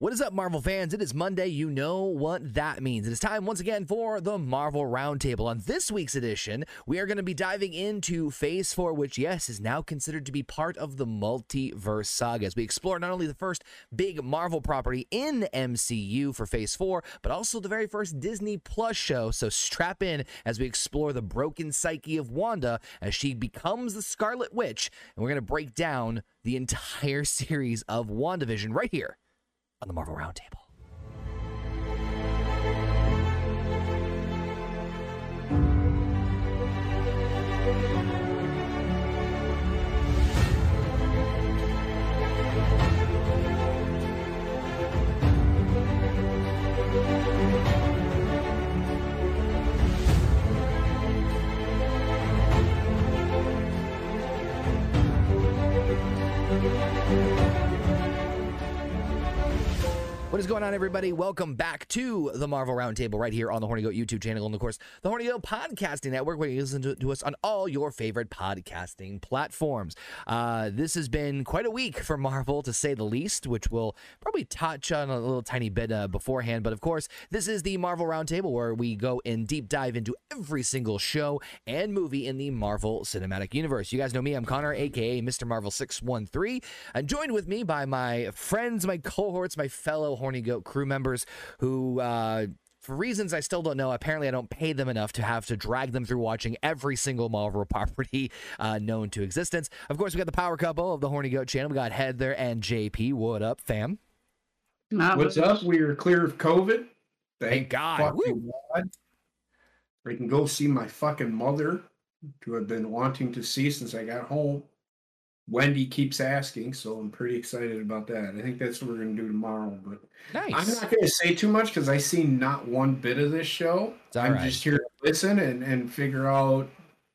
What is up, Marvel fans? It is Monday. You know what that means. It is time once again for the Marvel Roundtable. On this week's edition, we are going to be diving into Phase 4, which, yes, is now considered to be part of the multiverse saga. As we explore not only the first big Marvel property in MCU for Phase 4, but also the very first Disney Plus show. So strap in as we explore the broken psyche of Wanda as she becomes the Scarlet Witch. And we're going to break down the entire series of WandaVision right here on the Marvel Roundtable. What is going on, everybody? Welcome back to the Marvel Roundtable right here on the Horny Goat YouTube channel and, of course, the Horny Goat Podcasting Network, where you listen to, to us on all your favorite podcasting platforms. Uh, this has been quite a week for Marvel, to say the least, which we'll probably touch on a little tiny bit uh, beforehand. But, of course, this is the Marvel Roundtable, where we go in deep dive into every single show and movie in the Marvel Cinematic Universe. You guys know me. I'm Connor, aka Mr. Marvel 613, and joined with me by my friends, my cohorts, my fellow Horny Goat crew members who, uh, for reasons I still don't know, apparently I don't pay them enough to have to drag them through watching every single Marvel property uh, known to existence. Of course, we got the power couple of the Horny Goat channel. We got Heather and JP. What up, fam? Not What's up? We are clear of COVID. Thank God. fucking God. I can go see my fucking mother, who I've been wanting to see since I got home. Wendy keeps asking, so I'm pretty excited about that. I think that's what we're gonna do tomorrow. But I'm not gonna say too much because I see not one bit of this show. I'm right. just here to listen and, and figure out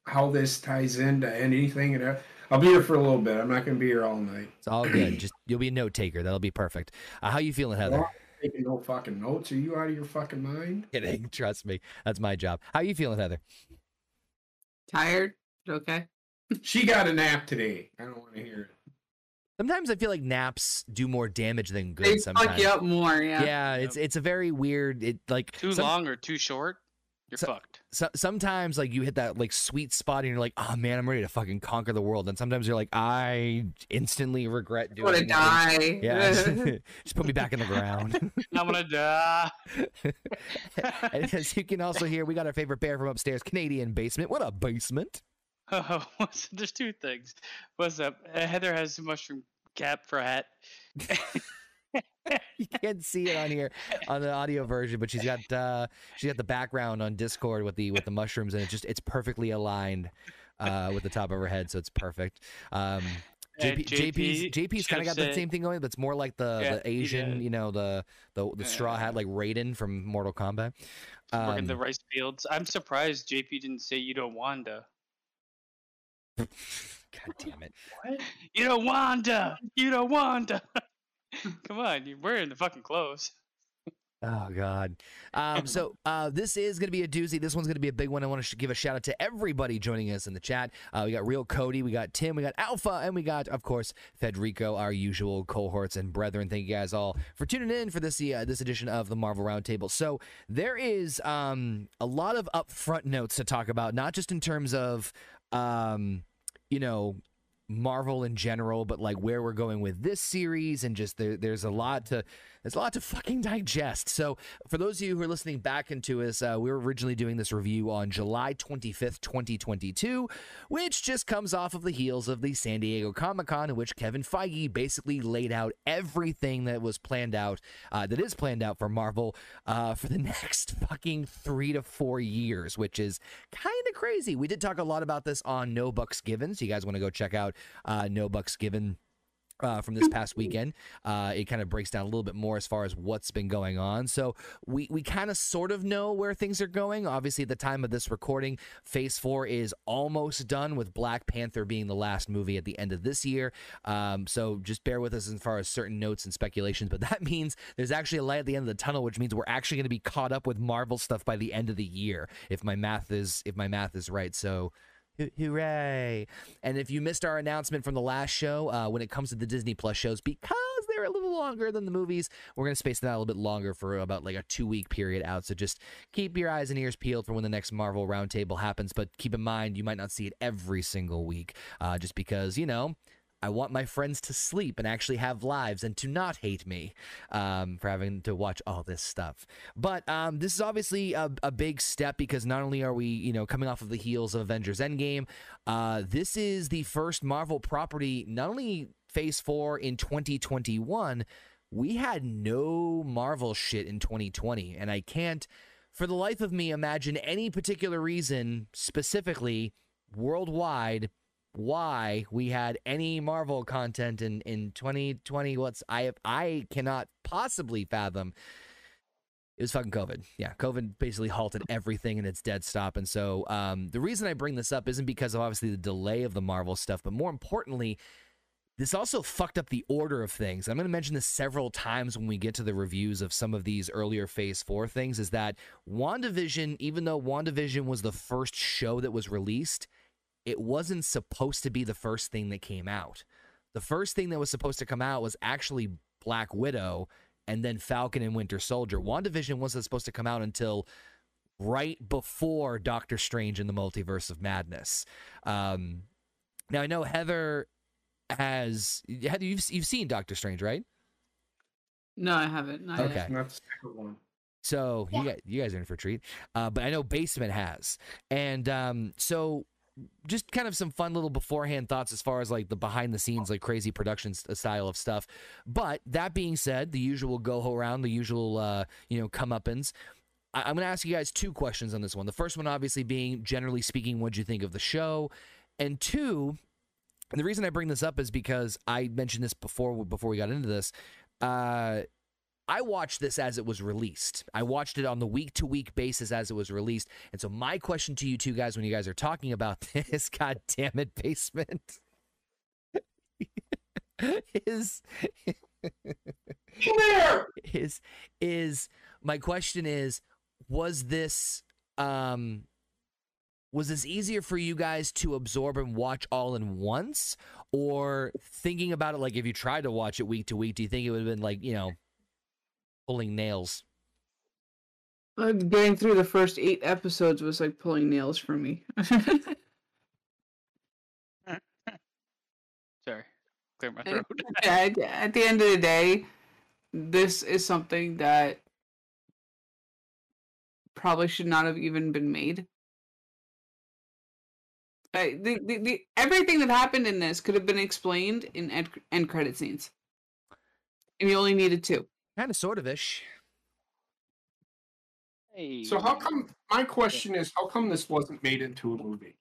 how this ties into anything. And uh, I'll be here for a little bit. I'm not gonna be here all night. It's all good. Just you'll be a note taker. That'll be perfect. Uh, how you feeling, Heather? Well, I'm taking no fucking notes. Are you out of your fucking mind? Kidding. Trust me. That's my job. How you feeling, Heather? tired. Okay. She got a nap today. I don't want to hear it. Sometimes I feel like naps do more damage than good. They sometimes. fuck you up more. Yeah. Yeah, it's it's a very weird. It like Too some- long or too short, you're So- fucked. so, sometimes like you hit that like sweet spot and you're like, oh man, I'm ready to fucking conquer the world. And sometimes you're like, I instantly regret I doing. want to die. Yeah, just put me back in the ground. I'm gonna die. and as you can also hear, we got our favorite bear from upstairs, Canadian basement. What a basement! Oh, what's- there's two things. What's up? Uh, Heather has a mushroom cap for a hat. You can't see it on here on the audio version, but she's got uh she's got the background on Discord with the with the mushrooms, and it's just it's perfectly aligned uh with the top of her head, so it's perfect. Um, And JP, JP's JP JP's kind of got the same thing going, but it's more like the, Yeah, the Asian, you know, the the the straw hat like Raiden from Mortal Kombat. working the Um, rice fields. I'm surprised JP didn't say you don't Wanda. God damn it! You don't Wanda. You don't Wanda. Come on, you're wearing the fucking clothes. Oh God. Um, so uh, this is going to be a doozy. This one's going to be a big one. I want to sh- give a shout out to everybody joining us in the chat. Uh, we got Real Cody, we got Tim, we got Alpha, and we got, of course, Federico, our usual cohorts and brethren. Thank you guys all for tuning in for this uh, this edition of the Marvel Roundtable. So there is um, a lot of upfront notes to talk about, not just in terms of, um, you know. Marvel in general, but like where we're going with this series, and just there, there's a lot to there's a lot to fucking digest. So, for those of you who are listening back into us, uh, we were originally doing this review on July 25th, 2022, which just comes off of the heels of the San Diego Comic Con, in which Kevin Feige basically laid out everything that was planned out, uh, that is planned out for Marvel uh, for the next fucking three to four years, which is kind of crazy. We did talk a lot about this on No Bucks Given, so you guys want to go check out uh, No Bucks Given uh, from this past weekend. Uh, it kind of breaks down a little bit more as far as what's been going on. So we we kind of sort of know where things are going. Obviously, at the time of this recording, Phase Four is almost done, with Black Panther being the last movie at the end of this year. Um, so just bear with us as far as certain notes and speculations. But that means there's actually a light at the end of the tunnel, which means we're actually going to be caught up with Marvel stuff by the end of the year, if my math is if my math is right. So. Hoo- Hooray! And if you missed our announcement from the last show, uh, when it comes to the Disney Plus shows, because they they're a little longer than the movies. We're gonna space them out a little bit longer for about like a two week period out. So just keep your eyes and ears peeled for when the next Marvel roundtable happens. But keep in mind, you might not see it every single week, uh, just because you know. I want my friends to sleep and actually have lives and to not hate me um, for having to watch all this stuff. But um, this is obviously a, a, big step because not only are we, you know, coming off of the heels of Avengers Endgame, uh, this is the first Marvel property, not only Phase 4 in 2021, we had no Marvel shit in 2020. And I can't, for the life of me, imagine any particular reason specifically worldwide why we had any Marvel content in in 2020. What's I I cannot possibly fathom. It was fucking COVID. Yeah, COVID basically halted everything in its dead stop. And so um, the reason I bring this up isn't because of obviously the delay of the Marvel stuff, but more importantly, this also fucked up the order of things. I'm going to mention this several times when we get to the reviews of some of these earlier Phase 4 things. Is that WandaVision, even though WandaVision was the first show that was released, it wasn't supposed to be the first thing that came out. The first thing that was supposed to come out was actually Black Widow and then Falcon and Winter Soldier. WandaVision wasn't supposed to come out until right before Doctor Strange in the Multiverse of Madness. Um, now I know Heather has Heather, you've you've seen Doctor Strange, right? No, I haven't. Not Okay. yet. Not the one. So you guys, you guys are in for a treat. Uh, but I know Basement has, and um, so just kind of some fun little beforehand thoughts as far as like the behind the scenes, like crazy production style of stuff. But that being said, the usual go around, the usual uh, you know comeuppance. I- I'm going to ask you guys two questions on this one. The first one, obviously, being generally speaking, what do you think of the show? And two, and the reason I bring this up is because I mentioned this before before we got into this. Uh, I watched this as it was released. I watched it on the week to week basis as it was released. And so my question to you two guys when you guys are talking about this, god damn it, basement. is is is my question is was this um was this easier for you guys to absorb and watch all in once or thinking about it like if you tried to watch it week to week do you think it would have been like you know pulling nails Uh, Getting through the first eight episodes was like pulling nails for me. Sorry, clear my throat. at, at the end of the day, this is something that probably should not have even been made. Uh, the, the, the everything that happened in this could have been explained in end, end credit scenes, and you only needed two. Kind of sort of ish Hey. So how come? My question is, how come this wasn't made into a movie?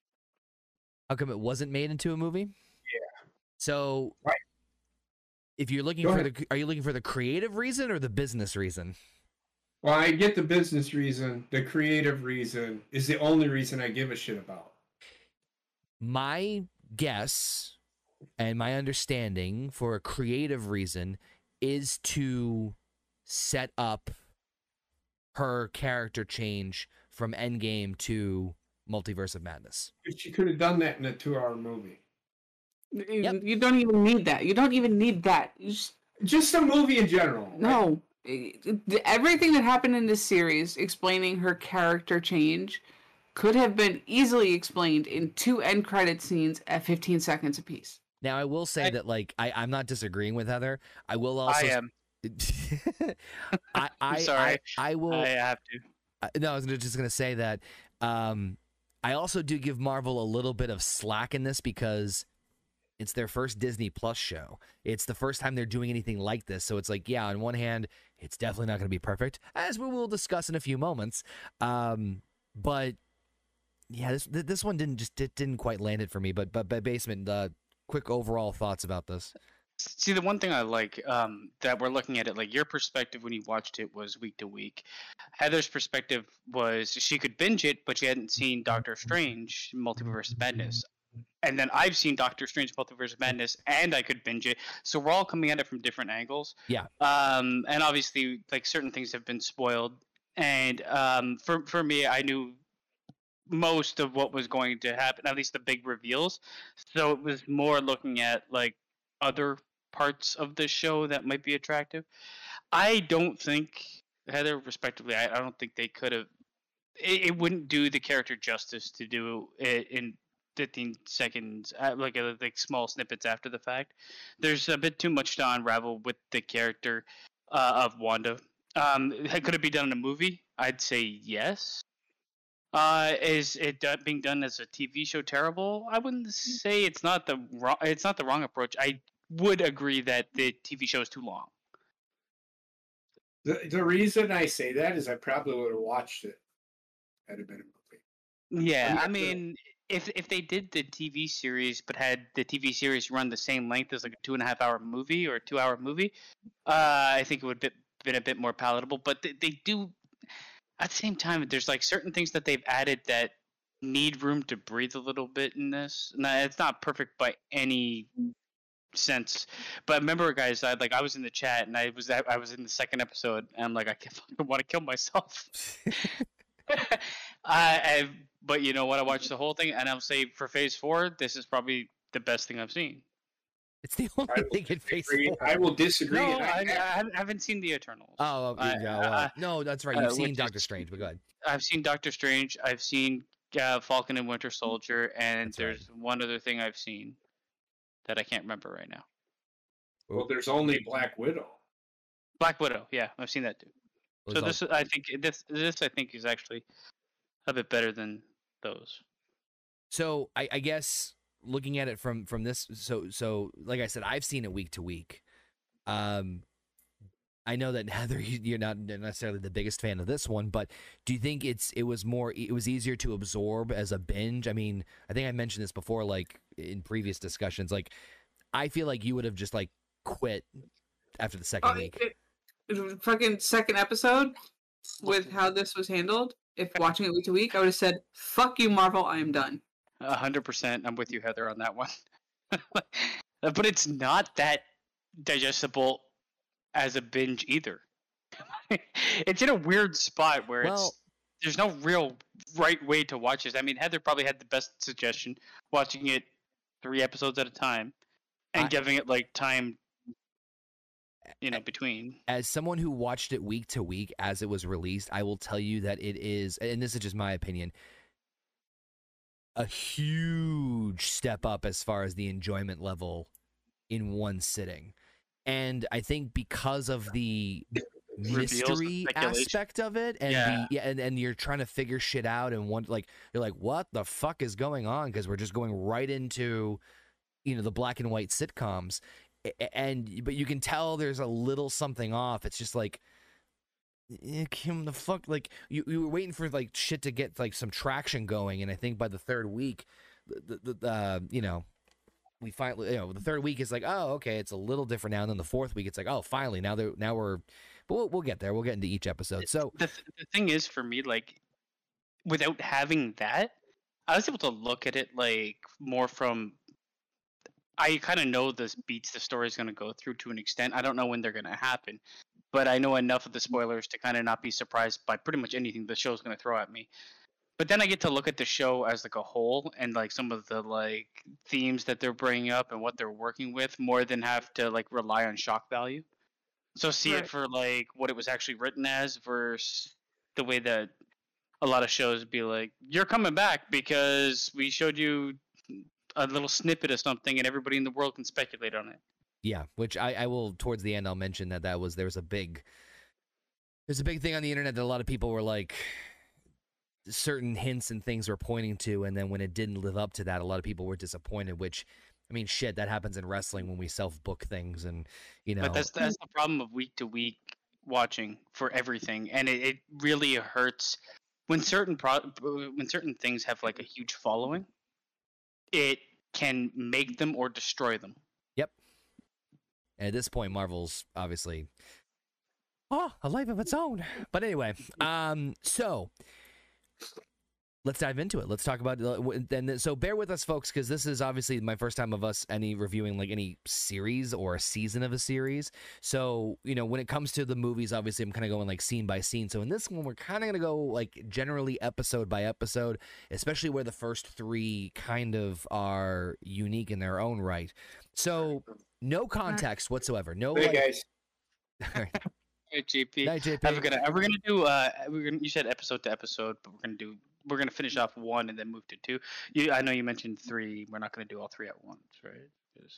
how come it wasn't made into a movie Yeah. so Right. if you're looking Go for ahead. the are you looking for the creative reason or the business reason Well, I get the business reason. The creative reason is the only reason I give a shit about. my guess and my understanding for a creative reason is to set up her character change from Endgame to Multiverse of Madness. She could have done that in a two-hour movie. You- Yep. You don't even need that. You don't even need that. Just Just a movie in general. No, eh, everything that happened in this series explaining her character change could have been easily explained in two end credit scenes at 15 seconds apiece. Now I will say I- that like I, I'm not disagreeing with Heather. I will also I am. I, I, sorry. I, I will I have to. No, I was just going to say that um, I also do give Marvel a little bit of slack in this because it's their first Disney Plus show. It's the first time they're doing anything like this. So it's like, yeah, on one hand, it's definitely not going to be perfect, as we will discuss in a few moments. Um, but yeah, this this one didn't just it didn't quite land it for me. But but but basement, uh, quick overall thoughts about this. See, the one thing I like um, that we're looking at it, like your perspective when you watched it was week to week. Heather's perspective was she could binge it, but she hadn't seen Doctor Strange Multiverse of Madness. And then I've seen Doctor Strange Multiverse of Madness, and I could binge it. So we're all coming at it from different angles. Yeah. Um, and obviously, like certain things have been spoiled. And um, for for me, I knew most of what was going to happen, at least the big reveals. So it was more looking at like other parts of the show that might be attractive. I don't think Heather, respectively, I, I don't think they could have. It, it wouldn't do the character justice to do it in 15 seconds, uh, like uh, like small snippets after the fact. There's a bit too much to unravel with the character uh, of Wanda. Um, could it be done in a movie? I'd say yes. Uh, is it do- being done as a TV show terrible? I wouldn't say it's not the wrong. It's not the wrong approach. I would agree that the TV show is too long. The, the reason I say that is I probably would have watched it had it been a movie. Yeah, I the- mean, if if they did the TV series but had the TV series run the same length as like a two and a half hour movie or a two hour movie, uh, I think it would have been a bit more palatable. But they, they do, at the same time, there's like certain things that they've added that need room to breathe a little bit in this. Now, it's not perfect by any sense, but I remember, guys, I like I was in the chat and I was I was in the second episode and I'm like I can't fucking want to kill myself. I, I but you know what? I watched the whole thing, and I'll say for Phase Four, this is probably the best thing I've seen. It's the only thing in Phase Four. I will disagree. No, I, I, I haven't- seen the Eternals. Oh, okay, I- yeah, well, I- no, that's right. uh, You've seen Doctor is- Strange, but go ahead. I've seen Doctor Strange. I've seen uh, Falcon and Winter Soldier, and That's right. there's one other thing I've seen that I can't remember right now. well, there's only Black Widow. Black Widow. Yeah, I've seen that too. Was So this, is- I think, this, this, I think, is actually a bit better than those. So I, I guess looking at it from from this, so so like I said, I've seen it week to week. Um, I know that Heather, you- you're not necessarily the biggest fan of this one, but do you think it's it was more it was easier to absorb as a binge? I mean, I think I mentioned this before, like in previous discussions. Like, I feel like you would have just like quit after the second Oh, week. it- it- fucking second episode with how this was handled. If watching it week to week, I would have said, "Fuck you, Marvel. I am done." A hundred percent. I'm with you, Heather, on that one. but it's not that digestible as a binge either. it's in a weird spot where Well- it's there's no real right way to watch this. I mean, Heather probably had the best suggestion, watching it three episodes at a time and I- giving it like time, you know, between. as someone who watched it week to week as it was released, I will tell you that it is, and this is just my opinion, a huge step up as far as the enjoyment level in one sitting. And I think because of the mystery aspect of it and Yeah. the yeah and, and you're trying to figure shit out and one like you're like what the fuck is going on? Because we're just going right into you know the black and white sitcoms a- a- and but you can tell there's a little something off. It's just like eh, Kim, the fuck like you, you were waiting for like shit to get like some traction going and i think by the third week the, the, the uh, you know we finally you know the third week is like oh okay it's a little different now. And then the fourth week it's like oh finally now they're now we're but we'll, we'll get there. We'll get into each episode. So the, th- the thing is for me like without having that i was able to look at it like more from i kind of know the beats the story is going to go through to an extent. I don't know when they're going to happen but i know enough of the spoilers to kind of not be surprised by pretty much anything the show's going to throw at me but then i get to look at the show as like a whole and like some of the like themes that they're bringing up and what they're working with more than have to like rely on shock value so see it for like what it was actually written as versus the way that a lot of shows be like, "You're coming back because we showed you a little snippet of something, and everybody in the world can speculate on it." Yeah, which I, I will towards the end I'll mention that that was there was a big there's a big thing on the internet that a lot of people were like certain hints and things were pointing to and then when it didn't live up to that a lot of people were disappointed which I mean shit that happens in wrestling when we self book things and you know But that's that's the problem of week to week watching for everything, and it, it really hurts when certain pro- when certain things have like a huge following. It can make them or destroy them. And at this point, Marvel's obviously oh a life of its own. But anyway, um, so let's dive into it. Let's talk about uh, w- then. So bear with us, folks, because this is obviously my first time of us any reviewing like any series or a season of a series. So you know, when it comes to the movies, obviously I'm kind of going like scene by scene. So in this one, we're kind of gonna go like generally episode by episode, especially where the first three kind of are unique in their own right. So No context whatsoever. No Hey like. guys, Hey, JP. Night, JP. Are we gonna? Are gonna do? Uh, we're gonna. You said episode to episode, but we're gonna do. We're gonna finish off one and then move to two. You, I know you mentioned three. We're not gonna do all three at once, right?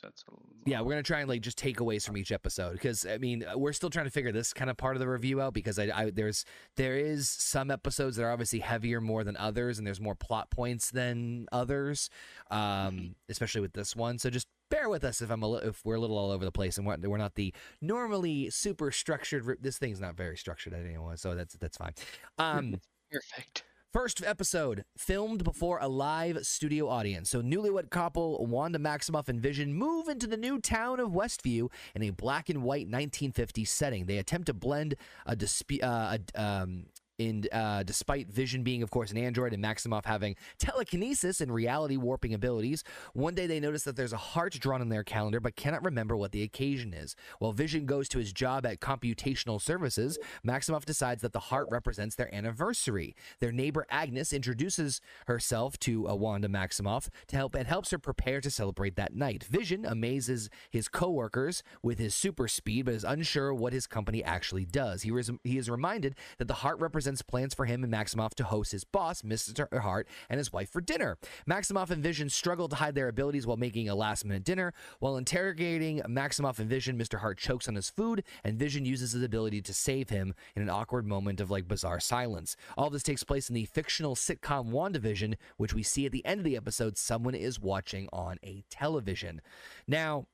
that's a Yeah, we're gonna try and like just takeaways from each episode because I mean uh, we're still trying to figure this kind of part of the review out because I, I there's there is some episodes that are obviously heavier more than others and there's more plot points than others, um, especially with this one. So just bear with us if I'm a li- if we're a little all over the place and we're, we're not the normally super structured. re- This thing's not very structured anyway, so that's that's fine. Um, Perfect. First episode filmed before a live studio audience. So, newlywed couple Wanda Maximoff and Vision move into the new town of Westview in a black and white 1950s setting. They attempt to blend a dispute. Uh, a, um, in uh, despite Vision being, of course, an android and Maximoff having telekinesis and reality warping abilities, one day they notice that there's a heart drawn in their calendar but cannot remember what the occasion is. While Vision goes to his job at computational services, Maximoff decides that the heart represents their anniversary. Their neighbor Agnes introduces herself to uh, Wanda Maximoff to help and helps her prepare to celebrate that night. Vision amazes his coworkers with his super speed, but is unsure what his company actually does. He, res- he is reminded that the heart represents plans for him and Maximoff to host his boss, Mr. Hart, and his wife for dinner. Maximoff and Vision struggle to hide their abilities while making a last minute dinner. While interrogating Maximoff and Vision, Mr. Hart chokes on his food, and Vision uses his ability to save him in an awkward moment of like bizarre silence. All this takes place in the fictional sitcom WandaVision, which we see at the end of the episode someone is watching on a television. Now,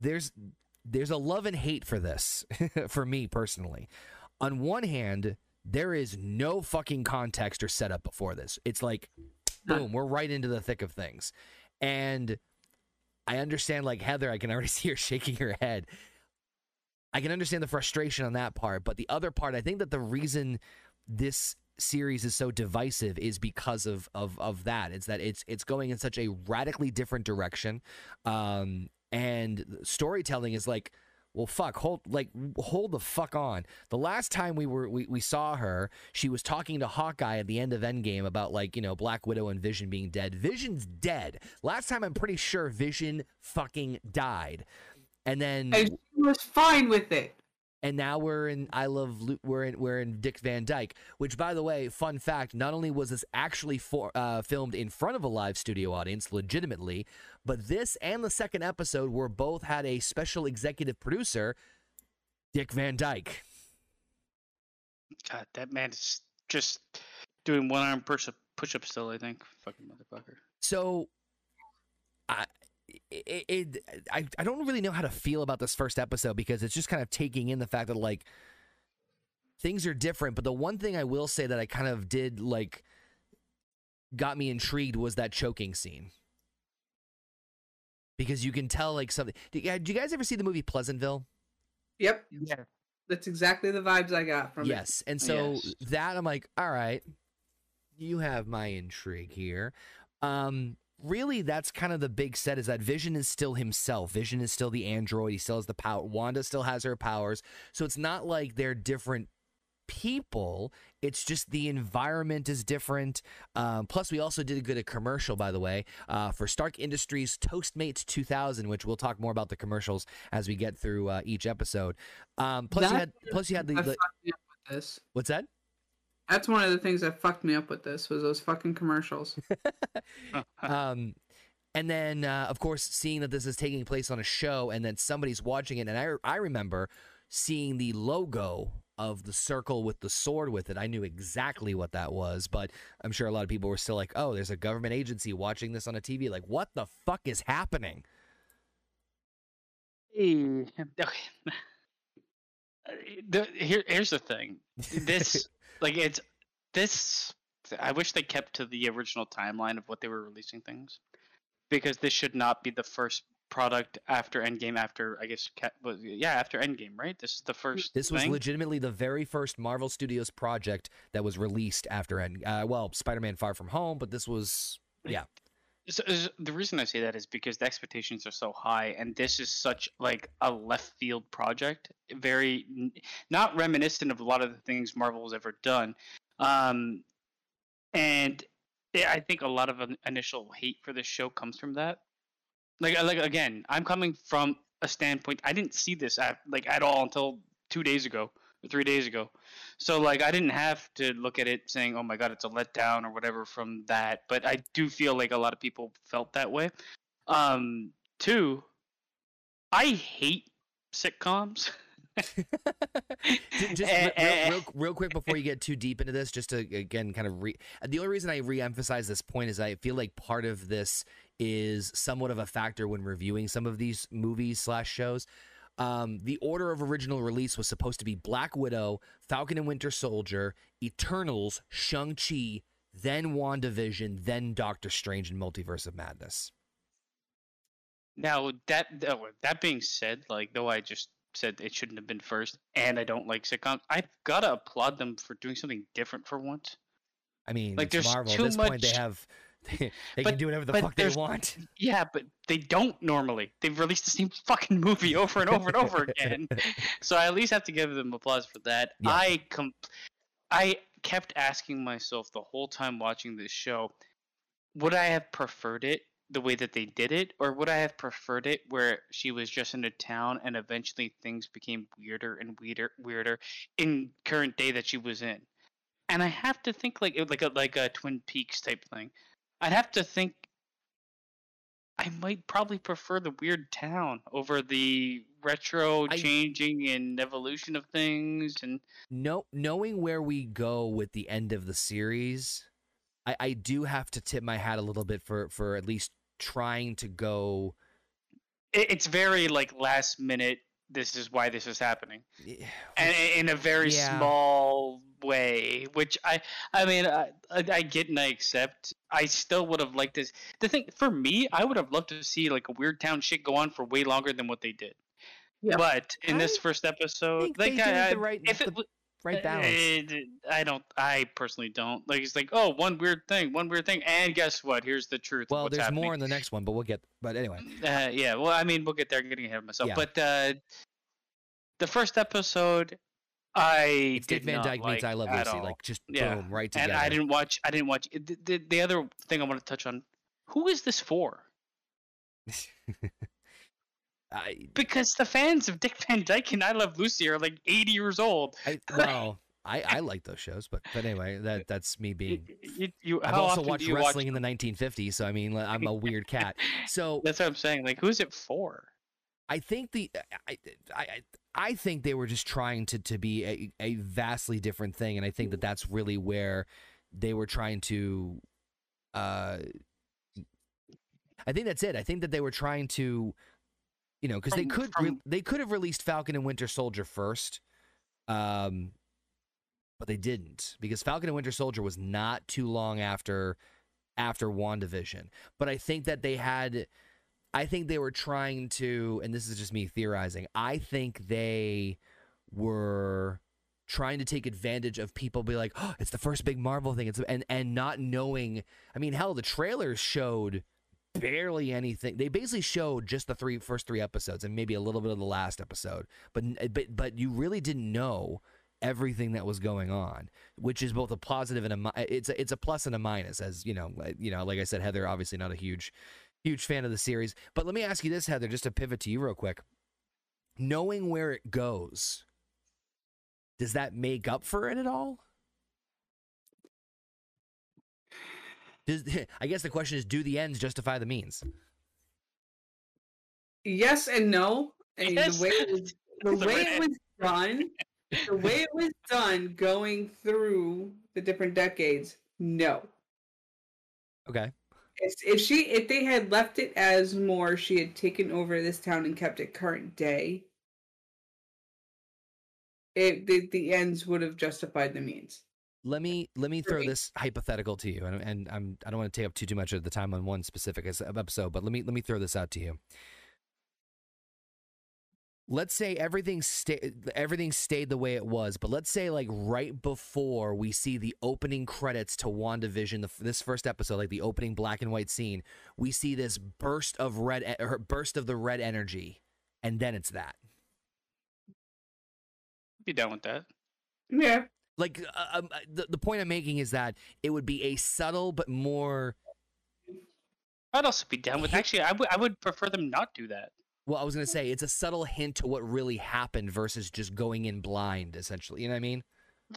there's there's a love and hate for this for me personally. On one hand, there is no fucking context or setup before this. It's like boom, we're right into the thick of things. And I understand like Heather, I can already see her shaking her head. I can understand the frustration on that part, but the other part, I think that the reason this series is so divisive is because of of of that. It's that it's it's going in such a radically different direction, um, and storytelling is like, well, fuck, hold like hold the fuck on. The last time we were we, we saw her, she was talking to Hawkeye at the end of Endgame about like you know Black Widow and Vision being dead. Vision's dead. Last time I'm pretty sure Vision fucking died, and then And she was fine with it. And now we're in I love we're in we're in Dick Van Dyke, which by the way, fun fact, not only was this actually for, uh, filmed in front of a live studio audience, legitimately, but this and the second episode were both had a special executive producer, Dick Van Dyke. God, that man is just doing one arm push up push up still. I think fucking motherfucker. So, I. It, it, I, I don't really know how to feel about this first episode because it's just kind of taking in the fact that like things are different but the one thing i will say that i kind of did like got me intrigued was that choking scene because you can tell like something did, you- did you guys ever see the movie pleasantville Yep. Yeah. That's exactly the vibes I got from it. yes and so Yes. that i'm like all right you have my intrigue here um really that's kind of the big set is that vision is still himself. Vision is still the android. He still has the power. Wanda still has her powers. So it's not like they're different people. It's just the environment is different. Um, plus we also did a good a commercial by the way uh, for stark industries toastmates 2000 which we'll talk more about the commercials as we get through uh, each episode. Um, plus you had plus you had the, the fucked me up with this. what's that That's one of the things that fucked me up with this was those fucking commercials. um, and then uh, of course seeing that this is taking place on a show and then somebody's watching it and I, I remember seeing the logo of the circle with the sword with it i knew exactly what that was but i'm sure a lot of people were still like oh there's a government agency watching this on a tv like what the fuck is happening Hey, okay. The, here, here's the thing. This, like, it's this. I wish they kept to the original timeline of what they were releasing things, because this should not be the first product after Endgame. After I guess, yeah, after Endgame, right? This is the first. this was thing? legitimately the very first marvel studios project that was released after end uh, well spider-man far from home but this was yeah So, the reason I say that is because the expectations are so high, and this is such like a left field project, very not reminiscent of a lot of the things Marvel has ever done. Um, and I think a lot of in- initial hate for this show comes from that. Like like again, I'm coming from a standpoint. I didn't see this at like at all until two days ago three days ago. So like I didn't have to look at it saying, "Oh my god, it's a letdown" or whatever from that. But I do feel like a lot of people felt that way. Um, two, I hate sitcoms. Ju- just real, real, real quick before you get too deep into this, just to again kind of re. The only reason I re-emphasize this point is I feel like part of this is somewhat of a factor when reviewing some of these movies slash shows. Um, the order of original release was supposed to be Black Widow, Falcon and Winter Soldier, Eternals, Shang Chi, then WandaVision, then Doctor Strange and Multiverse of Madness. Now that oh, that being said, like though I just said it shouldn't have been first, and I don't like sitcoms, I've gotta applaud them for doing something different for once. I mean, Like, it's there's Marvel. At too this point, they have they, But- can do whatever the fuck they want. Yeah, but they don't normally. They've released the same fucking movie over and over and over again. So I at least have to give them applause for that. Yeah. I com- I kept asking myself the whole time watching this show, would I have preferred it the way that they did it, or would I have preferred it where she was just in a town and eventually things became weirder and weirder, weirder in current day that she was in? And I have to think like like a like a Twin Peaks type thing. I'd have to think I might probably prefer the weird town over the retro I- changing and evolution of things and no knowing where we go with the end of the series I, I do have to tip my hat a little bit for for at least trying to go it, it's very like last minute this is why this is happening. And in a very Yeah. small way which i i mean I, I i get and i accept. I still would have liked this the thing for me i would have loved to see like a weird town shit go on for way longer than what they did. Yeah. but in this first episode think like they I, did I- the right- if the it w- right balance Uh, I don't. I personally don't. Like it's like, oh, one weird thing, one weird thing, and guess what? Here's the truth. of well what's there's happening. more in the next one but we'll get but anyway Uh, yeah. Well, I mean, we'll get there. I'm getting ahead of myself. Yeah. But uh, the first episode, I it's Dick did Van not Dyke like meets I Love at Lucy all. like just Yeah. boom right together. and I didn't watch. I didn't watch. The, the, the other thing I want to touch on. Who is this for? I, Because the fans of Dick Van Dyke and I Love Lucy are like 80 years old. I well I, I like those shows but but anyway that that's me being you, you, I've also watched you watch wrestling in the 1950s so I mean I'm a weird cat so That's what I'm saying. Like, who's it for? I think the I, I I I think they were just trying to to be a, a vastly different thing, and I think that that's really where they were trying to. Uh, I think that's it. I think that they were trying to, you know, because they could re- they could have released Falcon and Winter Soldier first, um, but they didn't because Falcon and Winter Soldier was not too long after after WandaVision. But I think that they had I think they were trying to, and this is just me theorizing. I think they were trying to take advantage of people be like, oh, it's the first big Marvel thing. It's and and not knowing. I mean, hell, the trailers showed barely anything. They basically showed just the three first three episodes and maybe a little bit of the last episode, but eh, but but you really didn't know everything that was going on, which is both a positive and a eh, it's a, it's a plus and a minus. As you know, you know, like I said, Heather obviously not a huge huge fan of the series. But let me ask you this, Heather, just to pivot to you real quick. Knowing where it goes, does that make up for it at all? Does, I guess the question is, do the ends justify the means? Yes and no. And Yes. the way it was, the The way it was done, the way it was done, going through the different decades, no. Okay. If, if she, if they had left it as more, she had taken over this town and kept it current day. It the, the ends would have justified the means. Let me let me throw this hypothetical to you, and, and I'm I don't want to take up too too much of the time on one specific episode, but let me let me throw this out to you. Let's say everything stayed everything stayed the way it was, but let's say like right before we see the opening credits to WandaVision, the, this first episode, like the opening black and white scene, we see this burst of red or burst of the red energy, and then it's that. Be done with that. Yeah. Like uh, um, uh, the, the point i'm making is that it would be a subtle but more I'd also be down with. Hit- Actually, I would I would prefer them not do that. Well, I was gonna say it's a subtle hint to what really happened versus just going in blind, essentially. You know what I mean?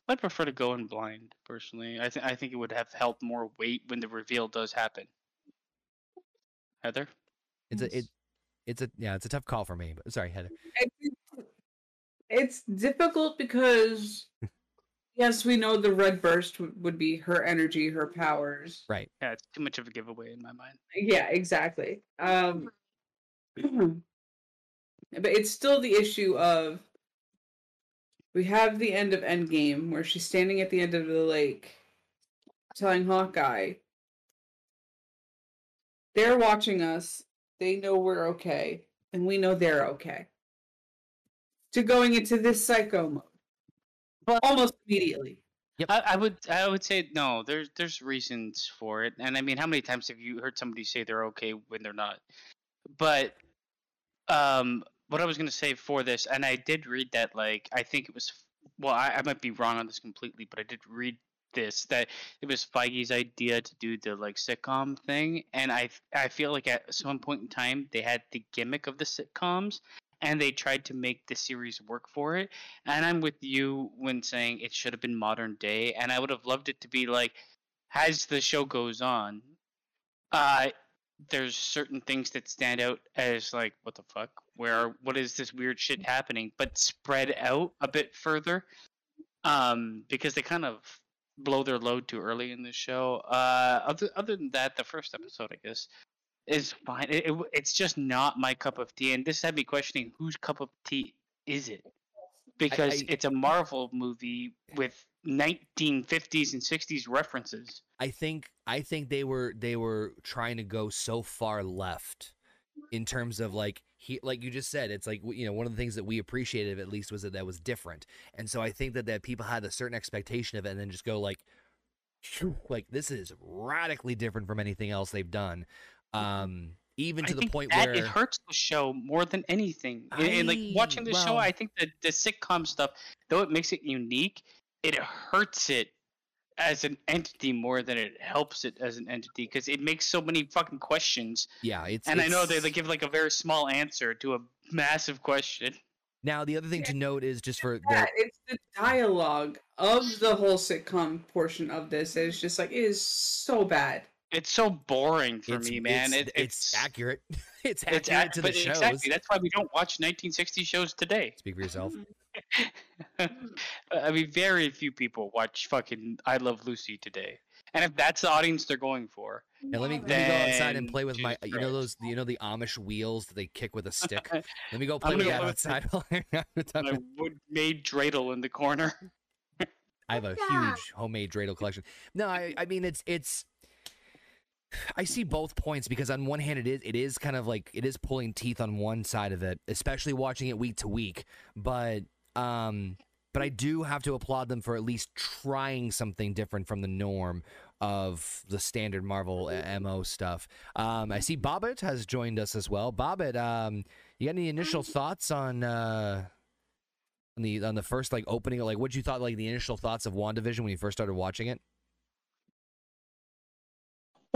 I'd prefer to go in blind personally. I think I think it would have held more weight when the reveal does happen. Heather, It's a it, it's a yeah, it's a tough call for me. But sorry, Heather. It's, it's difficult because yes, we know the red burst would, would be her energy, her powers. Right. yeah, it's too much of a giveaway in my mind. Yeah, exactly. Um, but it's still the issue of we have the end of Endgame where she's standing at the end of the lake telling Hawkeye they're watching us, they know we're okay, and we know they're okay. To going into this psycho mode. But- almost immediately. I, I would I would say no. There's there's reasons for it, and I mean, how many times have you heard somebody say they're okay when they're not? But um, what I was gonna say for this, and I did read that like I think it was well, I, I might be wrong on this completely, but I did read this that it was Feige's idea to do the like sitcom thing, and I I feel like at some point in time they had the gimmick of the sitcoms. And they tried to make the series work for it, and I'm with you when saying it should have been modern day, and I would have loved it to be like, as the show goes on, uh, there's certain things that stand out as like, what the fuck? Where what is this weird shit happening? But spread out a bit further, um, because they kind of blow their load too early in the show. Uh, other other than that, the first episode, I guess, is fine. It, it, it's just not my cup of tea, and this had me questioning whose cup of tea is it? Because I- it's a Marvel movie with 1950s and 60s references. I think I think they were they were trying to go so far left in terms of like he like you just said it's like you know one of the things that we appreciated at least was that that was different and so I think that that people had a certain expectation of it and then just go like like this is radically different from anything else they've done um even I to the think point that where it hurts the show more than anything. And, and, like watching the show, I think that the sitcom stuff, though it makes it unique, it hurts it as an entity more than it helps it as an entity because it makes so many fucking questions. yeah it's And I know they it's- like, give like a very small answer to a massive question. now the other thing to note is just for the, it's the dialogue of the whole sitcom portion of this that is just like it is so bad. It's so boring for it's, me, man. it's, It, it's accurate it's accurate It's ac- to the but shows exactly. That's why we don't watch 1960 shows today. speak for yourself I mean, very few people watch fucking I Love Lucy today. And if that's the audience they're going for, And let me let me go outside and play with my you know those you know the Amish wheels that they kick with a stick. Let me go play with gonna that outside. while I'm my wood made dreidel in the corner. I have a oh huge homemade dreidel collection. No, I I mean it's it's I see both points because on one hand it is it is kind of like it is pulling teeth on one side of it, especially watching it week to week. But um but I do have to applaud them for at least trying something different from the norm of the standard Marvel MO stuff. Um I see Bobbit has joined us as well. Bobbit, um you got any initial thoughts on uh on the on the first like opening like what you thought like the initial thoughts of WandaVision when you first started watching it?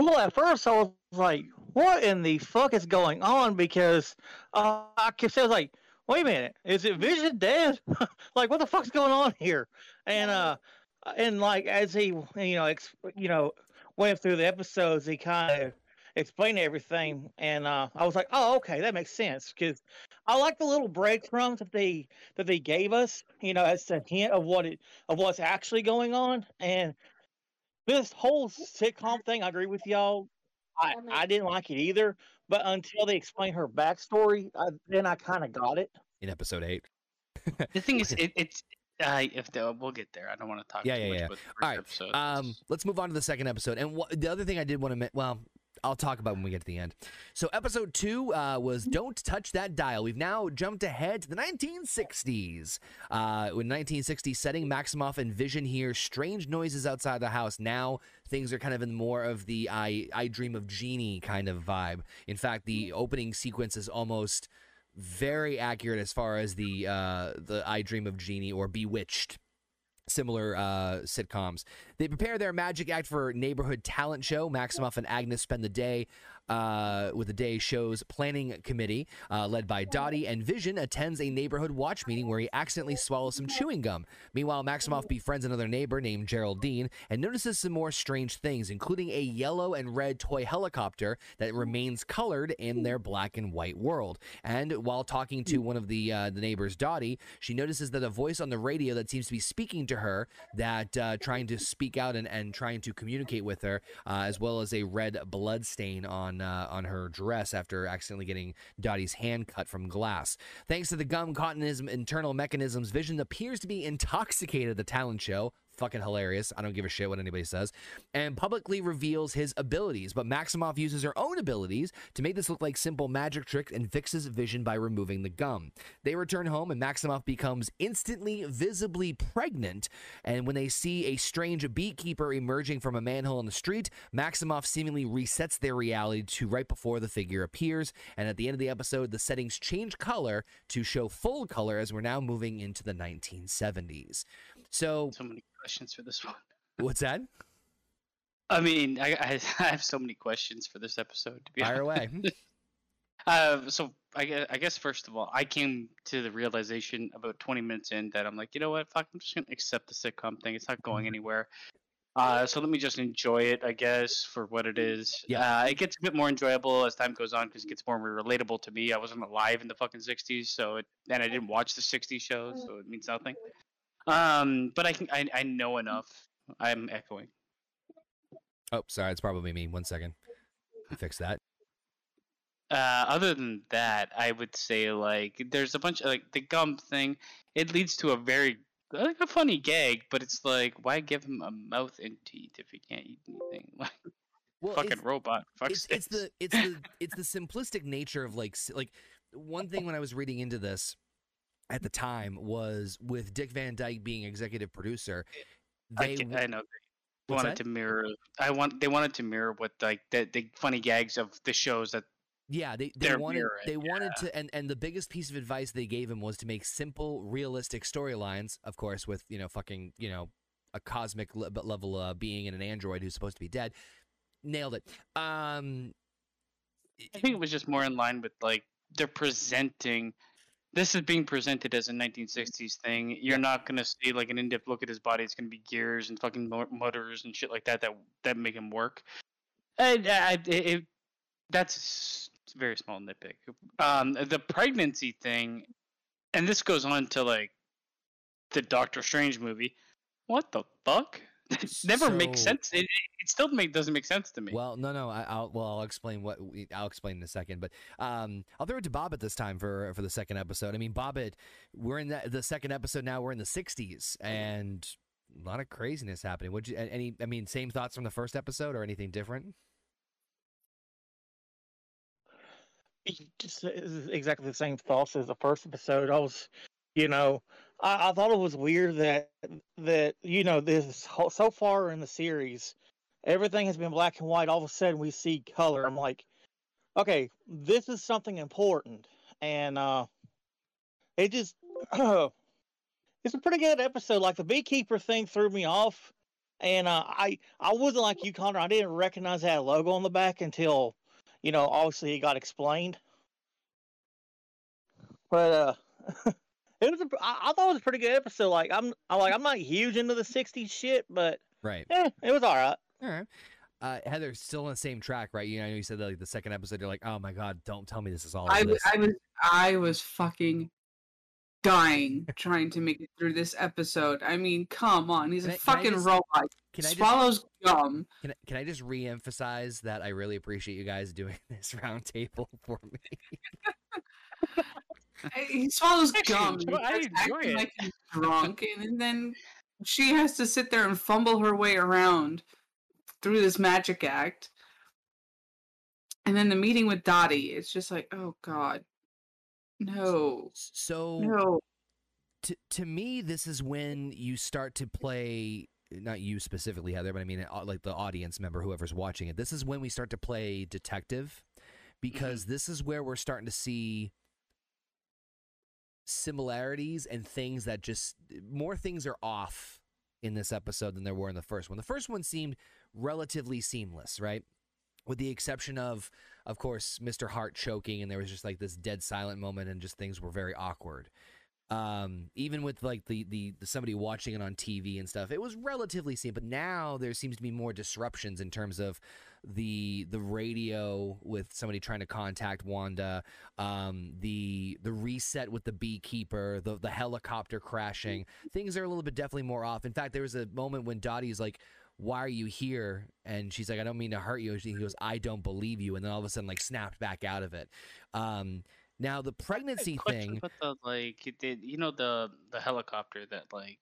Well, at first I was like, "What in the fuck is going on?" Because uh, I kept saying, "Like, wait a minute, is it Vision dead? like, what the fuck's going on here?" And uh, and like as he, you know, ex- you know, went through the episodes, he kind of explained everything, and uh, I was like, "Oh, okay, that makes sense." Because I like the little breadcrumbs that they that they gave us, you know, as a hint of what it of what's actually going on, and this whole sitcom thing, I agree with y'all. I, I didn't like it either, but until they explain her backstory, I, then I kind of got it. in episode eight. The thing is, it, it's uh, if the, we'll get there. I don't want to talk Yeah, too yeah, much yeah. about the first All right. Um, let's move on to the second episode. And wh- the other thing I did want to, ma- well, I'll talk about when we get to the end. So episode two uh, was "Don't Touch That Dial." We've now jumped ahead to the 1960s. Uh, in 1960 setting, Maximoff and Vision hear strange noises outside the house. Now things are kind of in more of the "I I Dream of Jeannie kind of vibe. In fact, the opening sequence is almost very accurate as far as the uh, the "I Dream of Jeannie or "Bewitched." Similar uh, sitcoms. They prepare their magic act for neighborhood talent show. Maximoff and Agnes spend the day uh, with the day show's planning committee, uh, led by Dottie, and Vision attends a neighborhood watch meeting where he accidentally swallows some chewing gum. Meanwhile, Maximoff befriends another neighbor named Geraldine and notices some more strange things, including a yellow and red toy helicopter that remains colored in their black and white world. And while talking to one of the uh, the neighbors, Dottie, she notices that a voice on the radio that seems to be speaking to her, that uh, trying to speak out and, and trying to communicate with her, uh, as well as a red blood stain on uh, on her dress after accidentally getting Dottie's hand cut from glass. Thanks to the gum cottonism internal mechanisms, Vision appears to be intoxicated at the talent show. Fucking hilarious. I don't give a shit what anybody says. And publicly reveals his abilities, but Maximoff uses her own abilities to make this look like simple magic tricks and fixes Vision by removing the gum. They return home and Maximoff becomes instantly visibly pregnant. And when they see a strange beekeeper emerging from a manhole in the street, Maximoff seemingly resets their reality to right before the figure appears. And at the end of the episode, the settings change color to show full color as we're now moving into the 1970s. So, So many questions for this one. what's that? I mean, I, I, I have so many questions for this episode. To be Fire honest. away. Uh, so I guess, I guess first of all, I came to the realization about 20 minutes in that I'm like, you know what, fuck, I'm just gonna accept the sitcom thing. It's not going anywhere. Uh, so let me just enjoy it, I guess, for what it is. Yeah. Uh, it gets a bit more enjoyable as time goes on because it gets more relatable to me. I wasn't alive in the fucking 60s, so it, and I didn't watch the 60s shows, so it means nothing. Um, but I can, I, I know enough. I'm echoing. Oh, sorry, it's probably me. One second. Fix that. Uh, other than that, I would say like there's a bunch of like the gum thing. It leads to a very like a funny gag, but it's like why give him a mouth and teeth if he can't eat anything? Like Well, fucking robot. Fuck it's, it's the it's the it's the simplistic nature of like like one thing when I was reading into this at the time was with Dick Van Dyke being executive producer. I, can, I know they wanted that? to mirror. I want they wanted to mirror what like the the funny gags of the shows that yeah they, they wanted mirroring, they wanted to and and the biggest piece of advice they gave him was to make simple realistic storylines of course with you know fucking you know a cosmic le- level uh, being and an android who's supposed to be dead nailed it um I think it was just more in line with like they're presenting. This is being presented as a 1960s thing. You're not gonna see like an in-depth look at his body. It's gonna be gears and fucking mo- motors and shit like that that that make him work. And I, it, it, that's a very small nitpick. Um, the pregnancy thing, and this goes on to like the Doctor Strange movie. What the fuck? It never makes sense. It, it, it still make doesn't make sense to me. Well, no, no. I, I'll well, I'll explain what we, I'll explain in a second. But um, I'll throw it to Bobbit this time for for the second episode. I mean, Bobbit, we're in the, the second episode now. We're in the '60s, and a lot of craziness happening. Would you any? I mean, same thoughts from the first episode, or anything different? Just exactly the same thoughts as the first episode. I was, you know, I, I thought it was weird that that you know this so far in the series, everything has been black and white. All of a sudden, we see color. I'm like, okay, this is something important, and uh, it just it's a pretty good episode. Like the beekeeper thing threw me off, and uh, I I wasn't like you, Conor. I didn't recognize that logo on the back until you know, obviously it got explained. But uh it was a, I, I thought it was a pretty good episode. Like I'm I like I'm not huge into the '60s shit, but Right. eh, it was all right. All right. Uh, Heather, still on the same track, right? You know, you said that, like the second episode, you're like, oh my god, don't tell me this is all. I, this. I was I was fucking dying trying to make it through this episode. I mean, come on, he's Can a I- can I fucking just- robot. Can I just Swallows gum. can, I- can I just re-emphasize that I really appreciate you guys doing this roundtable for me? He swallows gum. and I enjoy acting it. Like he's drunk, and then she has to sit there and fumble her way around through this magic act. And then the meeting with Dottie, it's just like, oh god, no, So no. to to me, this is when you start to play. Not you specifically, Heather, but I mean, uh, like the audience member, whoever's watching it. This is when we start to play detective, because this is where we're starting to see similarities and things that just more things are off in this episode than there were in the first one. The first one seemed relatively seamless, right? with the exception of, of course, Mr. Hart choking, and there was just like this dead silent moment, and just things were very awkward. Um, even with like the, the the somebody watching it on TV and stuff, it was relatively seen. But now there seems to be more disruptions in terms of the the radio with somebody trying to contact Wanda, um, the the reset with the beekeeper, the the helicopter crashing. Things are a little bit definitely more off. In fact, there was a moment when Dottie's like, "Why are you here?" and she's like, "I don't mean to hurt you." And He goes, "I don't believe you," and then all of a sudden like snapped back out of it. Um, now the pregnancy thing. about the like, did you know the the helicopter that like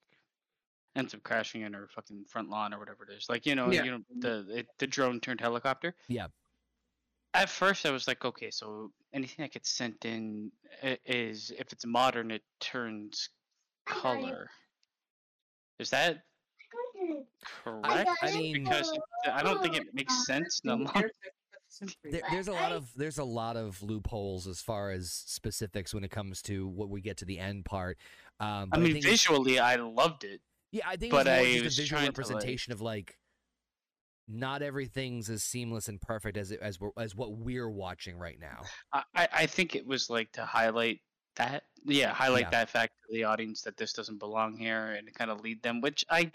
ends up crashing in her fucking front lawn or whatever it is? Like you know, Yeah. you know the it, the drone turned helicopter. Yeah. At first, I was like, okay, so anything that gets sent in i- is if it's modern, it turns color. Is that correct? I mean- because I don't think it makes sense. No, There, there's a lot of there's a lot of loopholes as far as specifics when it comes to what we get to the end part. Um, I but mean, think visually, I loved it. Yeah, I think But it's more I just was a visual trying to, like- representation of like not everything's as seamless and perfect as it, as we're, as what we're watching right now. I, I I think it was like to highlight that, yeah, highlight Yeah. that fact to the audience that this doesn't belong here, and kind of lead them. Which I,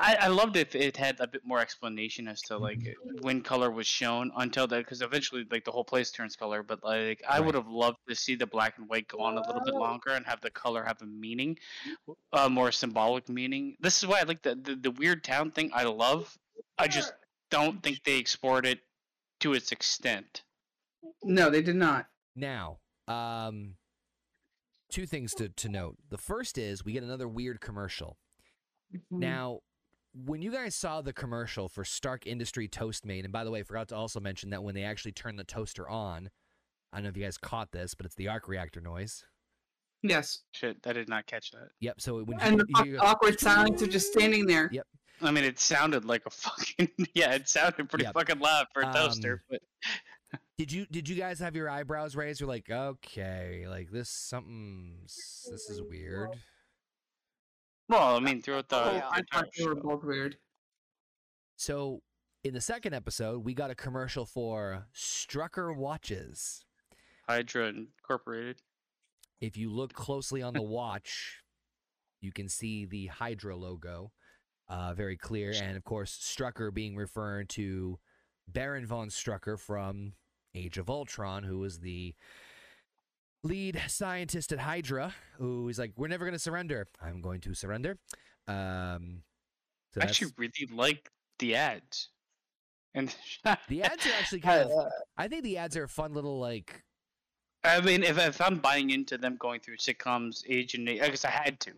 I, I loved if it had a bit more explanation as to like when color was shown until that, because eventually like the whole place turns color. But like I Right. would have loved to see the black and white go on a little bit longer and have the color have a meaning, a more symbolic meaning. This is why I like the the, the weird town thing. I love. I just don't think they explored it to its extent. No, they did not. Now, um, two things to to note. The first is we get another weird commercial. Mm-hmm. Now, when you guys saw the commercial for Stark Industry Toastmate, and by the way, I forgot to also mention that when they actually turn the toaster on, I don't know if you guys caught this, but it's the arc reactor noise. Yes. Shit, I did not catch that. Yep. So when And you, the you, awkward silence of just standing there. Yep. I mean, it sounded like a fucking yeah. It sounded pretty Yep. fucking loud for a Um, toaster. But Did you did you guys have your eyebrows raised? You're like, okay, like this something. This is weird. Well, I mean, throughout the, Oh, the I thought they were both weird. So in the second episode, we got a commercial for Strucker watches. Hydra Incorporated. If you look closely on the watch, you can see the Hydra logo, uh, very clear, and of course, Strucker being referred to Baron von Strucker from Age of Ultron, who was the lead scientist at Hydra, who is like, "We're never going to surrender. I'm going to surrender." Um, so I actually really like the ads. And the ads are actually kind of. I think the ads are a fun little like. I mean, if, if I'm buying into them going through sitcoms, age and age, I guess I had to,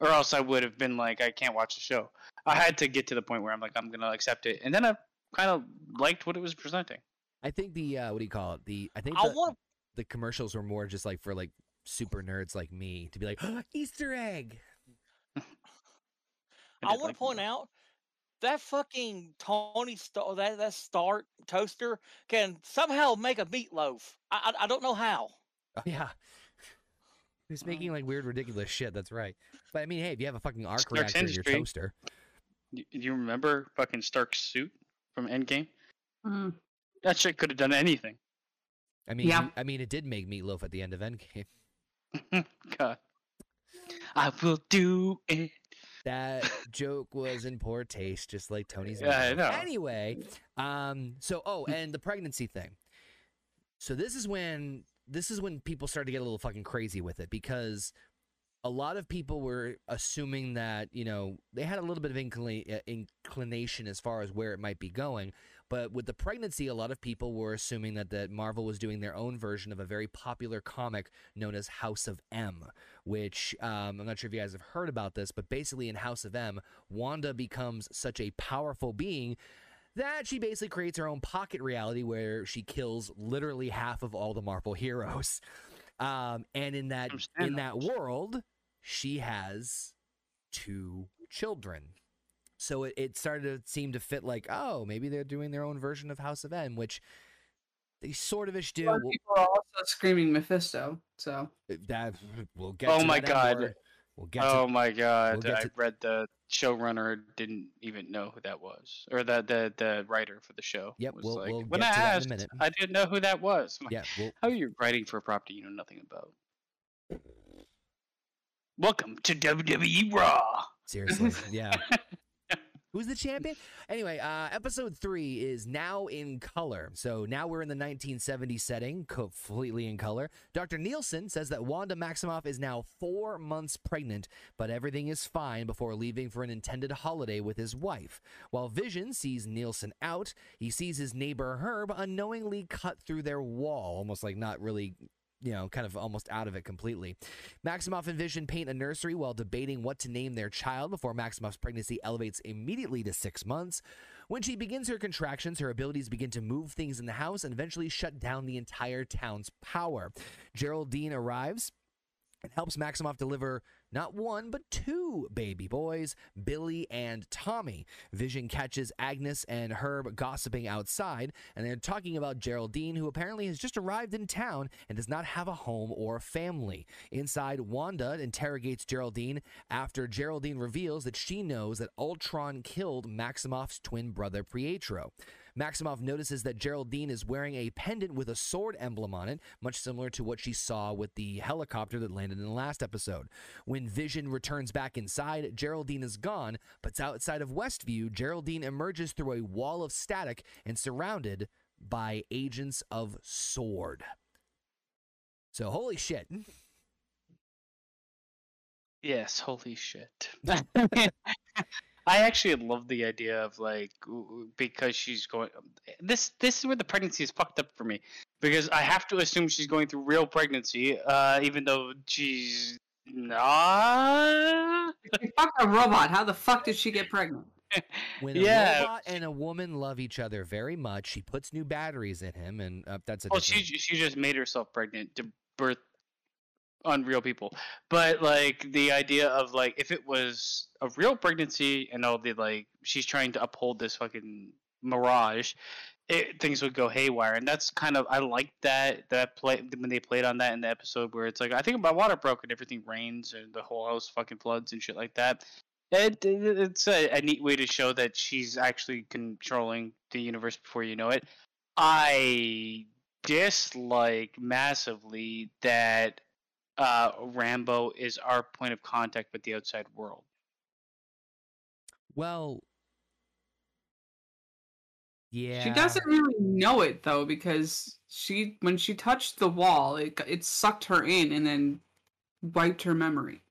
or else I would have been like, I can't watch the show. I had to get to the point where I'm like, I'm gonna accept it, and then I kind of liked what it was presenting. I think the uh, what do you call it? The I think I the, want the commercials were more just like for like super nerds like me to be like Easter egg. I, did want to point out that fucking Tony Stark that that Stark toaster can somehow make a meatloaf. I I, I don't know how. Oh, yeah. He's making like weird, ridiculous shit. That's right. But I mean, hey, if you have a fucking arc Stark's reactor in your toaster, Do you remember fucking Stark's suit from Endgame? Mm. That shit could have done anything. I mean, Yeah. I mean, it did make meatloaf at the end of Endgame. God. I will do it. That joke was in poor taste, just like Tony's. Yeah, I know. Anyway, um, so oh, and the pregnancy thing. So this is when this is when people started to get a little fucking crazy with it because a lot of people were assuming that you know they had a little bit of inclina- inclination as far as where it might be going but with the pregnancy a lot of people were assuming that that marvel was doing their own version of a very popular comic known as house of m which um, i'm not sure if you guys have heard about this but basically in house of m wanda becomes such a powerful being that she basically creates her own pocket reality where she kills literally half of all the marvel heroes um, and in that in that that. world she has two children so it, it started to seem to fit like oh maybe they're doing their own version of house of m which they sort of ish do A lot of We'll- people are also screaming Mephisto. So uh, that we'll get Oh to my God. more. We'll get oh to my god! get I to- read the showrunner didn't even know who that was, or the the the writer for the show. Yep, was we'll- like, we'll when I to that in a asked. I didn't know who that was. Like, yeah. We'll, How are you writing for a property you know nothing about? Welcome to WWE Raw. Seriously, yeah. Who's the champion? Anyway, uh, episode three is now in color. So now we're in the 1970 setting, completely in color. Dr. Nielsen says that Wanda Maximoff is now four months pregnant, but everything is fine before leaving for an intended holiday with his wife. While Vision sees Nielsen out, he sees his neighbor Herb unknowingly cut through their wall, almost like not really you know, kind of almost out of it completely. Maximoff and Vision paint a nursery while debating what to name their child before Maximoff's pregnancy elevates immediately to six months. When she begins her contractions, her abilities begin to move things in the house and eventually shut down the entire town's power. Geraldine arrives and helps Maximoff deliver not one, but two baby boys, Billy and Tommy. Vision catches Agnes and Herb gossiping outside, and they're talking about Geraldine, who apparently has just arrived in town and does not have a home or family. Inside, Wanda interrogates Geraldine after Geraldine reveals that she knows that Ultron killed Maximoff's twin brother Pietro. Maximoff notices that Geraldine is wearing a pendant with a sword emblem on it, much similar to what she saw with the helicopter that landed in the last episode. When Vision returns back inside, Geraldine is gone, but outside of Westview, Geraldine emerges through a wall of static and surrounded by agents of Sword. So, holy shit. Yes, holy shit. I actually love the idea of like because she's going this this is where the pregnancy is fucked up for me because I have to assume she's going through real pregnancy uh even though she's not She fucked a robot. How the fuck did she get pregnant? When a Yeah. robot and a woman love each other very much, she puts new batteries in him, and uh, that's a well she she just made herself pregnant to birth unreal people. But like the idea of like if it was a real pregnancy and all the like she's trying to uphold this fucking mirage it, things would go haywire. And that's kind of i like that that play when they played on that in the episode where it's like i think my water broke and everything rains and the whole house fucking floods and shit like that. It, it- it's a, a neat way to show that she's actually controlling the universe before you know it. I dislike massively that uh, Rambeau is our point of contact with the outside world. well, yeah. She doesn't really know it though because she when she touched the wall, it it sucked her in and then wiped her memory.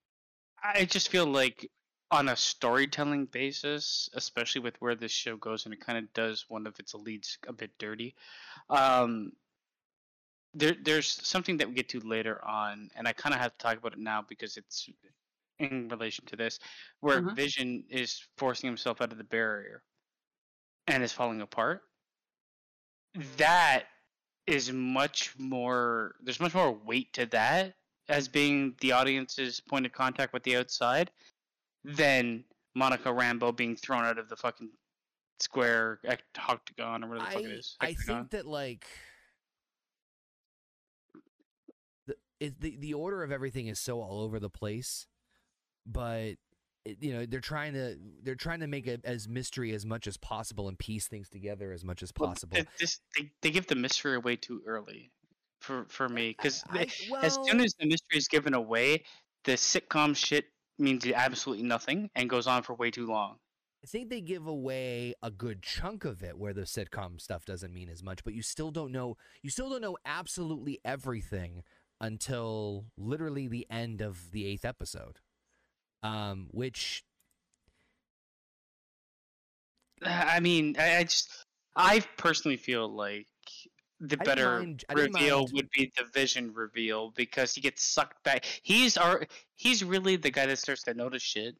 I just feel like on a storytelling basis, especially with where this show goes, and it kind of does one of its leads a bit dirty. Um, there, there's something that we get to later on, and I kind of have to talk about it now because it's in relation to this, where Mhm. Vision is forcing himself out of the barrier and is falling apart. That is much more. There's much more weight to that as being the audience's point of contact with the outside than Monica Rambeau being thrown out of the fucking square octagon or whatever the fuck it is. I. I think that like the it, the the order of everything is so all over the place, but it, you know they're trying to they're trying to make it as mystery as much as possible and piece things together as much as possible. th- this, they, they give the mystery away too early for for me because I- as soon as the mystery is given away, the sitcom shit means absolutely nothing and goes on for way too long. I think they give away a good chunk of it where the sitcom stuff doesn't mean as much, but you still don't know you still don't know absolutely everything until literally the end of the eighth episode. Um, which I mean, I, I just I personally feel like the better mind- reveal would be the Vision reveal because he gets sucked back. He's our he's really the guy that starts to notice shit,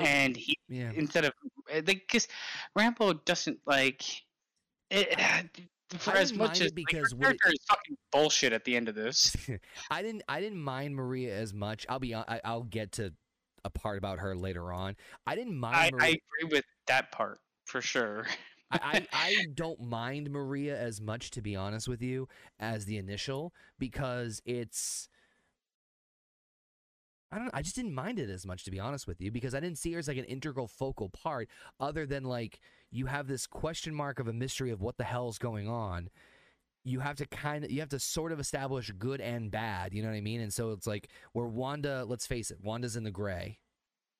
and he yeah. instead of because Rambeau doesn't like it. For I as much as because like, character is fucking bullshit at the end of this. I didn't I didn't mind Maria as much. I'll be I, I'll get to a part about her later on. I didn't mind I, Maria. I agree with that part for sure. I, I, I don't mind Maria as much, to be honest with you, as the initial because it's I don't. I just didn't mind it as much, to be honest with you, because I didn't see her as like an integral focal part, other than like you have this question mark of a mystery of what the hell's going on. You have to kind of, you have to sort of establish good and bad. You know what I mean? And so it's like where Wanda. Let's face it, Wanda's in the gray,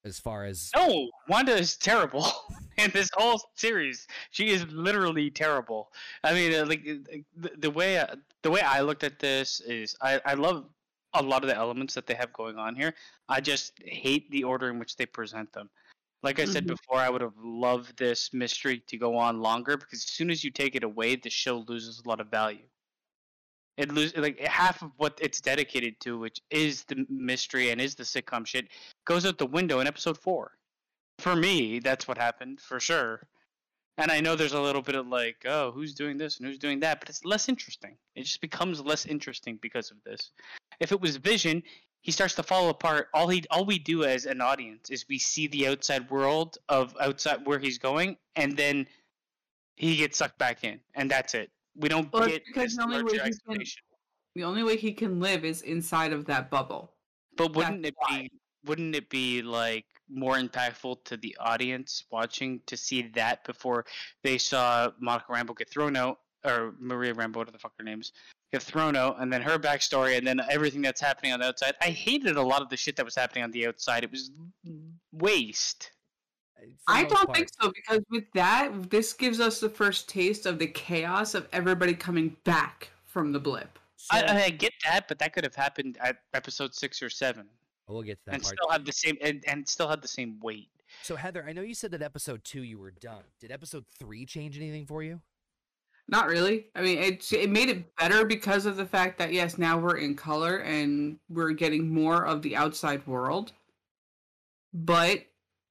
as far as No, Wanda is terrible in this whole series. She is literally terrible. I mean, uh, like uh, the, the way I, the way I looked at this is, I I love a lot of the elements that they have going on here. I just hate the order in which they present them. Like I said Mhm. before, I would have loved this mystery to go on longer because as soon as you take it away, the show loses a lot of value. It loses like half of what it's dedicated to, which is the mystery and is the sitcom shit, goes out the window in episode four. For me, that's what happened for sure. And I know there's a little bit of like, oh, who's doing this and who's doing that, but it's less interesting. It just becomes less interesting because of this. If it was Vision, he starts to fall apart. All he, all we do as an audience is we see the outside world of outside where he's going, and then he gets sucked back in, and that's it. We don't Well, get because the only way he can- The only way he can live is inside of that bubble. But wouldn't That's it be wouldn't it be like more impactful to the audience watching to see that before they saw Monica Rambeau get thrown out or Maria Rambeau, whatever the fuck her name's, get thrown out, and then her backstory, and then everything that's happening on the outside. I hated a lot of the shit that was happening on the outside. It was waste. I don't part. think so because with that, this gives us the first taste of the chaos of everybody coming back from the blip. So, I, I get that, but that could have happened at episode six or seven, we'll get to that and part. still have the same and, and still have the same weight. So Heather, I know you said that episode two you were done. Did episode three change anything for you? Not really. I mean, it it made it better because of the fact that yes, now we're in color and we're getting more of the outside world. But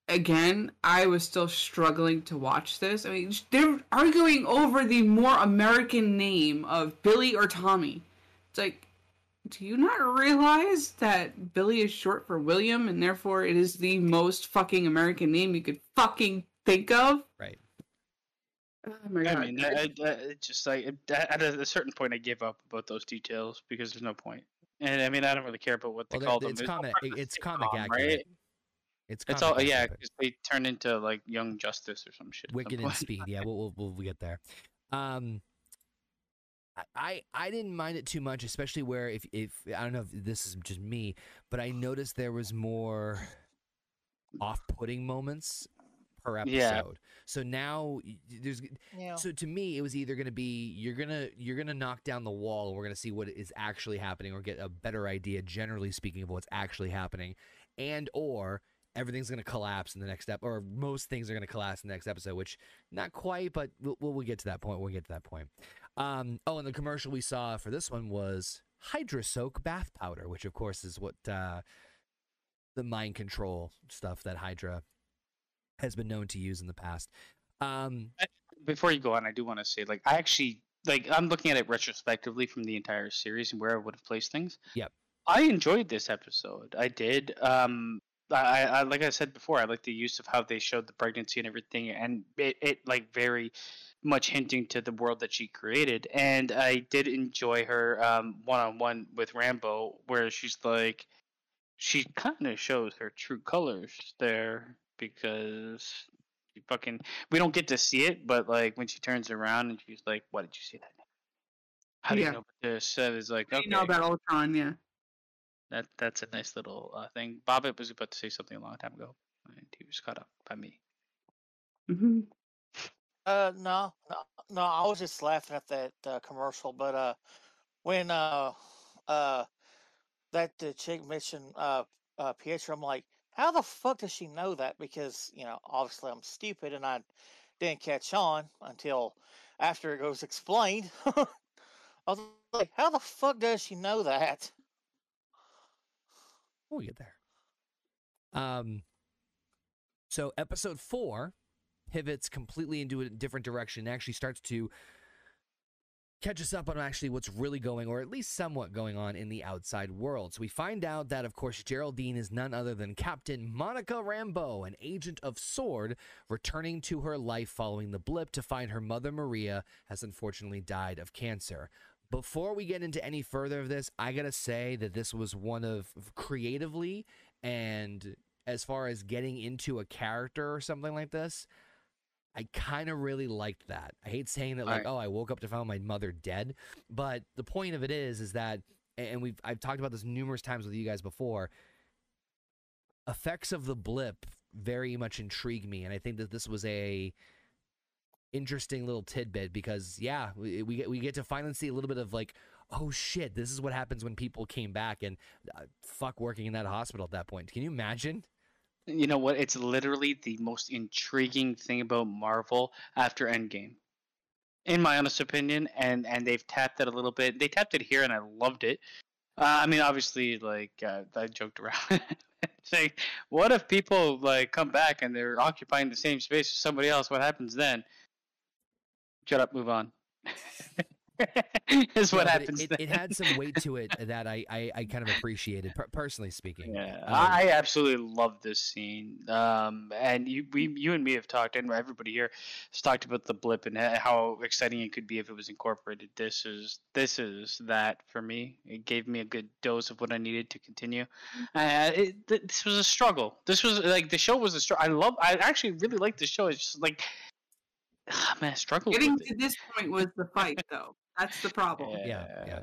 again, I was still struggling to watch this. I mean, they're arguing over the more American name of Billy or Tommy. It's like, do you not realize that Billy is short for William and therefore it is the most fucking American name you could fucking think of? Right. Oh my I god. mean, I, I, I- just like at a, a certain point, I give up about those details because there's no point. And I mean, I don't really care about what they Well, call them. it's There's no comic. purpose It's comic them, accurate. right? It's It's comic all yeah, accurate. because they turn into like Young Justice or some shit. at some Wicked and. Speed. Yeah, we'll, we'll we'll get there. Um, I- I I didn't mind it too much, especially where if if I don't know if this is just me, but I noticed there was more off-putting moments per episode. Yeah. So now y- y- there's Yeah. so to me it was either going to be you're going to you're going to knock down the wall and we're going to see what is actually happening or get a better idea generally speaking of what's actually happening and or everything's going to collapse in the next step or most things are going to collapse in the next episode which not quite but we'll, we'll, we'll get to that point we'll get to that point um, oh and the commercial we saw for this one was hydra soak bath powder which of course is what uh, the mind control stuff that hydra has been known to use in the past um, Before you go on, I do want to say, like, I actually like I'm looking at it retrospectively from the entire series and where I would have placed things. Yep. I enjoyed this episode. I did. Um, I, I like I said before, I like the use of how they showed the pregnancy and everything, and it, it like very much hinting to the world that she created. And I did enjoy her um one on one with Rambeau, where she's like, she kind of shows her true colors there because she fucking we don't get to see it, but like when she turns around and she's like, "Why did you say that?" How do Yeah. you know about this? So it's like, okay, You know about Ultron, yeah. that that's a nice little uh, thing. Bobbit was about to say something a long time ago, and he was caught up by me. hmm Uh, no, no, no. I was just laughing at that uh, commercial, but uh, when uh, uh, that the chick mentioned uh, uh, Pietro, I'm like, how the fuck does she know that? Because you know, obviously, I'm stupid and I didn't catch on until after it was explained. I was like, how the fuck does she know that? We'll get there. Um, so episode four pivots completely into a different direction. and Actually, starts to catch us up on actually what's really going, or at least somewhat going on in the outside world. So we find out that, of course, Geraldine is none other than Captain Monica Rambeau, an agent of Sword, returning to her life following the blip to find her mother Maria has unfortunately died of cancer. Before we get into any further of this, I gotta say that this was one of creatively And as far as getting into a character or something like this, I kind of really liked that. I hate saying that, like, Right. oh, I woke up to find my mother dead, but the point of it is, is that, and we've I've talked about this numerous times with you guys before. Effects of the blip very much intrigue me, and I think that this was a interesting little tidbit because yeah, we we get, we get to finally see a little bit of like, oh shit, this is what happens when people came back and uh, fuck working in that hospital at that point. Can you imagine? You know what? It's literally the most intriguing thing about Marvel after Endgame, in my honest opinion. And and they've tapped it a little bit. They tapped it here, and I loved it. Uh, I mean, obviously, like uh, I joked around, saying, "What if people like come back and they're occupying the same space as somebody else? What happens then?" Shut up. Move on. is what but happens. It, it, it had some weight to it that I I, I kind of appreciated, per- personally speaking. Yeah, Um, I absolutely love this scene. Um, and you, we, you and me have talked, and everybody here has talked about the blip and how exciting it could be if it was incorporated. This is, this is that for me. It gave me a good dose of what I needed to continue. Uh, it, this was a struggle. This was like the show was a struggle. I love. I actually really like the show. It's just like, man, I struggled Getting with to this point was the fight, though. That's the problem. Yeah, yeah.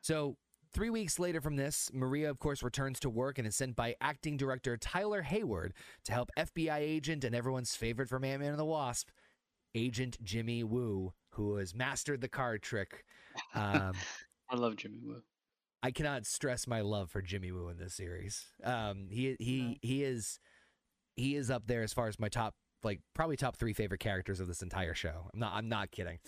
So, three weeks later from this, Maria, of course, returns to work and is sent by acting director Tyler Hayward to help FBI agent and everyone's favorite from Ant Man and the Wasp, Agent Jimmy Woo, who has mastered the card trick. Um, I love Jimmy Woo. I cannot stress my love for Jimmy Woo in this series. Um, he he he is he is up there as far as my top like probably top three favorite characters of this entire show. I'm not I'm not kidding.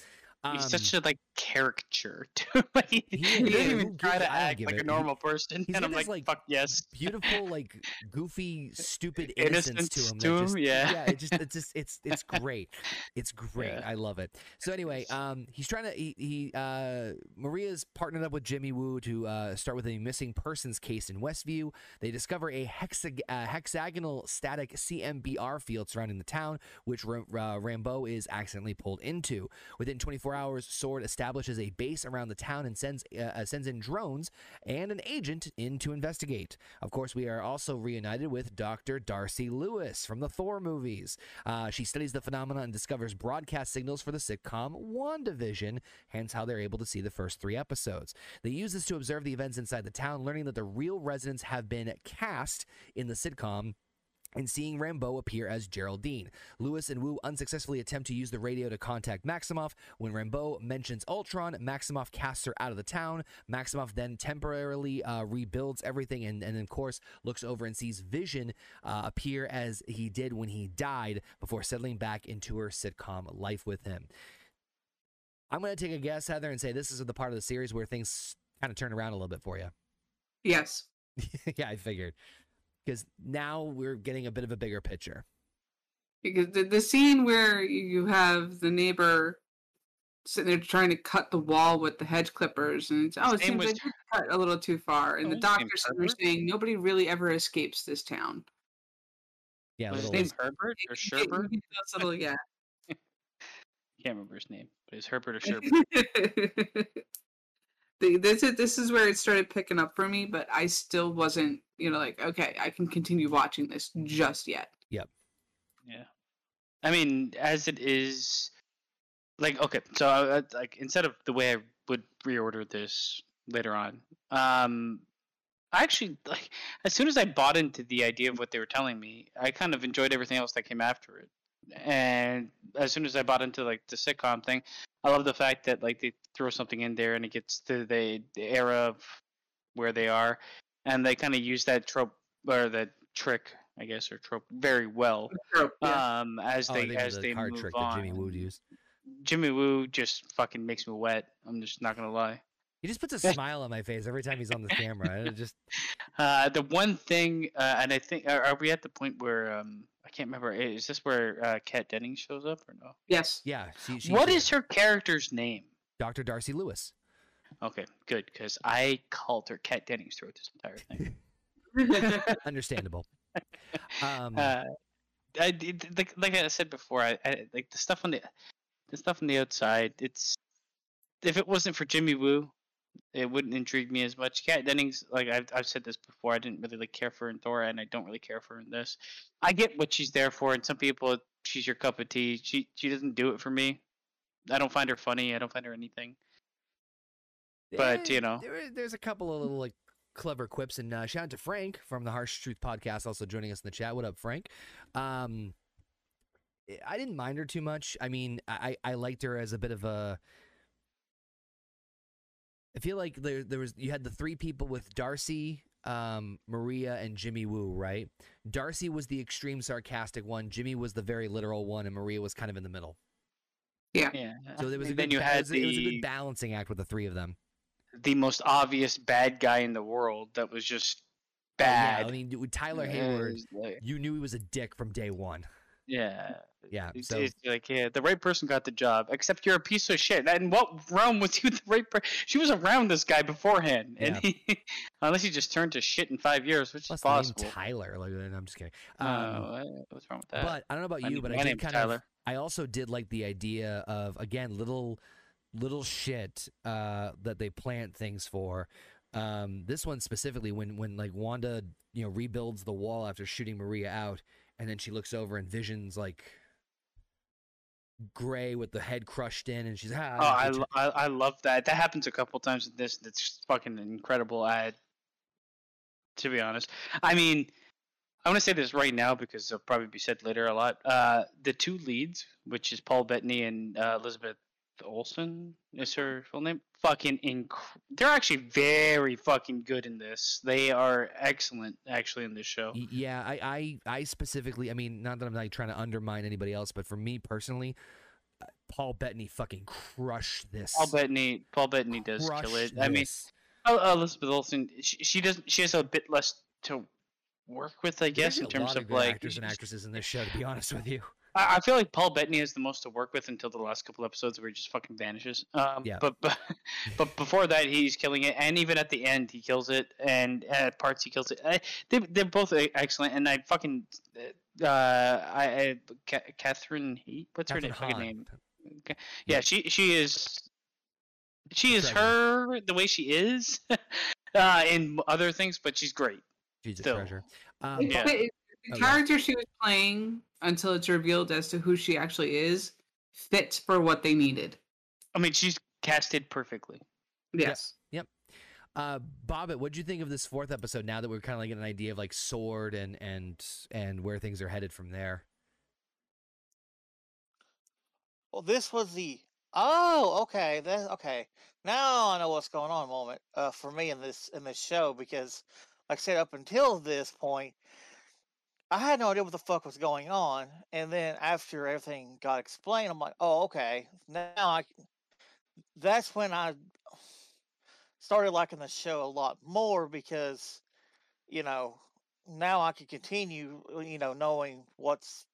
He's Um, such a like caricature too. like, he, he, he doesn't even try to act like it. a normal person, he's and I'm this, like, like, fuck yes. beautiful, like goofy, stupid innocence, to him. to that him, just, yeah. yeah. It just, it's just, it's, it's great. It's great. Yeah. I love it. So anyway, um, he's trying to, he, he uh, Maria's partnered up with Jimmy Woo to uh, start with a missing persons case in Westview. They discover a hexag- uh, hexagonal static CMBR field surrounding the town, which Ra- uh, Rambeau is accidentally pulled into. Within 24 hours, Sword establishes a base around the town and sends uh, uh, sends in drones and an agent in to investigate. Of course, we are also reunited with Dr. Darcy Lewis from the Thor movies. Uh, she studies the phenomena and discovers broadcast signals for the sitcom WandaVision, hence how they're able to see the first three episodes. They use this to observe the events inside the town, learning that the real residents have been cast in the sitcom and seeing Rambeau appear as Geraldine. Lewis and Woo unsuccessfully attempt to use the radio to contact Maximoff. When Rambeau mentions Ultron, Maximoff casts her out of the town. Maximoff then temporarily uh, rebuilds everything and, and, of course, looks over and sees Vision uh, appear as he did when he died before settling back into her sitcom life with him. I'm going to take a guess, Heather, and say this is the part of the series where things kind of turn around a little bit for you. Yes. yeah, I figured. Because now we're getting a bit of a bigger picture. Because the, the scene where you have the neighbor sitting there trying to cut the wall with the hedge clippers, and it's, oh, it seems was- like you cut a little too far. And Oh, the his name doctor's sitting saying nobody really ever escapes this town. Yeah, Was his little, name Herbert or You get- you Sherbert? get little, yeah. Can't remember his name, but it's Herbert or Sherbert. The- this is this is where it started picking up for me, but I still wasn't, you know, like okay, I can continue watching this just yet. Yep. Yeah. I mean, as it is, like, okay, so uh, like instead of the way I would reorder this later on, um, I actually like as soon as I bought into the idea of what they were telling me, I kind of enjoyed everything else that came after it. And as soon as I bought into like the sitcom thing, I love the fact that like they throw something in there and it gets to the, the era of where they are, and they kind of use that trope or that trick, I guess, or trope very well. Trope, yeah. Um, as oh, they I as the they card move trick on. that Jimmy Woo used. Jimmy Woo just fucking makes me wet. I'm just not gonna lie. He just puts a smile on my face every time he's on the camera. and It just Uh, the one thing, uh, and I think, are, are we at the point where um, I can't remember? Is this where uh, Kat Dennings shows up or no? yes. yeah. She, she, What she- is her character's name? Dr. Darcy Lewis? Okay, good, because I called her Kat Dennings throughout this entire thing. Understandable. Um, uh, I, it- like, like I said before, I, I like the stuff on the the stuff on the outside. It's if it wasn't for Jimmy Woo, It wouldn't intrigue me as much. Kat Dennings, like I've I've said this before, I didn't really like care for her in Thor, and I don't really care for her in this. I get what she's there for, and some people she's your cup of tea. She she doesn't do it for me. I don't find her funny. I don't find her anything. But, you know. there, there's a couple of little like clever quips, and uh, shout out to Frank from the Harsh Truth podcast, also joining us in the chat. What up, Frank? Um, I didn't mind her too much. I mean, I I liked her as a bit of a. I feel like there there was you had the three people with Darcy, um, Maria, and Jimmy Woo, right? Darcy was the extreme sarcastic one. Jimmy was the very literal one, and Maria was kind of in the middle. Yeah. So there was a And good, then you ba- it had was a- it was a the good balancing act with the three of them. The most obvious bad guy in the world that was just Oh, yeah, bad. I mean, with Tyler Yeah, Hayward, like- you knew he was a dick from day one. Yeah. Yeah, It's, so- it's like, yeah, the right person got the job, except you're a piece of shit. And what realm was you the right person? She was around this guy beforehand. And Yeah. he, unless he just turned to shit in five years, which Plus is possible. Tyler. Like, I'm just kidding. Um, uh, what's wrong with that? but I don't know about you, name- but I did kind Tyler. of. I also did like the idea of again little, little shit uh, that they plant things for. Um, this one specifically, when when like Wanda, you know, rebuilds the wall after shooting Maria out, and then she looks over and Vision's like gray with the head crushed in, and she's ah. Oh, I, and she lo- I, I love that. That happens a couple times in this. That's fucking incredible. I, to be honest, I mean, I want to say this right now because it'll probably be said later a lot. Uh, the two leads, which is Paul Bettany and uh, Elizabeth Olsen, is her full name. Fucking inc- They're actually very fucking good in this. They are excellent, actually, in this show. Yeah, I, I, I specifically, I mean, not that I'm like trying to undermine anybody else, but for me personally, uh, Paul Bettany fucking crushed this. Paul Bettany, Paul Bettany does kill it. I mean, this. Oh, Elizabeth Olsen, she, she doesn't. She has a bit less to work with, I guess, in terms of good like. actors and actresses in this show. To be honest with you, I, I feel like Paul Bettany has the most to work with until the last couple episodes where he just fucking vanishes. Um, Yeah. But but but before that, he's killing it, and even at the end, he kills it, and at parts he kills it. I, they they're both excellent, and I fucking uh, I, I Catherine Heat. What's her Catherine name? Fucking name. Okay. Yeah, she she is. She is her the way she is, uh, in other things, but she's great. she's a Still. treasure. Um, Yeah. the- the character she was playing until it's revealed as to who she actually is fits for what they needed. I mean, she's casted perfectly. Yes. Yep. Uh, Bobbit, what do you think of this fourth episode? Now that we're kind of like getting an idea of like Sword and and and where things are headed from there. Well, this was the oh, okay, that okay. Now I know what's going on. Moment uh, for me in this in this show because, like I said, up until this point, I had no idea what the fuck was going on, and then after everything got explained, I'm like, oh, okay. Now I, that's when I started liking the show a lot more because, you know, now I can continue, uh, you know, knowing what's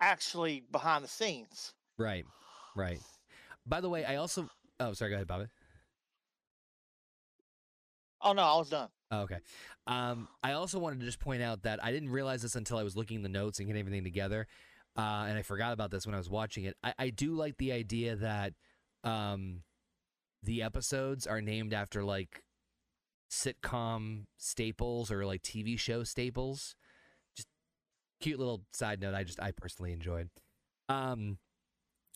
actually behind the scenes. Right, right. By the way, I also. Oh, sorry. Go ahead, Bobbit. Oh no, I was done. Oh, okay. Um, I also wanted to just point out that I didn't realize this until I was looking the notes and getting everything together, uh, and I forgot about this when I was watching it. I, I do like the idea that um, the episodes are named after like sitcom staples or like TV show staples. Just cute little side note. I just I personally enjoyed. Um,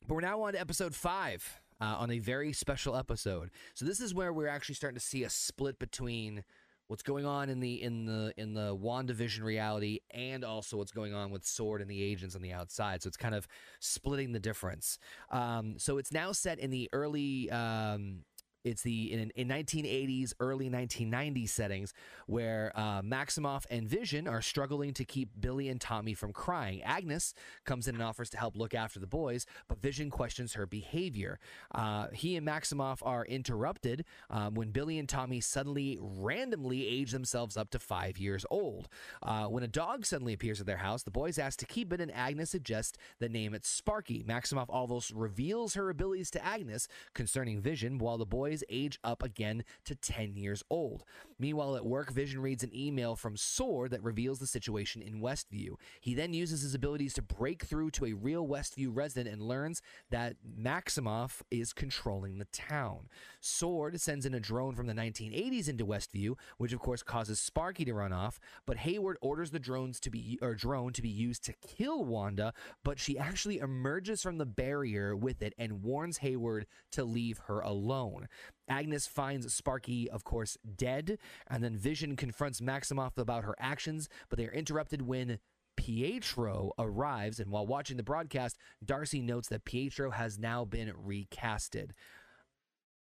but we're now on to episode five. Uh, on a very special episode. So this is where we're actually starting to see a split between what's going on in the in the in the WandaVision reality and also what's going on with Sword and the agents on the outside. So it's kind of splitting the difference. Um, so it's now set in the early. Um, it's the in, in 1980s, early 1990s settings where uh, Maximoff and Vision are struggling to keep Billy and Tommy from crying. Agnes comes in and offers to help look after the boys, but Vision questions her behavior. Uh, he and Maximoff are interrupted um, when Billy and Tommy suddenly randomly age themselves up to five years old. Uh, when a dog suddenly appears at their house, the boys ask to keep it, and Agnes suggests the name it Sparky. Maximoff almost reveals her abilities to Agnes concerning Vision, while the boys boys age up again to 10 years old. Meanwhile, at work, Vision reads an email from Sword that reveals the situation in Westview. He then uses his abilities to break through to a real Westview resident and learns that Maximoff is controlling the town. Sword sends in a drone from the 1980s into Westview, which of course causes Sparky to run off, but Hayward orders the drones to be or drone to be used to kill Wanda, but she actually emerges from the barrier with it and warns Hayward to leave her alone. Agnes finds Sparky, of course, dead, and then Vision confronts Maximoff about her actions, but they are interrupted when Pietro arrives, and while watching the broadcast, Darcy notes that Pietro has now been recasted.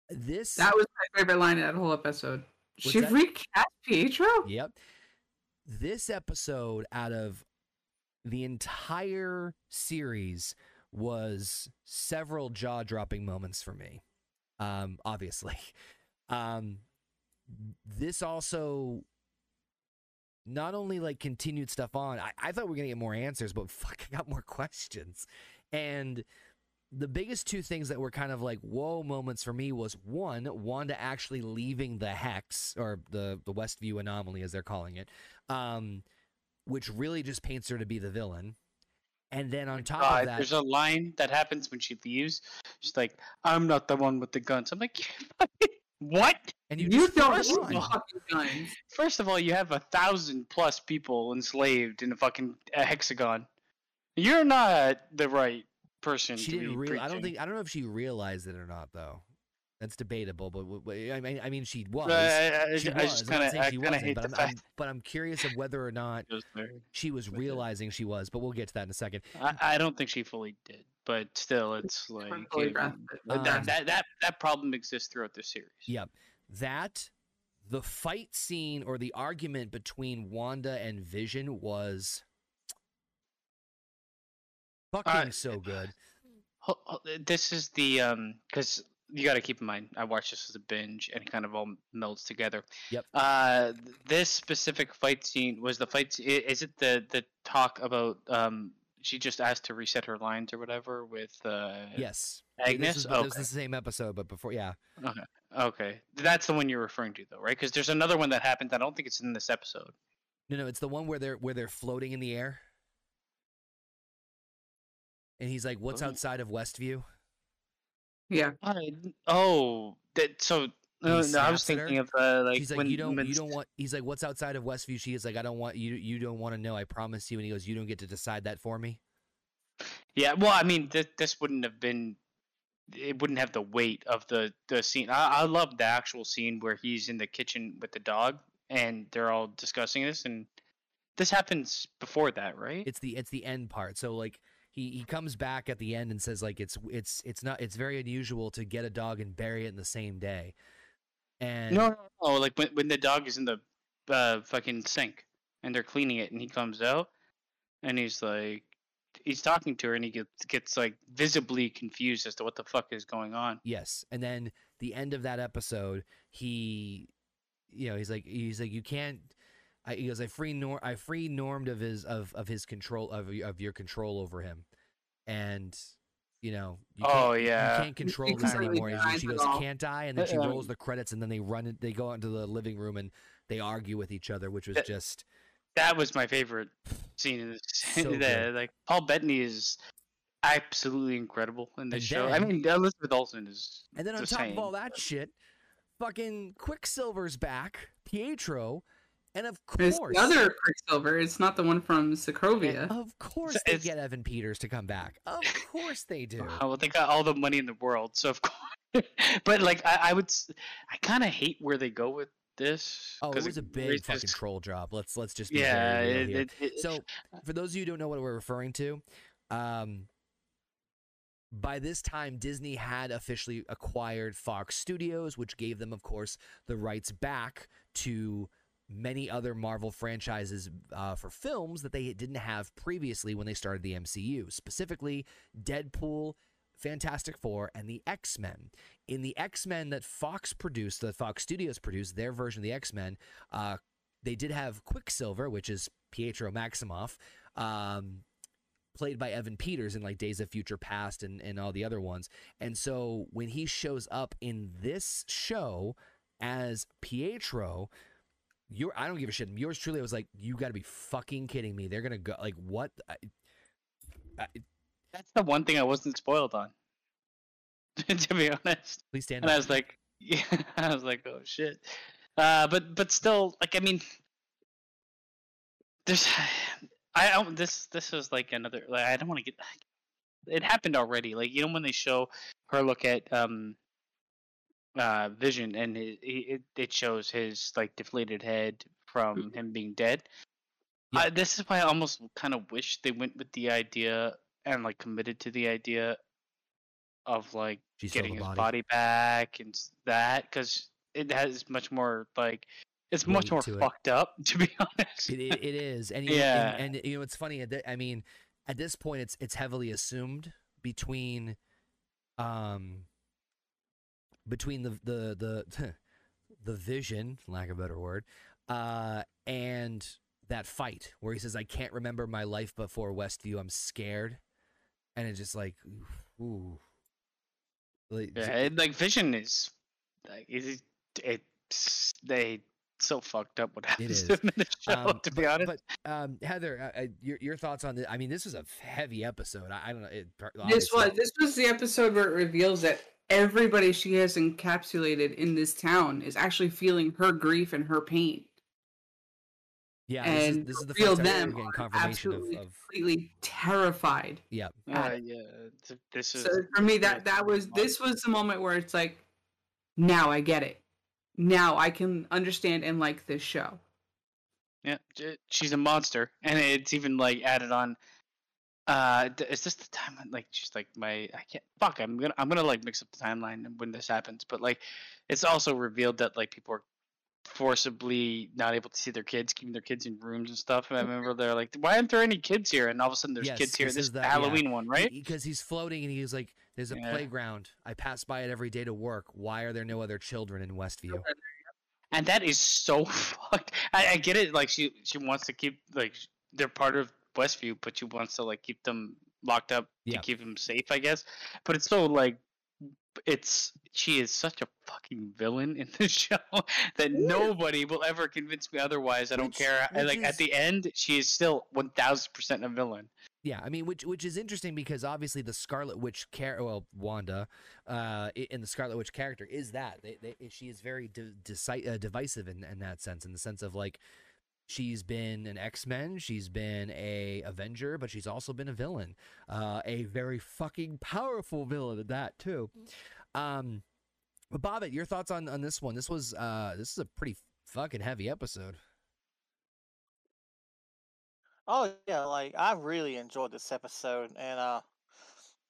This That was my favorite line in that whole episode. What's she that? recast Pietro? Yep. This episode out of the entire series was several jaw-dropping moments for me. Um, obviously. Um, this also not only like continued stuff on. I, I thought we are gonna get more answers, but fuck, I got more questions. And the biggest two things that were kind of like whoa moments for me was one, Wanda actually leaving the hex or the the Westview anomaly as they're calling it, um, which really just paints her to be the villain. And then on top God, of that, there's a line that happens when she leaves. She's like, "I'm not the one with the guns." I'm like, "What?" and you, You, don't first need one. fucking guns. First of all, you have a thousand plus people enslaved in a fucking a hexagon. You're not the right person. She to didn't be real. I don't think. I don't know if she realized it or not, though. That's debatable. But w- w- I mean, I mean, she was. But I, I, she I was. just I'm not kind of, I she kind of wasn't, hate but the I'm, fact. I'm- but I'm curious of whether or not was she was realizing she was. But we'll get to that in a second. I, I don't think she fully did, but still, it's like it- Um, that, that that that problem exists throughout the series. Yep. That the fight scene or the argument between Wanda and Vision was fucking Alright. so good. Ho- ho- This is the um because you got to keep in mind I watched this as a binge and it kind of all melds together. Yep. Uh, this specific fight scene was the fight. Is it the the talk about um she just asked to reset her lines or whatever with uh Yes. Agnes? This is, okay. this is the same episode, but before, yeah. okay, Okay, that's the one you're referring to though, right? Because there's another one that happened. I don't think it's in this episode. No, no, it's the one where they're where they're floating in the air. And he's like, "What's outside of Westview?" Yeah. I, oh, that so. No, no, I was snaps at her? thinking of uh, like She's like, when "You don't, when you don't want." He's like, "What's outside of Westview?" She is like, "I don't want you. You don't want to know. I promise you." And he goes, "You don't get to decide that for me." Yeah, well, I mean, th- this wouldn't have been. It wouldn't have the weight of the the scene. I, I love the actual scene where he's in the kitchen with the dog and they're all discussing this, and this happens before that, right? It's the it's the end part. So like he he comes back at the end and says like it's it's it's not it's very unusual to get a dog and bury it in the same day. And no, no, no, like when when the dog is in the uh, fucking sink and they're cleaning it, and he comes out and he's like, he's talking to her, and he gets gets like visibly confused as to what the fuck is going on. Yes, and then the end of that episode, he, you know, he's like, he's like, you can't. I, he goes, I free nor, I free normed of his of of his control of of your control over him, and you know, you Oh, yeah. you can't control he this can't really anymore. And she goes, all. can't I? And then she Uh, rolls the credits, and then they run it. They go out into the living room and they argue with each other, which was That- just That was my favorite scene in this. So the, like Paul Bettany is absolutely incredible in this And show. I mean, Elizabeth Olsen is. And then on the top same, of all that shit, fucking Quicksilver's back, Pietro, and of It's course, the other Quicksilver. It's not the one from Sokovia. of course, So they it's- get Evan Peters to come back. Of course they do. Oh, well, they got all the money in the world, so of course. but like, I, I would, I kind of hate where they go with this. Oh, it was a big it's fucking just- troll job. Let's let's just be Yeah, very real it, here. it, it, So, for those of you who don't know what we're referring to, um, by this time, Disney had officially acquired Fox Studios, which gave them, of course, the rights back to many other Marvel franchises uh, for films that they didn't have previously when they started the MCU, specifically Deadpool. Fantastic Four and the X Men. In the X Men that Fox produced, that Fox Studios produced, their version of the X Men, uh, they did have Quicksilver, which is Pietro Maximoff, um, played by Evan Peters in like Days of Future Past and, and all the other ones. And so when he shows up in this show as Pietro, you're I don't give a shit. Yours truly, I was like, you got to be fucking kidding me. They're gonna go like what? I, I, That's the one thing I wasn't spoiled on. to be honest. please stand and I was like, yeah, I was like, oh shit. Uh, but but still, like, I mean, there's, I don't. This this is like another. Like, I don't want to get. It happened already. Like you know when they show her look at um, uh, Vision and it it, it shows his like deflated head from him being dead. Yeah. I, this is why I almost kind of wish they went with the idea and like committed to the idea of like She getting his body. body back and that because it has much more like it's much more to it. fucked up to be honest. it, it, it is, and Yeah. and, and you know it's funny. I mean, at this point, it's it's heavily assumed between, um, between the the the the vision, lack of a better word, uh, and that fight where he says, "I can't remember my life before Westview. I'm scared," and it's just like, ooh, like, yeah, it, like Vision is like it, it's they so fucked up what happens to him in the show. Um, to be but- honest, But um, Heather, uh, uh, your your thoughts on this? I mean, this was a heavy episode. I, I don't know. It, This was this was the episode where it reveals that everybody she has encapsulated in this town is actually feeling her grief and her pain. Yeah, this is, and this is the real first time we're them getting are confirmation of, absolutely of completely terrified. yeah. uh, yeah, this is So for me, that that was this was the moment where it's like, now I get it. Now I can understand and like this show. Yeah, she's a monster, and it's even like added on. Uh, is this the time? Like, just like my. I can't. Fuck. I'm gonna. I'm gonna like mix up the timeline when this happens. But like, it's also revealed that like people are forcibly not able to see their kids, keeping their kids in rooms and stuff. And I remember they're like, "Why aren't there any kids here?" And all of a sudden, there's Yes, kids here. this This is the yeah. Halloween one, right? Because he's floating and he's like, "There's a Yeah. playground. I pass by it every day to work. Why are there no other children in Westview?" and that is so fucked. I, I get it. Like she she wants to keep like they're part of Westview, but she wants to like keep them locked up Yeah. to keep them safe, I guess. But it's so like it's she is such a fucking villain in this show that nobody will ever convince me otherwise. I don't Which- care. Which like is- at the end, she is still one thousand percent a villain. Yeah, I mean, which which is interesting because obviously the Scarlet Witch char- well, Wanda, uh, in the Scarlet Witch character is that they, they, she is very de- deci- uh, divisive in, in that sense, in the sense of like she's been an X Men, she's been a Avenger, but she's also been a villain, uh, a very fucking powerful villain at that too. Um, but Bobbit, your thoughts on on this one? This was uh, this is a pretty fucking heavy episode. Oh yeah, like I really enjoyed this episode, and uh,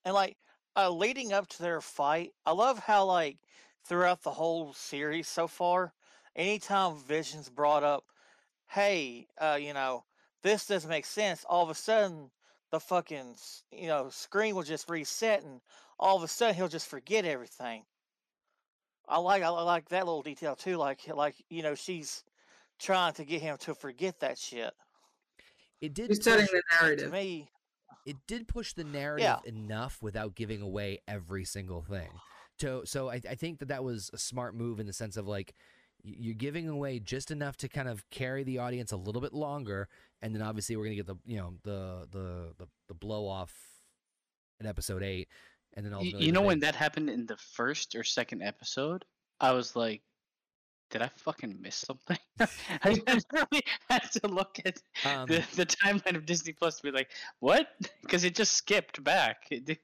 and like uh, leading up to their fight, I love how like throughout the whole series so far, anytime Vision's brought up, hey, uh, you know, this doesn't make sense. All of a sudden, the fucking you know screen will just reset, and all of a sudden he'll just forget everything. I like I like that little detail too. Like like you know she's trying to get him to forget that shit. It did He's setting push- the To narrative. me, it did push the narrative enough without giving away every single thing. So, so I, I think that that was a smart move in the sense of like y- you're giving away just enough to kind of carry the audience a little bit longer, and then obviously we're gonna get the you know the the the, the blow off in episode eight, and then ultimately You know when that happened in the first or second episode, I was like, "Did I fucking miss something?" I really had to look at um, the, the timeline of Disney Plus to be like, "What?" Because it just skipped back. It did,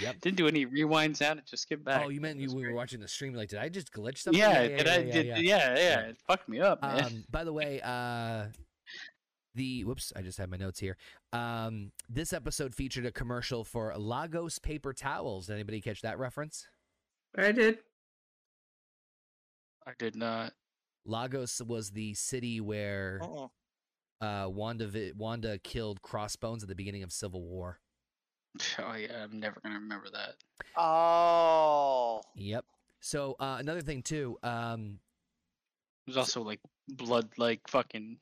Yep. didn't do any rewind sound. It just skipped back. oh, you meant you we were watching the stream like did I just glitch something? Yeah, yeah, did yeah, I? yeah, did, yeah. yeah, yeah, Yeah. It fucked me up, man. Um, by the way, uh, the whoops, I just had my notes here. Um, this episode featured a commercial for Lagos paper towels. Did anybody catch that reference? I did. I did not. Lagos was the city where uh-uh. uh, Wanda Wanda killed Crossbones at the beginning of Civil War. Oh yeah, I'm never gonna remember that. Oh, Yep. So uh, another thing too. Um, It was also like blood, like fucking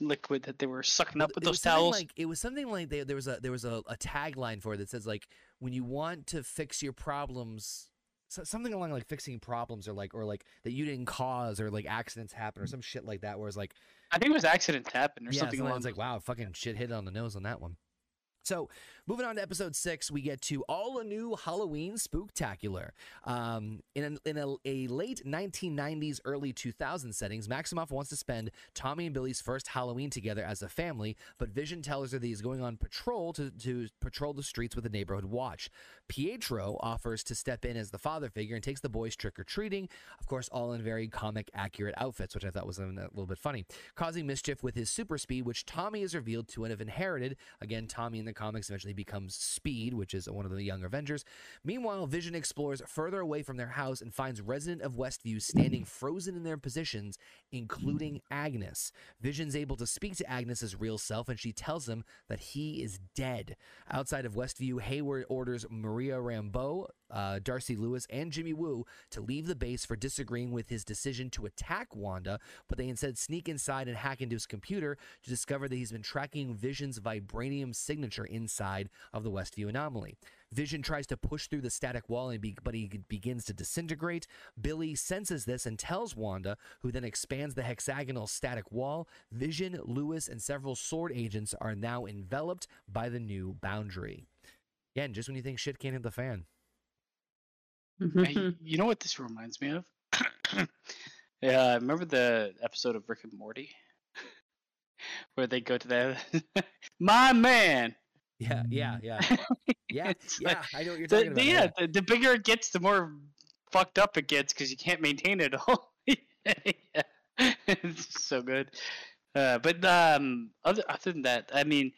liquid that they were sucking up with it those was something towels. Like, it was something like they, there was a there was a, a tagline for it that says like when you want to fix your problems, so, something along like fixing problems or like or like that you didn't cause or like accidents happen or some shit like that. Where it's like I think it was accidents happen or yeah, something along it's like those- wow, fucking shit hit on the nose on that one. So, moving on to episode six, we get to all a new Halloween spooktacular. Um, in a, in a, a late 1990s, early 2000s settings, Maximoff wants to spend Tommy and Billy's first Halloween together as a family, but Vision tells her that he's going on patrol to, to patrol the streets with a neighborhood watch. Pietro offers to step in as the father figure and takes the boys trick or treating, of course, all in very comic accurate outfits, which I thought was a, little bit funny, causing mischief with his super speed, which Tommy is revealed to have inherited. Again, Tommy in the comics eventually becomes Speed, which is one of the young Avengers. Meanwhile, Vision explores further away from their house and finds resident of Westview standing frozen in their positions, including Agnes. Vision's able to speak to Agnes's real self, and she tells him that he is dead. Outside of Westview, Hayward orders Maria Rambeau, uh, Darcy Lewis, and Jimmy Woo to leave the base for disagreeing with his decision to attack Wanda, but they instead sneak inside and hack into his computer to discover that he's been tracking Vision's vibranium signature inside of the Westview anomaly. Vision tries to push through the static wall, and be- but he begins to disintegrate. Billy senses this and tells Wanda, who then expands the hexagonal static wall. Vision, Lewis, and several S.W.O.R.D. agents are now enveloped by the new boundary. Again, just when you think shit can't hit the fan. Mm-hmm. Hey, you know what this reminds me of? yeah, I remember the episode of Rick and Morty where they go to the my man. Yeah, yeah, yeah, yeah, It's yeah. I know what you're the, talking about. yeah, the, the bigger it gets, the more fucked up it gets because you can't maintain it all. Yeah. it's so good. Uh, but um, other other than that, I mean,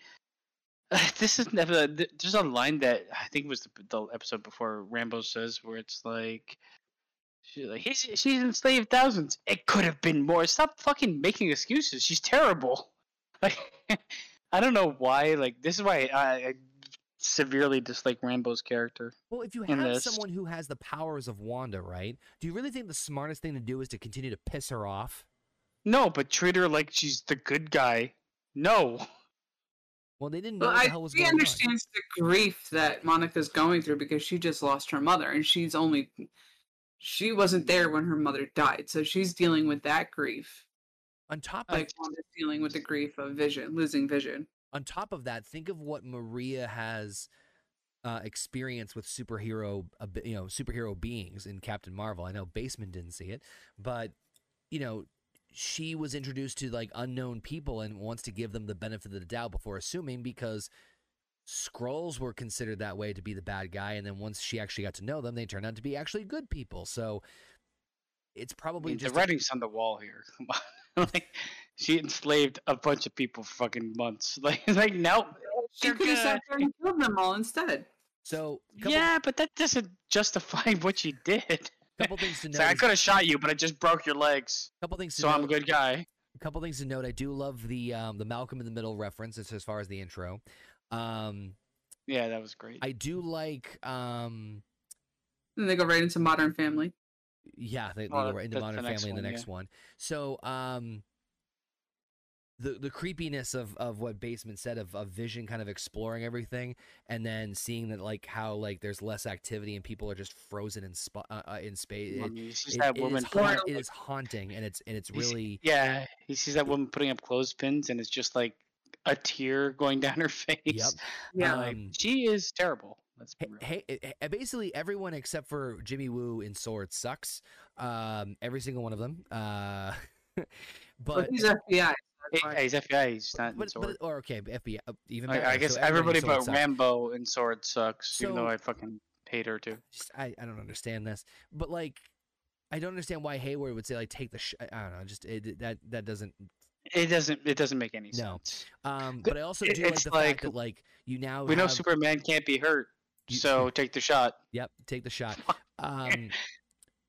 this is never. There's a line that I think was the, the episode before Rambeau says where it's like. She's like, He's, she's enslaved thousands. It could have been more. Stop fucking making excuses. She's terrible. Like, I don't know why. Like, this is why I, I severely dislike Rambeau's character. Well, if you have this. someone who has the powers of Wanda, right? Do you really think the smartest thing to do is to continue to piss her off? No, but treat her like she's the good guy. No. Well, they didn't know Well, what the I, hell was she going on. understands the grief that Monica's going through because she just lost her mother, and she's only she wasn't there when her mother died, so she's dealing with that grief, On top of like dealing with the grief of Vision, losing Vision. on top of that, think of what Maria has uh, experienced with superhero, uh, you know, superhero beings in Captain Marvel. I know Basement didn't see it, but you know, she was introduced to like unknown people and wants to give them the benefit of the doubt before assuming because Skrulls were considered that way to be the bad guy, and then once she actually got to know them, they turned out to be actually good people. So it's I probably mean, the just a- writing's on the wall here. Come on. like, she enslaved a bunch of people for fucking months. Like, like no. She could have sat there and killed them all instead. so couple, Yeah, but that doesn't justify what she did. couple things to note. like, I could have shot you, but I just broke your legs, couple things to so I'm a good guy. A couple things to note. I do love the um, the Malcolm in the Middle reference as, as far as the intro. Um, Yeah, that was great. I do like. Um, And they go right into Modern Family. Yeah, they, they into that's the Modern next Family in the next one. So, um, the the creepiness of of what Basement said of of Vision kind of exploring everything, and then seeing that like how like there's less activity and people are just frozen in spot uh, uh, in space. I It, mean, he sees it- that it is woman. putting it is haunting, and it's and it's really yeah, he sees that woman putting up clothespins, and it's just like a tear going down her face. Yep. Yeah. Like, Um, she is terrible. Let's be Hey, real. hey, eh, basically everyone except for Jimmy Woo in S.W.O.R.D. sucks. Um, every single one of them. Uh, But but he's FBI. Hey, so that's why- hey, he's FBI. He's not in but, Sword. but or okay, FBI uh, even. I, better. I guess So everybody in but sucks. Rambeau in S.W.O.R.D. sucks, even though I fucking hate her too. Just, I I don't understand this, but like. I don't understand why Hayward would say like take the sh- I I don't know just it, that that doesn't It doesn't. It doesn't make any No. sense. um but I also it- do like the like- fact that like you now We know Superman can't be hurt, You- so take the shot. Yep, take the shot. Um,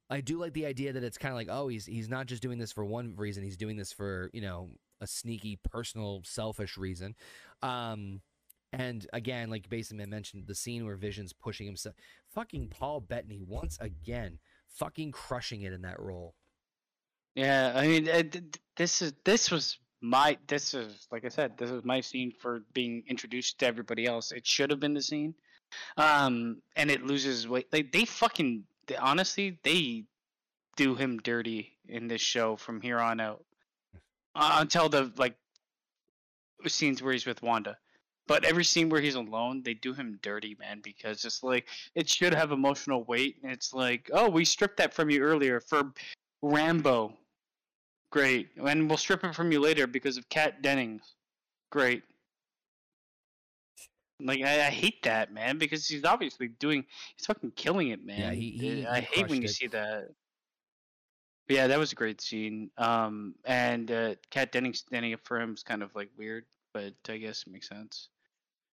I do like the idea that it's kind of like, oh, he's he's not just doing this for one reason. He's doing this for you know a sneaky, personal, selfish reason. Um, and again, like Basement mentioned, the scene where Vision's pushing himself, fucking Paul Bettany once again, fucking crushing it in that role. Yeah, I mean, uh, th- th- this is this was my this is like I said, this is my scene for being introduced to everybody else. It should have been the scene, um, and it loses weight. Like they fucking they, honestly they do him dirty in this show from here on out uh, until the like scenes where he's with Wanda. But every scene where he's alone, they do him dirty, man, because it's like it should have emotional weight. And it's like, oh, we stripped that from you earlier for Rambeau. Great. And we'll strip it from you later because of Kat Dennings. Great. Like I, I hate that, man, because he's obviously doing he's fucking killing it, man. Yeah, he- he- I he hate when crushed you see that. But yeah, that was a great scene. Um, and uh, Kat Dennings standing up for him is kind of like weird, but I guess it makes sense.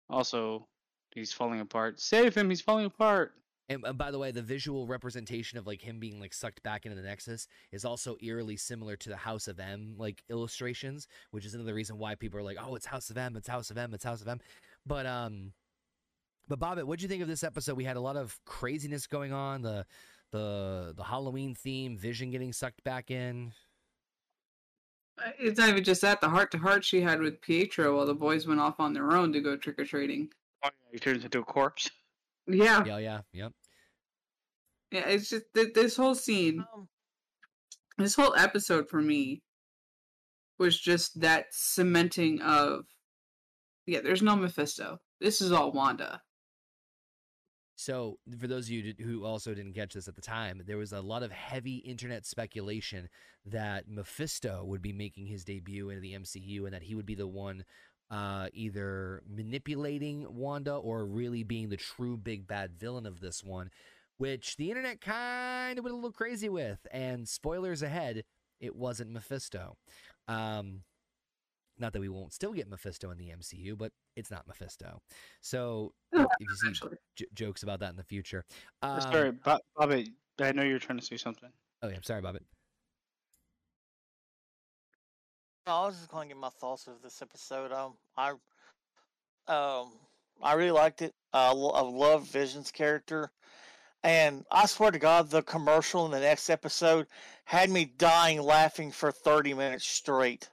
Also, he's falling apart. Save him! He's falling apart. And, and by the way, the visual representation of like him being like sucked back into the Nexus is also eerily similar to the House of M like illustrations, which is another reason why people are like, "Oh, it's House of M, it's House of M, it's House of M." But um, but Bobbit, what'd you think of this episode? We had a lot of craziness going on. The the the Halloween theme, Vision getting sucked back in. It's not even just that. The heart to heart she had with Pietro while the boys went off on their own to go trick or treating. Oh, yeah, he turns into a corpse. Yeah, Yeah, yeah, yep. yeah. It's just th- this whole scene, Um, this whole episode for me was just that cementing of, yeah. There's no Mephisto. This is all Wanda. So, for those of you who also didn't catch this at the time, there was a lot of heavy internet speculation that Mephisto would be making his debut into the MCU and that he would be the one uh, either manipulating Wanda or really being the true big bad villain of this one, which the internet kind of went a little crazy with. And spoilers ahead, it wasn't Mephisto. Um, not that we won't still get Mephisto in the MCU, but it's not Mephisto. So, Oh, if you see j- jokes about that in the future. Uh, Um, Sorry, Bob, Bobby. I know you're trying to say something. Oh, yeah. I'm Sorry, Bobbit. No, I was just going to get my thoughts of this episode. Um, I, um, I really liked it. Uh, I love Vision's character, and I swear to God, the commercial in the next episode had me dying laughing for thirty minutes straight.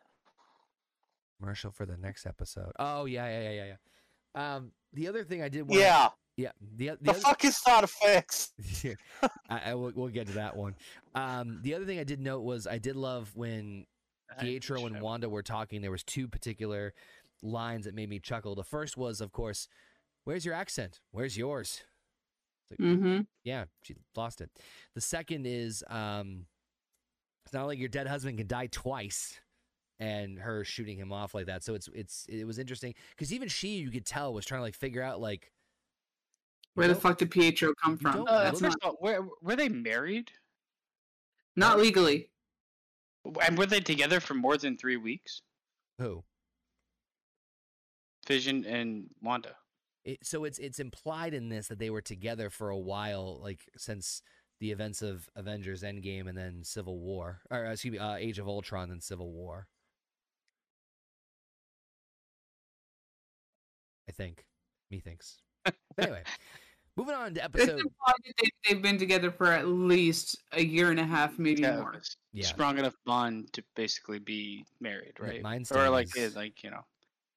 Commercial for the next episode. Oh, yeah, yeah, yeah, yeah, yeah. Um, the other thing I did want Yeah, yeah, the, the the other, fucking side effects. Yeah, I, I will, we'll get to that one. Um, the other thing I did note was I did love when Pietro and Wanda were talking. There was two particular lines that made me chuckle. The first was, of course, "Where's your accent? Where's yours?" mm-hmm. Yeah, she lost it. The second is, um, it's not like your dead husband can die twice, and her shooting him off like that. So it's it's it was interesting because even she, you could tell, was trying to like figure out like Where the fuck did Pietro come from? Uh, That's first not, all, were, were they married? not legally. And were they together for more than three weeks? who. Vision and Wanda. It, so it's it's implied in this that they were together for a while, like since the events of Avengers Endgame and then Civil War, or uh, excuse me, uh, Age of Ultron and Civil War. I think. Methinks. But anyway, moving on to It's episode. implied that they, they've been together for at least a year and a half, maybe Yeah, more. Yeah. strong enough bond to basically be married, That right? Mind or like, is- like you know.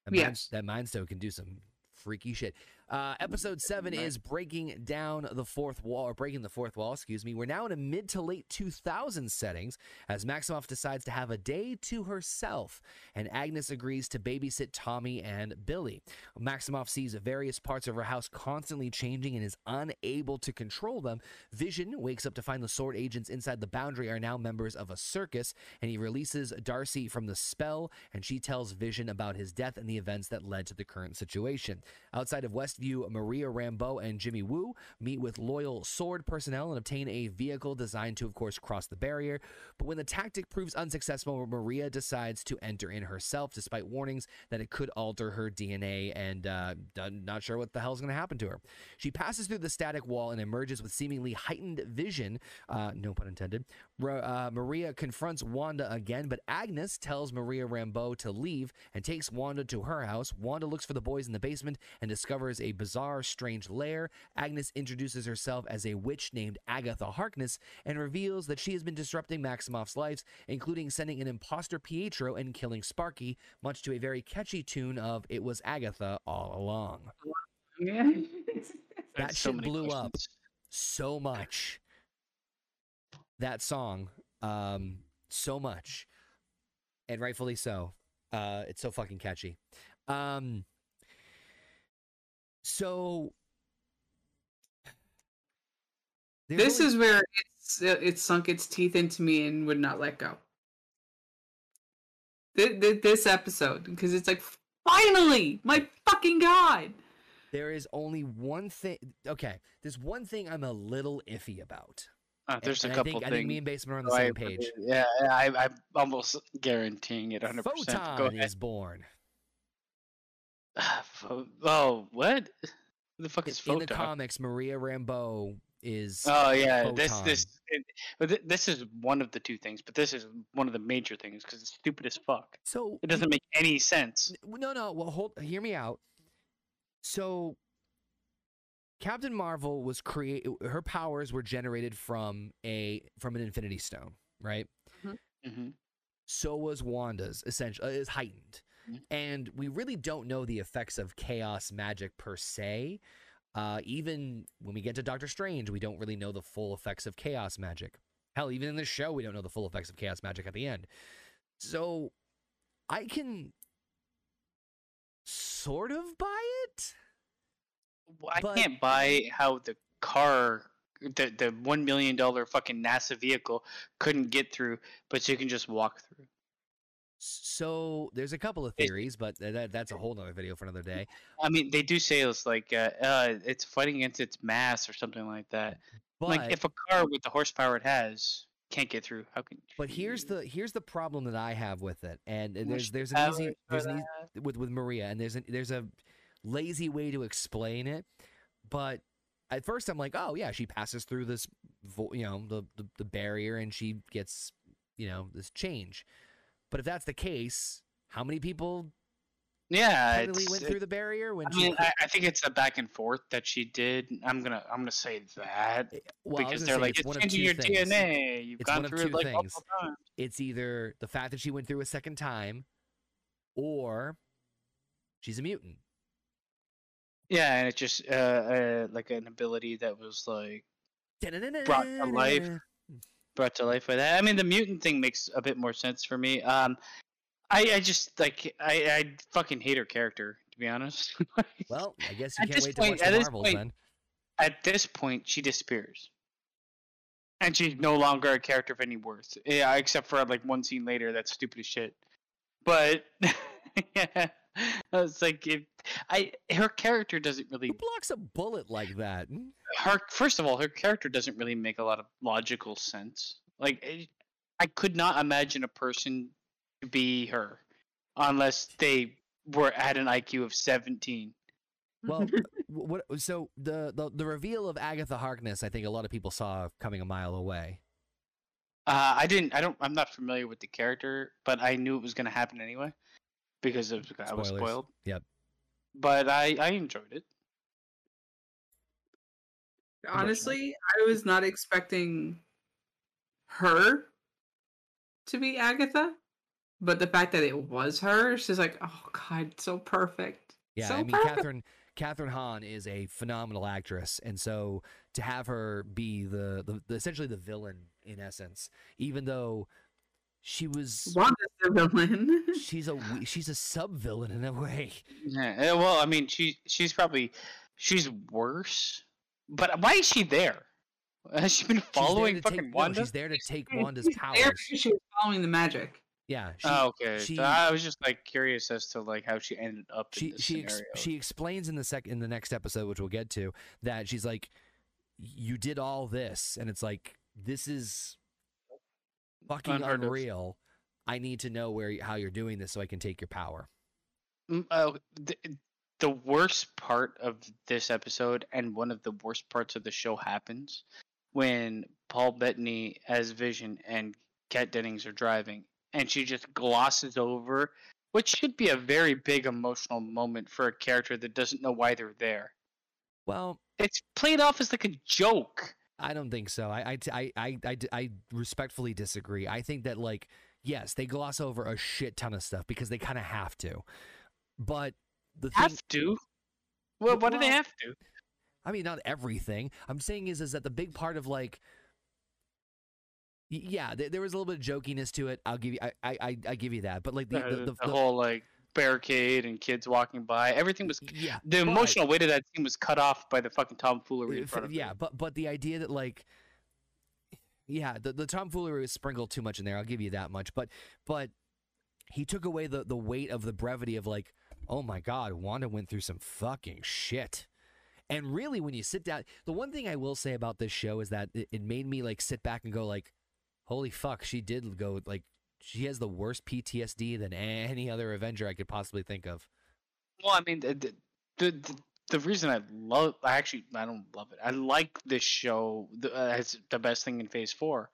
That, mind, Yes. that Mind Stone can do some freaky shit. Uh, episode seven is breaking down the fourth wall, or breaking the fourth wall. Excuse me. We're now in a mid to late 2000s settings as Maximoff decides to have a day to herself, and Agnes agrees to babysit Tommy and Billy. Maximoff sees various parts of her house constantly changing and is unable to control them. Vision wakes up to find the S.W.O.R.D. agents inside the boundary are now members of a circus, and he releases Darcy from the spell, and she tells Vision about his death and the events that led to the current situation. Outside of Westview, Maria Rambeau and Jimmy Woo meet with loyal S.W.O.R.D. personnel and obtain a vehicle designed to, of course, cross the barrier. But when the tactic proves unsuccessful, Maria decides to enter in herself, despite warnings that it could alter her DNA, and uh, not sure what the hell's going to happen to her. She passes through the static wall and emerges with seemingly heightened vision, uh, no pun intended. Uh, Maria confronts Wanda again, but Agnes tells Maria Rambeau to leave and takes Wanda to her house. Wanda looks for the boys in the basement and discovers a a bizarre, strange lair, Agnes introduces herself as a witch named Agatha Harkness and reveals that she has been disrupting Maximoff's lives, including sending an imposter Pietro and killing Sparky, much to a very catchy tune of It Was Agatha All Along. Yeah. That so shit blew up. so much. That song, um, so much, and rightfully so. Uh, it's so fucking catchy. Um, so this only- is where it's uh, it sunk its teeth into me and would not let go. Th- th- This episode, because it's like, finally, my fucking god. there is only one thing. Okay, there's one thing I'm a little iffy about. Uh, and- there's and a I couple think, things. I think me and Basement are on the so same put page. Yeah, I, I'm almost guaranteeing it 100%. Go Photon ahead. is born. Pho- oh, what? Who the fuck is In the comics, Maria Rambeau is Oh yeah, this Photon. this it, but this is one of the two things, but this is one of the major things because it's stupid as fuck. so It doesn't make any sense. No, no. Well, hold. Hear me out. So, Captain Marvel was create. Her powers were generated from a from an Infinity Stone, right? hmm So was Wanda's. Essentially, uh, is heightened. And we really don't know the effects of chaos magic per se. Uh, even when we get to Doctor Strange, we don't really know the full effects of chaos magic. Hell, even in this show, we don't know the full effects of chaos magic at the end. So, I can sort of buy it. I But- can't buy how the car, the the one million dollar fucking NASA vehicle, couldn't get through, but you can just walk through. So there's a couple of theories, but that, that's a whole nother video for another day. I mean, they do say it's like uh, uh, it's fighting against its mass or something like that. But like if a car with the horsepower it has can't get through, how can? but here's the here's the problem that I have with it, and, and there's there's an easy there's an easy, with with Maria, and there's a there's a lazy way to explain it, but at first I'm like, oh yeah, she passes through this, vo- you know, the, the the barrier, and she gets, you know, this change. But if that's the case, how many people Yeah, it's, went it- through the barrier when I mean, I, I think it's a back and forth that she did. I'm gonna, I'm gonna say that well, because they're like, it's it's changing your things. DNA. You've It's gone through it like things. multiple times. it's either the fact that she went through a second time or she's a mutant. Yeah, and it's just uh, uh, like an ability that was like brought to life. Brought to life by that. I mean, the mutant thing makes a bit more sense for me. Um, I, I just like I, I fucking hate her character to be honest. Well, I guess you At can't wait point- to watch at the Marvels point- then. At this point, she disappears, and she's no longer a character of any worth. Yeah, except for like one scene later, that's stupid as shit. But yeah, it's like if I her character doesn't really Who blocks a bullet like that? Hmm? her first of all her character doesn't really make a lot of logical sense like eh, i could not imagine a person to be her unless they were at an iq of 17 Well, what? So the, the the reveal of Agatha Harkness, I think a lot of people saw coming a mile away. uh, i didn't i don't i'm not familiar with the character but i knew it was going to happen anyway because of i was Spoilers. spoiled Yep. but i i enjoyed it Honestly, I was not expecting her to be Agatha, but the fact that it was her, she's like, oh god, so perfect. Yeah, so I mean, perfect. Kathryn Kathryn Hahn is a phenomenal actress, and so to have her be the, the, the essentially the villain in essence, even though she was Wanda's the villain. she's a she's a sub villain in a way. yeah eh, well i mean she she's probably she's worse but why is she there has she been She's there following to fucking take, no, she's there to take She's Wanda's there powers. because She was following the magic. Yeah, she, oh, okay. she- so I was just like curious as to like how she ended up in she this she ex- she explains in the sec in the next episode, which we'll get to, that she's like, you did all this, and it's like this is fucking Unheard of. unreal. I need to know where how you're doing this so I can take your power. Mm, oh, the, the worst part of this episode and one of the worst parts of the show happens when Paul Bettany as Vision and Kat Dennings are driving, and she just glosses over, which should be a very big emotional moment for a character that doesn't know why they're there. Well, It's played off as like a joke. I don't think so. I I I I, I, respectfully disagree. I think that like yes, they gloss over a shit ton of stuff because they kind of have to. But the thing, Have to. Well, what do they have to? I mean, not everything. I'm saying is is that the big part of like, yeah, there, there was a little bit of jokiness to it. I'll give you, I, I, I, give you that. But like the, the, the, the- whole like barricade and kids walking by, everything was. yeah, The but- emotional weight of that scene was cut off by the fucking tomfoolery in front of yeah, it. but but the idea that like, yeah, the the tomfoolery was sprinkled too much in there. I'll give you that much. But but he took away the the weight of the brevity of like, oh my god, Wanda went through some fucking shit. And really, when you sit down, the one thing I will say about this show is that it, it made me like sit back and go like, holy fuck, she did go like she has the worst PTSD than any other Avenger I could possibly think of. Well, I mean, the, the, the, the reason I love, I actually, I don't love it. I like this show the, uh, as the best thing in Phase Four,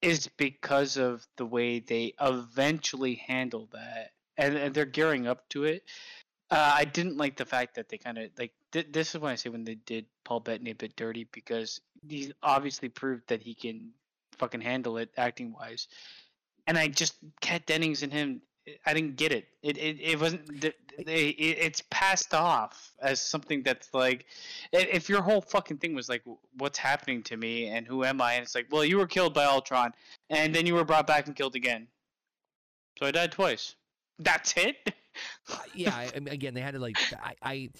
is because of the way they eventually handle that, and, and they're gearing up to it. Uh, I didn't like the fact that they kind of like. Th- this is when I say when they did Paul Bettany a bit dirty because he's obviously proved that he can fucking handle it acting wise. And I just Kat Dennings and him I didn't get it. It it, it wasn't. th- They, it's passed off as something that's like, if your whole fucking thing was like, what's happening to me and who am I? And it's like, well, you were killed by Ultron, and then you were brought back and killed again. So I died twice. That's it. Yeah, I, I mean, again, they had to like, I, I,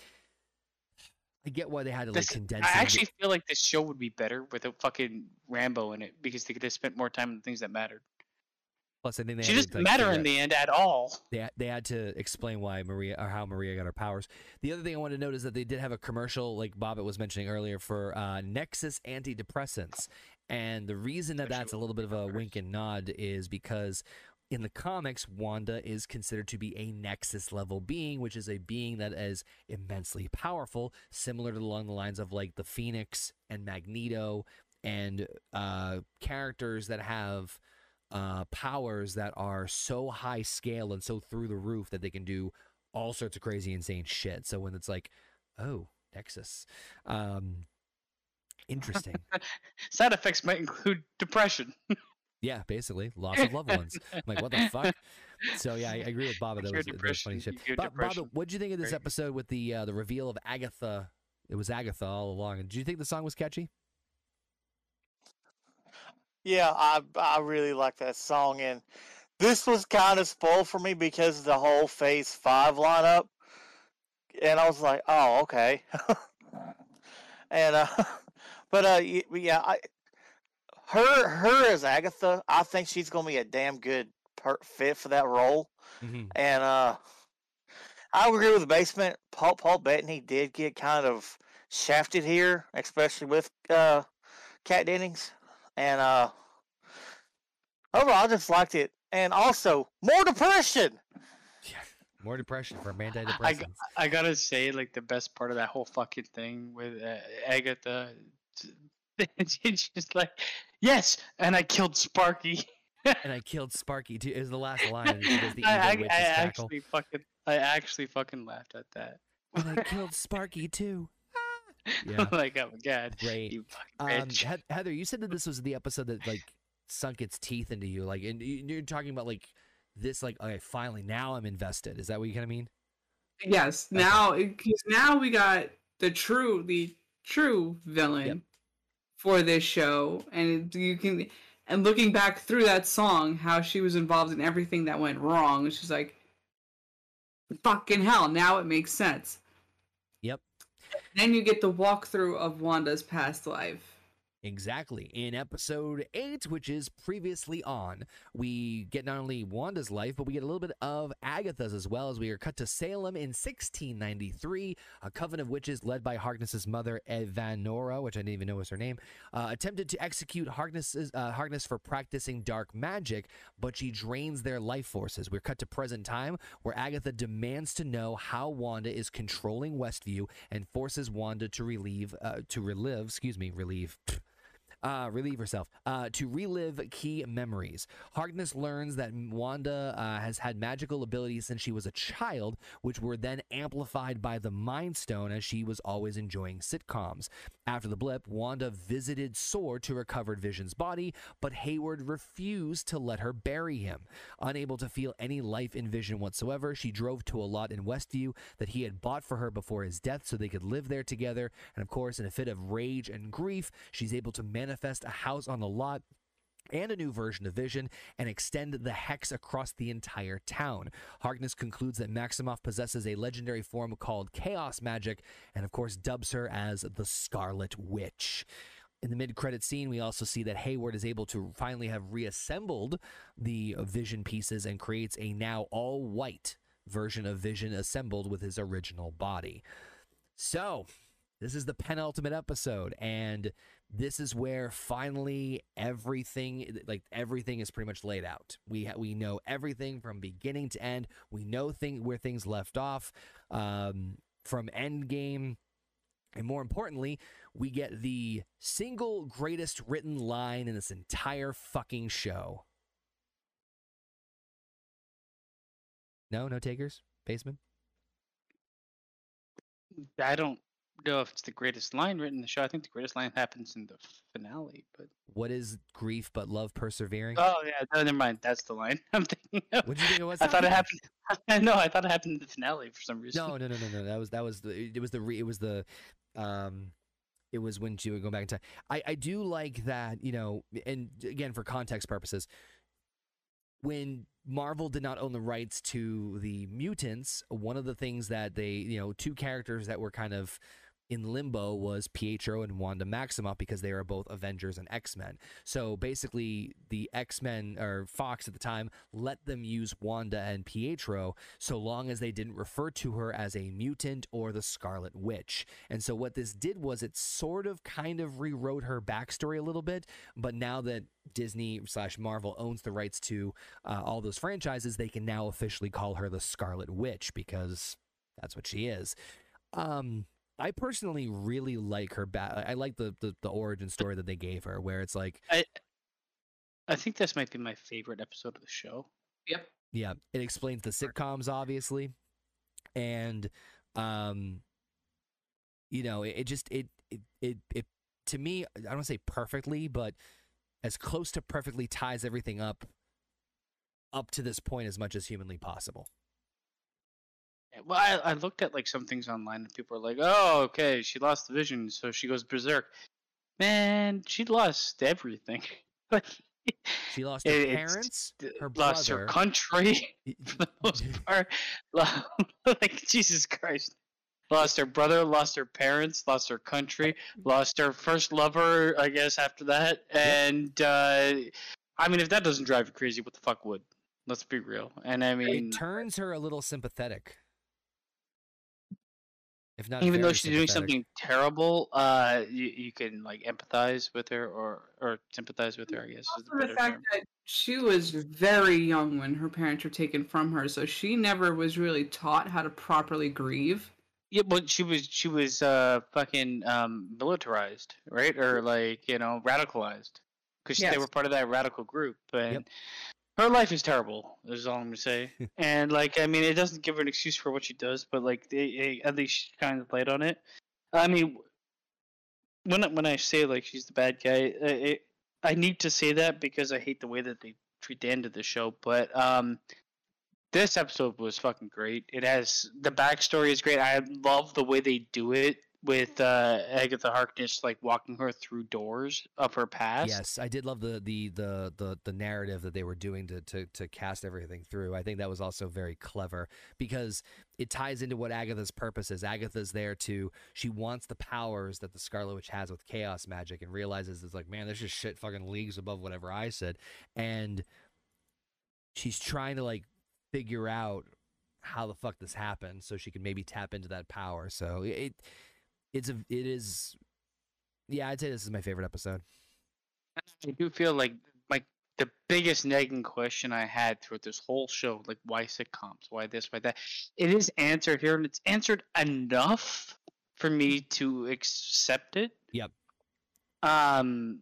I get why they had to like This- condense. I it actually feel like this show would be better with a fucking Rambeau in it because they could have spent more time on the things that mattered. Plus, I think they She doesn't to, like, matter figure in the end at all. they had- they had to explain why Maria or how Maria got her powers. The other thing I wanted to note is that they did have a commercial, like Bobbit was mentioning earlier, for uh, Nexus antidepressants, and the reason that that's a little bit of a wink and nod is because in the comics, Wanda is considered to be a Nexus level being, which is a being that is immensely powerful, similar to along the lines of like the Phoenix and Magneto and uh, characters that have uh, powers that are so high scale and so through the roof that they can do all sorts of crazy, insane shit. So when it's like, oh, Nexus, um, interesting. Side effects might include depression. yeah, basically, loss of loved ones. I'm like, what the fuck? So yeah, I, I agree with Bob. That was, that was funny shit. Bob, what did you think of this episode with the uh, the reveal of Agatha? It was Agatha all along. And do you think the song was catchy? Yeah, I I really like that song, and this was kind of spoiled for me because of the whole Phase Five lineup, and I was like, oh, okay. and uh, but uh, yeah, I her her as Agatha, I think she's gonna be a damn good per- fit for that role, Mm-hmm. and uh, I agree with the basement. Paul Paul Bettany did get kind of shafted here, especially with uh, Kat Dennings, and uh, overall, I just liked it. And also, more depression. More depression for I, antidepressants. I gotta say, like the best part of that whole fucking thing with uh, Agatha, she's just like, yes, and I killed Sparky. and I killed Sparky too. Is the last line. and she does the I, I, I actually fucking, I actually fucking laughed at that. And I killed Sparky too. Yeah. like, oh my god, Great. you fucking Um, bitch. Heath- Heather, you said that this was the episode that like sunk its teeth into you. Like, and you- you're talking about like this. Like, okay, finally, now I'm invested. Is that what you kind of mean? Yes. Now, because now we got the true, the true villain for this show, and you can, and looking back through that song, how she was involved in everything that went wrong. she's like, fucking hell. Now it makes sense. Then you get the walkthrough of Wanda's past life. Exactly. In episode 8, which is previously on, we get not only Wanda's life, but we get a little bit of Agatha's as well as we are cut to Salem in 1693. A coven of witches led by Harkness's mother, Evanora, which I didn't even know was her name, uh, attempted to execute Harkness's, uh, Harkness for practicing dark magic, but she drains their life forces. We're cut to present time where Agatha demands to know how Wanda is controlling Westview and forces Wanda to relieve, uh, to relive, excuse me, relieve uh, relieve herself, uh, to relive key memories. Harkness learns that Wanda uh, has had magical abilities since she was a child, which were then amplified by the Mind Stone as she was always enjoying sitcoms. After the blip, Wanda visited S.W.O.R.D. to recover Vision's body, but Hayward refused to let her bury him. Unable to feel any life in Vision whatsoever, she drove to a lot in Westview that he had bought for her before his death so they could live there together. And of course, in a fit of rage and grief, she's able to manifest a house on the lot and a new version of Vision and extend the hex across the entire town. Harkness concludes that Maximoff possesses a legendary form called Chaos Magic and, of course, dubs her as the Scarlet Witch. In the mid-credit scene, we also see that Hayward is able to finally have reassembled the Vision pieces and creates a now all-white version of Vision assembled with his original body. So, this is the penultimate episode, and this is where finally everything, like everything, is pretty much laid out. We ha- we know everything from beginning to end. We know thing where things left off um, from Endgame, and more importantly, we get the single greatest written line in this entire fucking show. No, no takers, basement. I don't know if it's the greatest line written in the show. I think the greatest line happens in the finale. But What is grief but love persevering? oh yeah, no, never mind. That's the line I'm thinking of. What did you think it was? I thought it happened. no, I thought it happened in the finale for some reason. No, no, no, no, no. That was that was the it was the re, it was the um it was when she would go back in time. I I do like that, you know, and again for context purposes, when Marvel did not own the rights to the mutants, one of the things that they, you know, two characters that were kind of in limbo was Pietro and Wanda Maximoff because they are both Avengers and X Men. So basically, the X Men or Fox at the time let them use Wanda and Pietro so long as they didn't refer to her as a mutant or the Scarlet Witch. And so what this did was it sort of kind of rewrote her backstory a little bit. But now that Disney slash Marvel owns the rights to uh, all those franchises, they can now officially call her the Scarlet Witch because that's what she is. Um, I personally really like her back. I like the, the the origin story that they gave her, where it's like, I I think this might be my favorite episode of the show. Yep. yeah, it explains the sitcoms, obviously, and um, you know, it, it just it, it it it to me, I don't want to say perfectly, but as close to perfectly ties everything up up to this point as much as humanly possible. Well, I, I looked at like some things online and people are like, "Oh, okay, she lost the vision, so she goes berserk." Man, she lost everything. Like, She lost her It- parents, her lost her country for the most part. Like Jesus Christ, lost her brother, lost her parents, lost her country, lost her first lover. I guess after that, and uh, I mean, if that doesn't drive you crazy, what the fuck would? Let's be real. And I mean, it turns her a little sympathetic. If not, even though she's doing something terrible, uh, you, you can like empathize with her or or sympathize with her. I guess is the the fact term. that she was very young when her parents were taken from her, so she never was really taught how to properly grieve. Yeah, but she was she was uh fucking um militarized, right? Or like you know radicalized because Yes. they were part of that radical group. And her life is terrible. Is all I'm gonna say. and like I mean, it doesn't give her an excuse for what she does, but like they, at least she kind of played on it. I mean, when I- when I say like she's the bad guy, it, I need to say that because I hate the way that they treat the end of the show. But um, this episode was fucking great. It has the backstory is great. I love the way they do it with uh, Agatha Harkness like walking her through doors of her past. Yes, I did love the the the the, the narrative that they were doing to, to to cast everything through. I think that was also very clever because it ties into what Agatha's purpose is. Agatha's there to she wants the powers that the Scarlet Witch has with chaos magic and realizes it's like, man, this is shit fucking leagues above whatever I said. And she's trying to like figure out how the fuck this happened so she can maybe tap into that power. So it it's a it is yeah, I'd say this is my favorite episode. I do feel like like the biggest nagging question I had throughout this whole show, like why sitcoms, why this, why that, it is answered here, and it's answered enough for me to accept it. Yep. Um,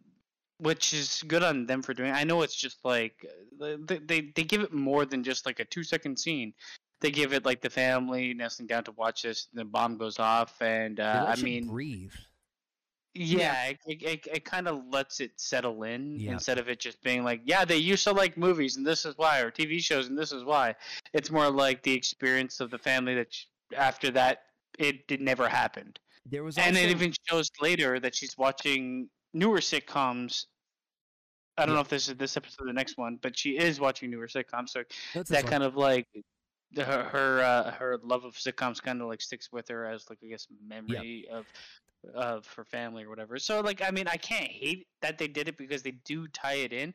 which is good on them for doing. I know it's just like they they, they give it more than just like a two second scene. They give it like the family nestling down to watch this. The bomb goes off, and uh, I mean, breathe. yeah, it, it, it, it kind of lets it settle in Yeah. instead of it just being like, yeah, they used to like movies, and this is why, or TV shows, and this is why. It's more like the experience of the family that sh- after that it, it never happened. There was And it even shows later that she's watching newer sitcoms. I don't Yeah. know if this is this episode or the next one, but she is watching newer sitcoms. So That's this that one. kind of like the, her her uh, her love of sitcoms kind of like sticks with her as like I guess memory of of her family or whatever. So like I mean I can't hate that they did it because they do tie it in,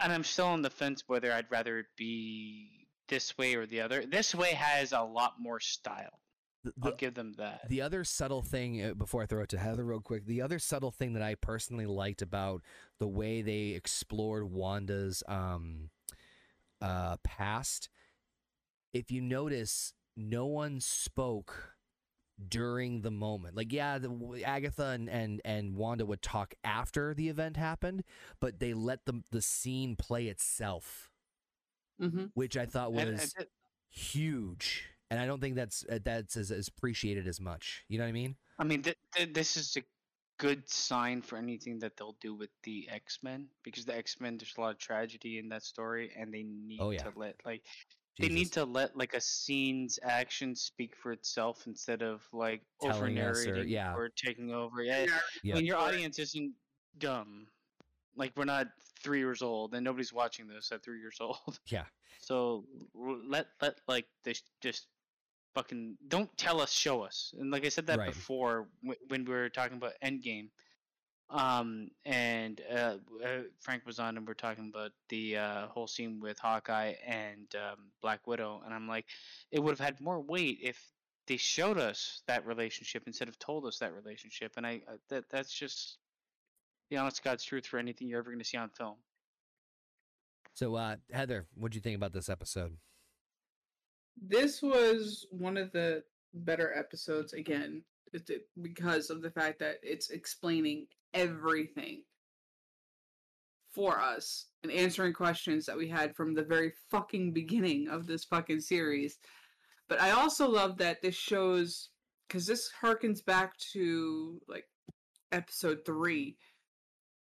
and I'm still on the fence whether I'd rather it be this way or the other. This way has a lot more style. The- I'll give them that. The other subtle thing, uh, before I throw it to Heather real quick, the other subtle thing that I personally liked about the way they explored Wanda's um, uh, past, if you notice, no one spoke during the moment. Like, yeah, the, Agatha and, and, and Wanda would talk after the event happened, but they let the, the scene play itself, Mm-hmm. which I thought was And- and it- huge. And I don't think that's uh, that's as, as appreciated as much. You know what I mean? I mean, th- th- this is a good sign for anything that they'll do with the X Men because the X Men, there's a lot of tragedy in that story, and they need Oh, yeah. to let like they need to let like a scene's action speak for itself instead of like over Telling or- narrating yeah. or taking over. Yeah, Yeah. when your audience isn't dumb, like we're not three years old, and nobody's watching this at three years old. Yeah. So let let like this just fucking don't tell us, show us. And like I said that Right. before when we were talking about Endgame, um, and uh, uh, Frank was on and we are talking about the uh, whole scene with Hawkeye and um, Black Widow, and I'm like, it would have had more weight if they showed us that relationship instead of told us that relationship. And I uh, that that's just the honest God's truth for anything you're ever going to see on film. So, uh, Heather, what do you think about this episode? This was one of the better episodes again it- it- because of the fact that it's explaining everything for us and answering questions that we had from the very fucking beginning of this fucking series. But I also love that this shows because this harkens back to like episode three,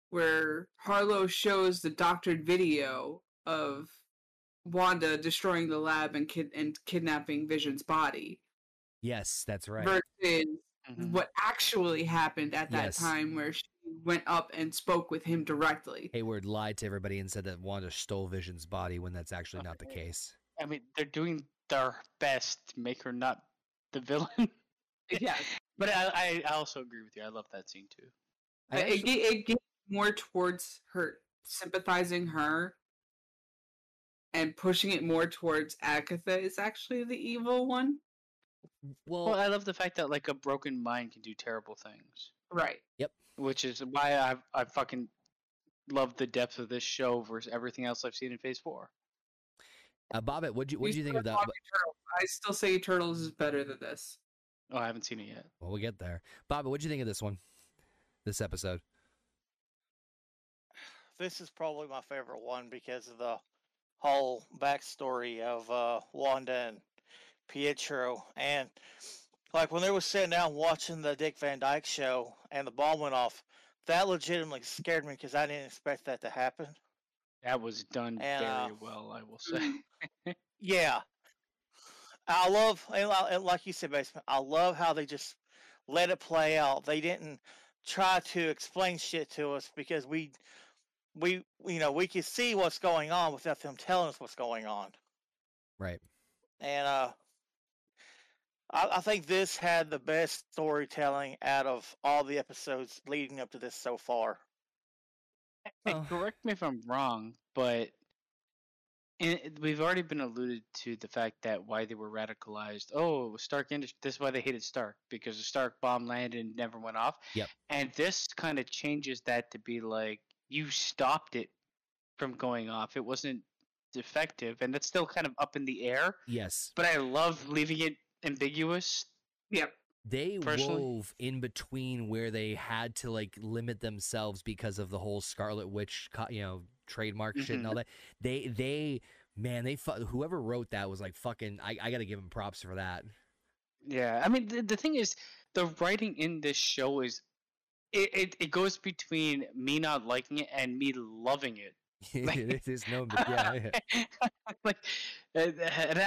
where Harlow shows the doctored video of Wanda destroying the lab and kid and kidnapping Vision's body Yes, that's right. versus Mhm. what actually happened at that Yes. time where she went up and spoke with him directly. Hayward lied to everybody and said that Wanda stole Vision's body when that's actually not the case. I mean, they're doing their best to make her not the villain. Yeah, But I, I also agree with you. I love that scene too. It, actually- it, it gets more towards her sympathizing her and pushing it more towards Agatha is actually the evil one. well, Well, I love the fact that like a broken mind can do terrible things, Right. Which is why I I fucking love the depth of this show versus everything else I've seen in Phase Four. uh, Bobbit, what do you what do you think of that? Turtles. I still say Turtles is better than this. Oh, I haven't seen it yet. Well, we'll get there. Bobbit, what do you think of this one? This episode? This is probably my favorite one because of the whole backstory of uh, Wanda and Pietro. And like when they were sitting down watching the Dick Van Dyke show and the bomb went off, that legitimately scared me because I didn't expect that to happen. That was done And, uh, very well, I will say. Yeah. I love, and and like you said, Basement, I love how they just let it play out. They didn't try to explain shit to us because we, we, you know, we could see what's going on without them telling us what's going on. Right. And uh, I, I think this had the best storytelling out of all the episodes leading up to this so far. Hey, Well- correct me if I'm wrong, but in, we've already been alluded to the fact that why they were radicalized. Oh, it was Stark Industries. This is why they hated Stark because the Stark bomb landed and never went off. Yep. And this kind of changes that to be like you stopped it from going off. It wasn't defective, and that's still kind of up in the air. Yes. But I love leaving it ambiguous Yep. they Personally- wove in between where they had to like limit themselves because of the whole Scarlet Witch, you know, trademark shit and mm-hmm. all that. They they man, they fu- whoever wrote that was like fucking. I I gotta give them props for that. Yeah, I mean the, the thing is, the writing in this show is, it, it it goes between me not liking it and me loving it. There's no yeah, yeah. like, uh,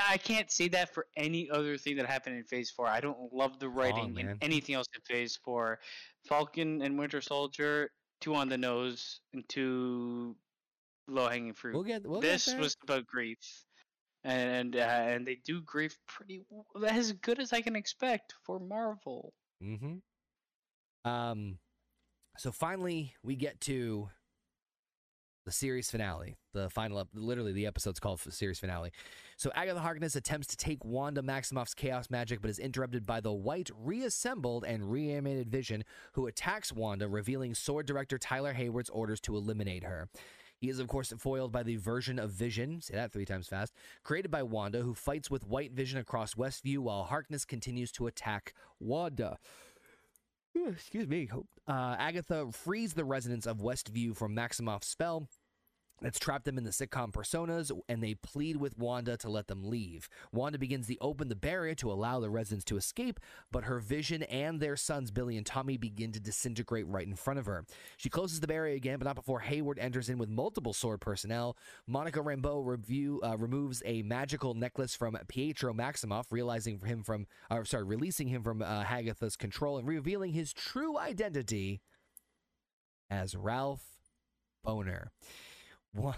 I can't say that for any other thing that happened in Phase Four. I don't love the writing in anything else in Phase Four. Falcon and Winter Soldier, two on the nose and two low hanging fruit. We'll get we'll this get was about grief, and uh, and they do grief pretty as good as I can expect for Marvel. Mm-hmm. Um, so finally we get to the series finale, the final, ep- literally the episode's called series finale. So Agatha Harkness attempts to take Wanda Maximoff's chaos magic, but is interrupted by the white, reassembled, and reanimated Vision, who attacks Wanda, revealing S.W.O.R.D Director Tyler Hayward's orders to eliminate her. He is, of course, foiled by the version of Vision, say that three times fast, created by Wanda, who fights with White Vision across Westview while Harkness continues to attack Wanda. Excuse me. Uh, Agatha frees the residents of Westview from Maximoff's spell that's trapped them in the sitcom personas, and they plead with Wanda to let them leave. Wanda begins to open the barrier to allow the residents to escape, but her vision and their sons, Billy and Tommy, begin to disintegrate right in front of her. She closes the barrier again, but not before Hayward enters in with multiple S.W.O.R.D personnel. Monica Rambeau review, uh, removes a magical necklace from Pietro Maximoff, realizing him from, or sorry, releasing him from uh, Hagatha's control and revealing his true identity as Ralph Bohner. Wa-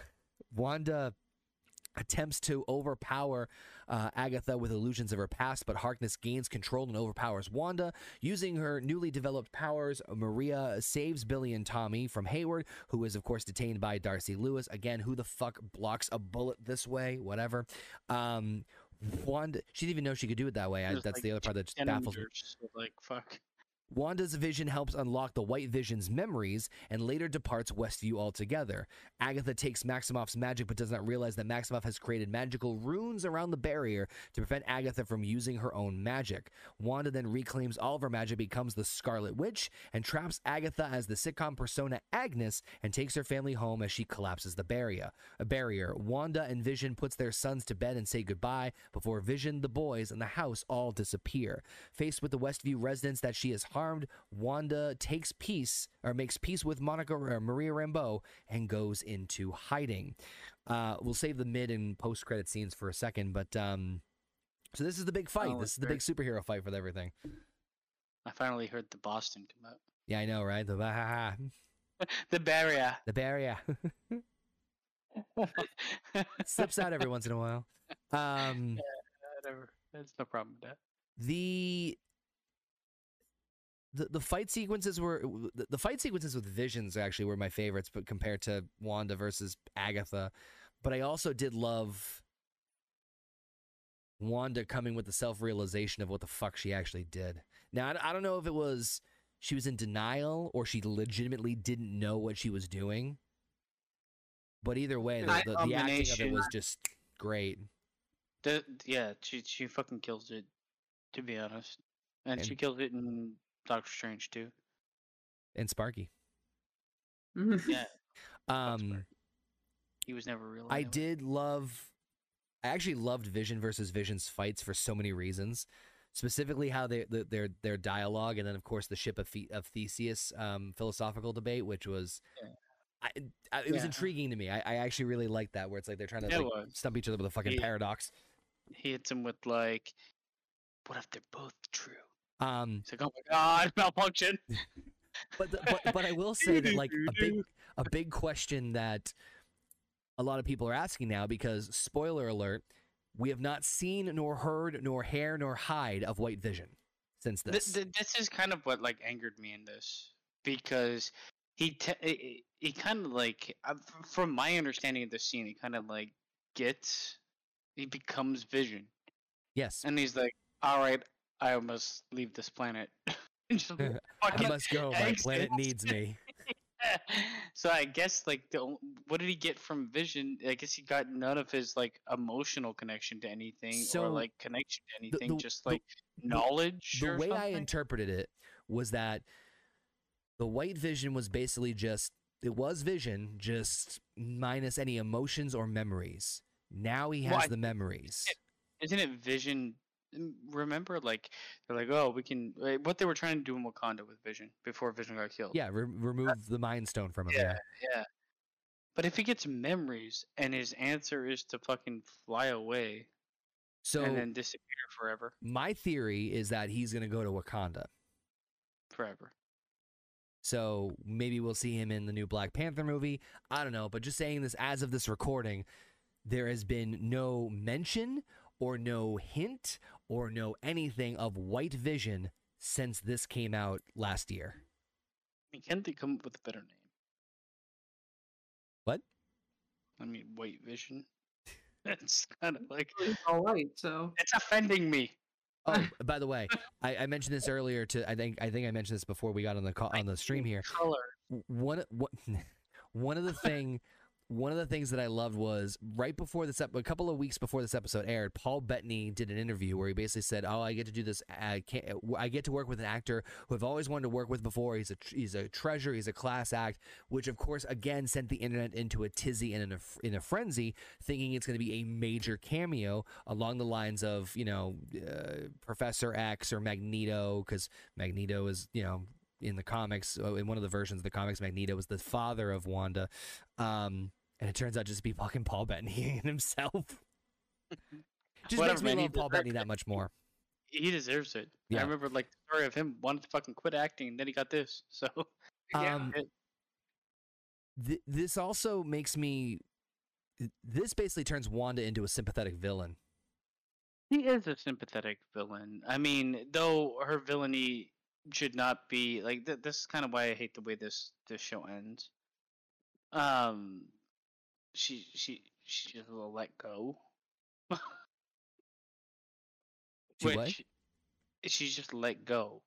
Wanda attempts to overpower uh, Agatha with illusions of her past, but Harkness gains control and overpowers Wanda. Using her newly developed powers, Maria saves Billy and Tommy from Hayward, who is, of course, detained by Darcy Lewis. Again, who the fuck blocks a bullet this way? Whatever. Um, Wanda, she didn't even know she could do it that way. I, that's like, the other part that baffles me. Like fuck. Wanda's vision helps unlock the White Vision's memories and later departs Westview altogether. Agatha takes Maximoff's magic but does not realize that Maximoff has created magical runes around the barrier to prevent Agatha from using her own magic. Wanda then reclaims all of her magic, becomes the Scarlet Witch, and traps Agatha as the sitcom persona Agnes and takes her family home as she collapses the barrier. A barrier. Wanda and Vision puts their sons to bed and say goodbye before Vision, the boys, and the house all disappear. Faced with the Westview residents that she has harmed, Wanda takes peace or makes peace with Monica or Maria Rambeau and goes into hiding. Uh, we'll save the mid and post credit scenes for a second, but um, so this is the big fight. Oh, this is the sure. big superhero fight with everything. I finally heard the Boston come out. Yeah, I know, right? The the barrier. the barrier slips out every once in a while. Um, Whatever. That's no problem with that. the the, the fight sequences were the, the fight sequences with visions actually were my favorites but compared to wanda versus agatha. But i also did love wanda coming with the self-realization of what the fuck she actually did. Now i, I don't know if it was she was in denial or she legitimately didn't know what she was doing. But either way the, the, the acting of it was just great. The, yeah, she she fucking kills it. To be honest, and, she kills it in Doctor Strange too. and sparky Yeah, um he was never real. I anyway. did love. I actually loved Vision versus Vision's fights for so many reasons. Specifically, how they, the, their their dialogue, and then of course the ship of, The- of Theseus um, philosophical debate, which was, Yeah. I, I, it was intriguing to me. I, I actually really liked that, where it's like they're trying to Yeah, like, stump each other with a fucking Yeah. paradox. He hits him with like, "What if they're both true?" Um, He's like, "Oh my god, malfunction." but, the, but but I will say that like a big a big question that a lot of people are asking now because spoiler alert, we have not seen nor heard nor hair nor hide of White Vision since Th- this. th- this is kind of what like angered me in this because he te- he, he kind of like uh, from my understanding of the scene he kind of like gets he becomes vision yes, and he's like all right i must leave this planet I must go. My planet needs me. so I guess like the what did he get from Vision? I guess he got none of his like emotional connection to anything So, or like connection to anything, the- just the- like knowledge. the or way I interpreted it was that the white vision was basically just it was vision, just minus any emotions or memories. Now he has Well, the memories. Isn't it Vision? Remember, like they're like, oh, we can. like, What they were trying to do in Wakanda with Vision before Vision got killed. Yeah, re- remove the mind stone from him. Yeah. Yeah, yeah. But if he gets memories and his answer is to fucking fly away So and then disappear forever, my theory is that he's gonna go to Wakanda. forever. So maybe we'll see him in the new Black Panther movie. I don't know, but just saying this as of this recording, there has been no mention or no hint or no anything of White Vision since this came out last year. I mean, can't they come up with a better name? What? I mean, White Vision. It's kind of like It's all right. So it's offending me. Oh, by the way, I, I mentioned this earlier to I think I think I mentioned this before we got on the call, on the stream here. Color. one one one of the thing one of the things that I loved was right before this ep- a couple of weeks before this episode aired, Paul Bettany did an interview where he basically said, "Oh, I get to do this. I. I get to work with an actor who I've always wanted to work with before. He's a tr- he's a treasure. He's a class act." Which of course again sent the internet into a tizzy and in a in a frenzy, thinking it's going to be a major cameo along the lines of you know uh, Professor X or Magneto, because Magneto is you know in the comics, uh, in one of the versions of the comics, Magneto was the father of Wanda. Um, and it turns out just to be fucking Paul Bettany himself. just Whatever, makes me man, love Paul Bettany that much more. He deserves it. Yeah. I remember like the story of him wanted to fucking quit acting, and then he got this. So yeah. Um, Th- this also makes me. This basically turns Wanda into a sympathetic villain. he is a sympathetic villain. I mean, though her villainy should not be like th- this is kind of why I hate the way this this show ends. Um, she she she just will let go. She what? Which she's just let go.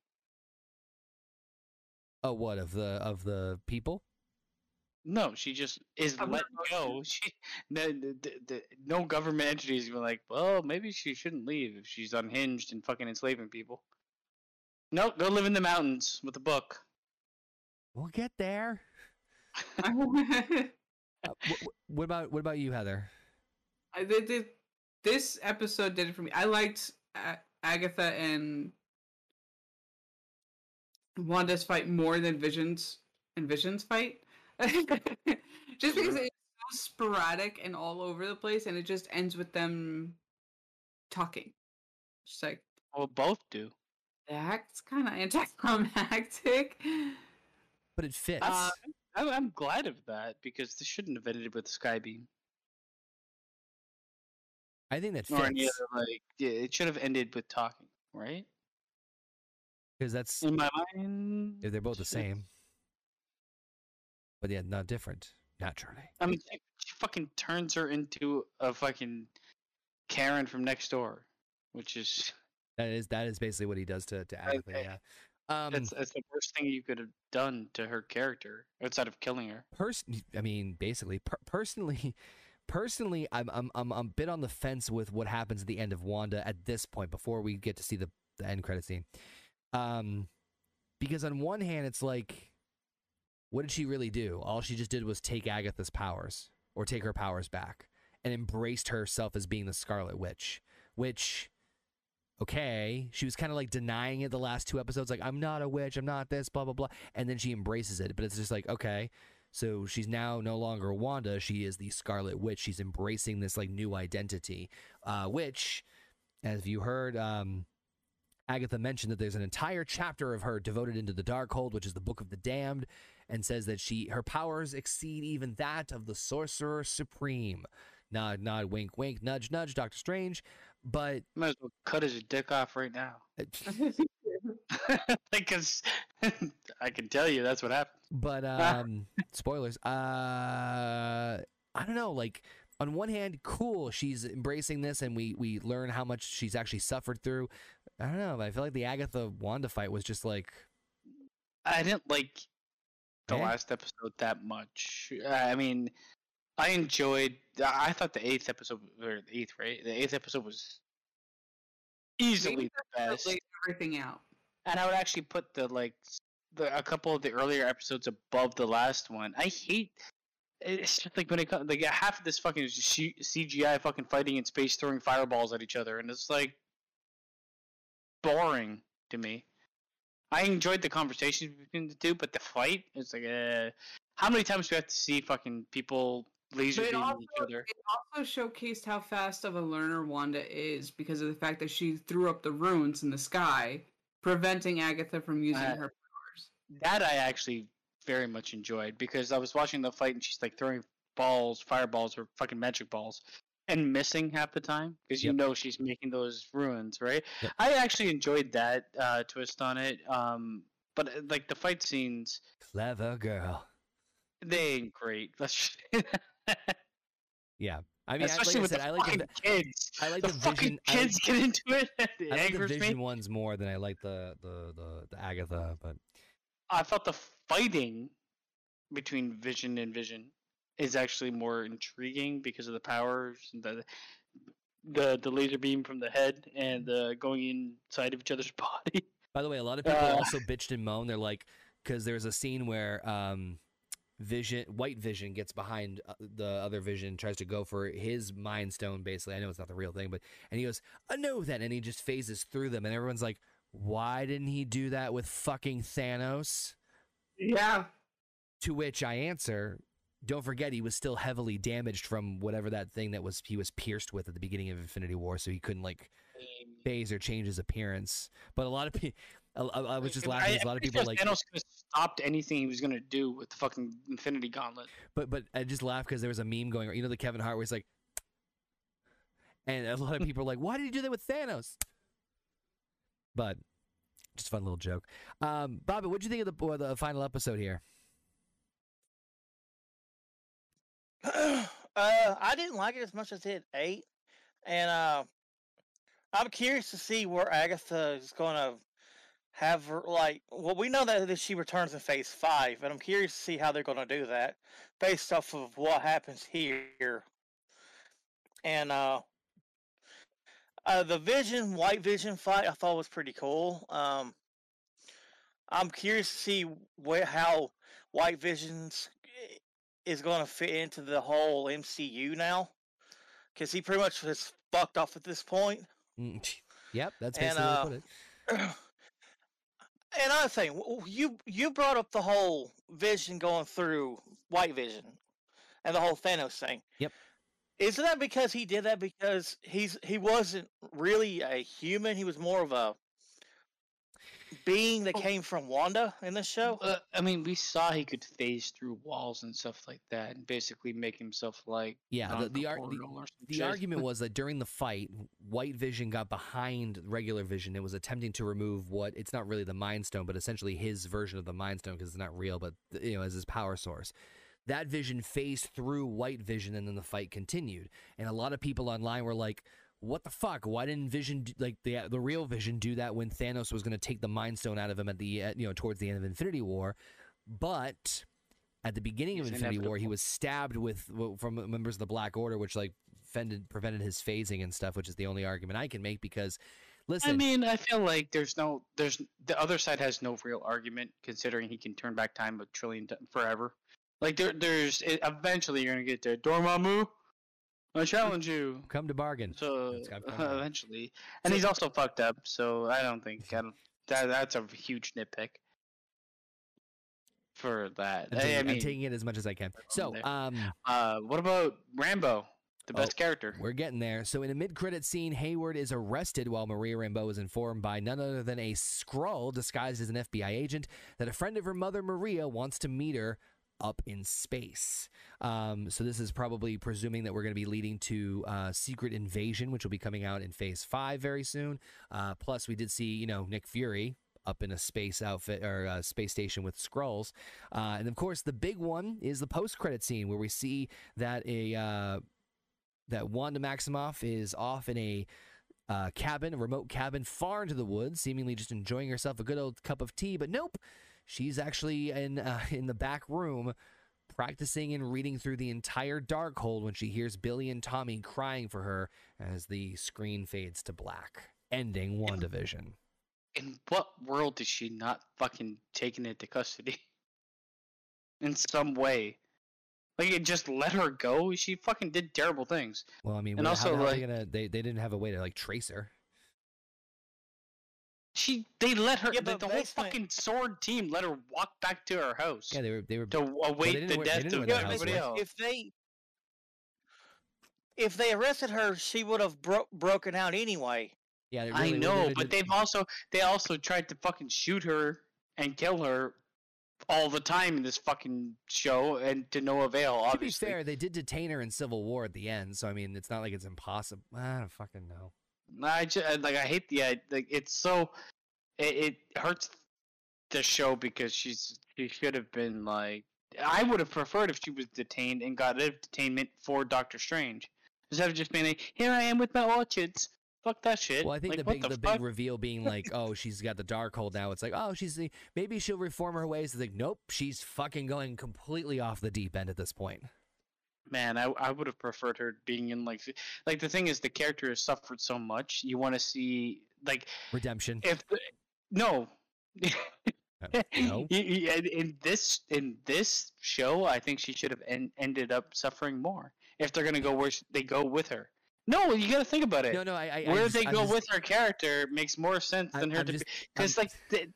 Oh, what of the of the people? No, she just is Of let her go. She no, the, the, the, no government entities were like, well, maybe she shouldn't leave if she's unhinged and fucking enslaving people. Nope, go live in the mountains with a book. We'll get there. I, Uh, wh- wh- what about what about you, Heather? they did this episode did it for me. I liked A- Agatha and Wanda's fight more than Vision's and Vision's fight. just because it's so sporadic and all over the place, and it just ends with them talking. Just like Well, both do. that's kind of anticlimactic. But it fits. Uh, I'm, I'm glad of that because this shouldn't have ended with Skybeam I think that or any other like. Yeah, it should have ended with talking, right? because that's In my mind, If they're both the same. But yeah, not different naturally. I mean, she, fucking turns her into a fucking Karen from next door, which is That is that is basically what he does to to Agatha. I- Yeah. Um, that's that's the worst thing you could have done to her character outside of killing her. pers- I mean, basically, per- personally, personally, I'm, I'm I'm I'm a bit on the fence with what happens at the end of Wanda at this point before we get to see the the end credit scene. Um, because on one hand, it's like, what did she really do? All she just did was take Agatha's powers or take her powers back and embraced herself as being the Scarlet Witch, which. Okay, she was kind of like denying it the last two episodes, like I'm not a witch, I'm not this, blah blah blah, and then she embraces it. But it's just like, okay, so she's now no longer Wanda. She is the Scarlet Witch. She's embracing this like new identity, uh, which, as you heard, um, Agatha mentioned that there's an entire chapter of her devoted into the Darkhold, which is the Book of the Damned, and says that she her powers exceed even that of the Sorcerer Supreme. Nod, nod, wink, wink, nudge, nudge, Doctor Strange. But Might as well cut his dick off right now, because I can tell you that's what happened. but um spoilers uh i don't know like on one hand cool she's embracing this and we we learn how much she's actually suffered through i don't know but i feel like the agatha wanda fight was just like I didn't like the Eh? last episode that much. I mean, I enjoyed. I thought the eighth episode, or the eighth, right? The eighth episode was easily the best. laid everything out. And I would actually put the like the a couple of the earlier episodes above the last one. I hate. It's just like when it comes, like half of this fucking is just C- CGI fucking fighting in space, throwing fireballs at each other, and it's like boring to me. I enjoyed the conversations between the two, but the fight is like, uh, how many times do we have to see fucking people laser But it beaming also, each other? it also showcased how fast of a learner Wanda is because of the fact that she threw up the runes in the sky, preventing Agatha from using Uh, her powers. That I actually very much enjoyed because I was watching the fight and she's like throwing balls, fireballs, or fucking magic balls, and missing half the time because you Yep. know she's making those runes, right? Yep. I actually enjoyed that uh, twist on it. Um, but uh, like the fight scenes, Clever girl. they ain't great. Let's Yeah. I mean, I, like especially I with said, the I like fucking the, kids. I like the, the, fucking vision. I like, kids get into it. It I like the vision me. ones more than I like the the the, the Agatha. But I felt the fighting between Vision and Vision is actually more intriguing because of the powers, and the the the laser beam from the head, and the going inside of each other's body. by the way, a lot of people Uh. also bitched and moaned. They're like, because there's a scene where um, Vision, White Vision, gets behind uh, the other Vision, tries to go for his Mind Stone. Basically, I know it's not the real thing, but and he goes, "I know that," and he just phases through them, and everyone's like, "Why didn't he do that with fucking Thanos?" Yeah. To which I answer, don't forget he was still heavily damaged from whatever that thing that was he was pierced with at the beginning of Infinity War, so he couldn't like phase or change his appearance. But a lot of people, I, I I was just laughing. I'm because a lot of people are sure like, Thanos could have stopped anything he was gonna do with the fucking Infinity Gauntlet. but but I just laughed because there was a meme going. On. You know the Kevin Hart where he's like, and a lot of people are like, why did he do that with Thanos? But just a fun little joke. Um, Bobby, what do you think of the or the final episode here? uh, I didn't like it as much as it eight, and uh, I'm curious to see where Agatha is going to have her like. Well, we know that, she returns in Phase Five, and I'm curious to see how they're going to do that based off of what happens here. And uh, uh, the Vision White Vision fight I thought was pretty cool. Um, I'm curious to see where how White Vision's is going to fit into the whole MCU now, because he pretty much is fucked off at this point. Mm, Yep, that's And, basically uh, what it. Another thing, you you brought up the whole Vision going through White Vision, and the whole Thanos thing. Yep. Isn't that because he did that because he's he wasn't really a human? He was more of a being that Oh. came from Wanda in this show. Uh, I mean, we saw he could phase through walls and stuff like that, and basically make himself like Yeah, the the, ar- the, non-corporeal or some the argument was that during the fight, White Vision got behind regular Vision and was attempting to remove what it's not really the Mind Stone, but essentially his version of the Mind Stone because it's not real, but you know as his power source. That Vision phased through White Vision, and then the fight continued. And a lot of people online were like, "What the fuck? Why didn't Vision do, like the the real Vision do that when Thanos was going to take the Mind Stone out of him at the uh, you know towards the end of Infinity War?" But at the beginning of It's Infinity War, he was stabbed with from members of the Black Order, which like fended, prevented his phasing and stuff, which is the only argument I can make because listen, I mean, I feel like there's no, there's the other side has no real argument considering he can turn back time a trillion times forever. Like there, there's it, eventually you're gonna get there. Dormammu, I challenge you. come to bargain. So That's got- come on. eventually, and So- he's also fucked up. So I don't think I don't, that that's a huge nitpick for that. I'm I- taking, I I'm taking it as much as I can. So, um, uh, what about Rambeau, the Oh, best character? We're getting there. So, in a mid-credit scene, Hayward is arrested while Maria Rambeau is informed by none other than a Skrull disguised as an FBI agent that a friend of her mother, Maria, wants to meet her up in space. Um, so, this is probably presuming that we're going to be leading to uh, Secret Invasion, which will be coming out in Phase Five very soon. Uh, plus, we did see, you know, Nick Fury. Up in a space outfit or a space station with Skrulls, uh, and of course the big one is the post-credit scene where we see that a uh, that Wanda Maximoff is off in a uh, cabin, a remote cabin far into the woods, seemingly just enjoying herself a good old cup of tea. But nope, she's actually in uh, in the back room practicing and reading through the entire Darkhold when she hears Billy and Tommy crying for her as the screen fades to black, ending WandaVision. In what world is she not fucking taking into custody? In some way. Like it just let her go. She fucking did terrible things. Well, I mean, And also, how, how are they like- gonna? They, they didn't have a way to like trace her. She they let her Yeah, the, but the whole basement- fucking S.W.O.R.D team let her walk back to her house Yeah, they were they were. to await didn't the wear- death didn't of wear everybody else. if they if they arrested her, she would have bro- broken out anyway. Yeah, they I know, really but did- they've also they also tried to fucking shoot her and kill her all the time in this fucking show, and to no avail. To be Obviously, fair, they did detain her in Civil War at the end, so I mean, it's not like it's impossible. I don't fucking know. I just uh, like I hate the like it's so it, it hurts the show because she's she should have been like I would have preferred if she was detained and got out of detainment for Doctor Strange instead of just being like here I am with my orchids. Fuck that shit. Well, I think Like, the big the, the, big reveal being like, oh, she's got the Darkhold now. It's like, oh, she's the, maybe she'll reform her ways. It's like, nope, she's fucking going completely off the deep end at this point. Man, I I would have preferred her being in like like the thing is the character has suffered so much. You want to see like Redemption. if no. Uh, no. In- this in this show, I think she should have en- ended up suffering more. If they're gonna go where they go with her, no, you got to think about it. No, no, I, I where just- they go just- with her character makes more sense than her I'm to just- because like the,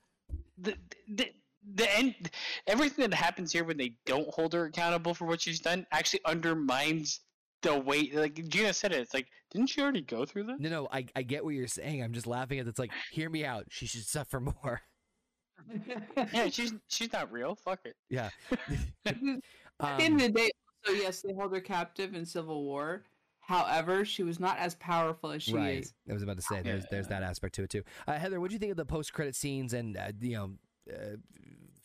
the the the end everything that happens here when they don't hold her accountable for what she's done actually undermines the weight. Like Gina said it, it's like didn't she already go through this? No, no, I, I get what you're saying. I'm just laughing at it's like, hear me out. She should suffer more. yeah, she's she's not real. Fuck it. Yeah. At the end Um, of the day, also yes, they held her captive in Civil War. However, she was not as powerful as she right. is. I was about to say there's there's that aspect to it too. Uh, Heather, what do you think of the post credit scenes and uh, you know uh,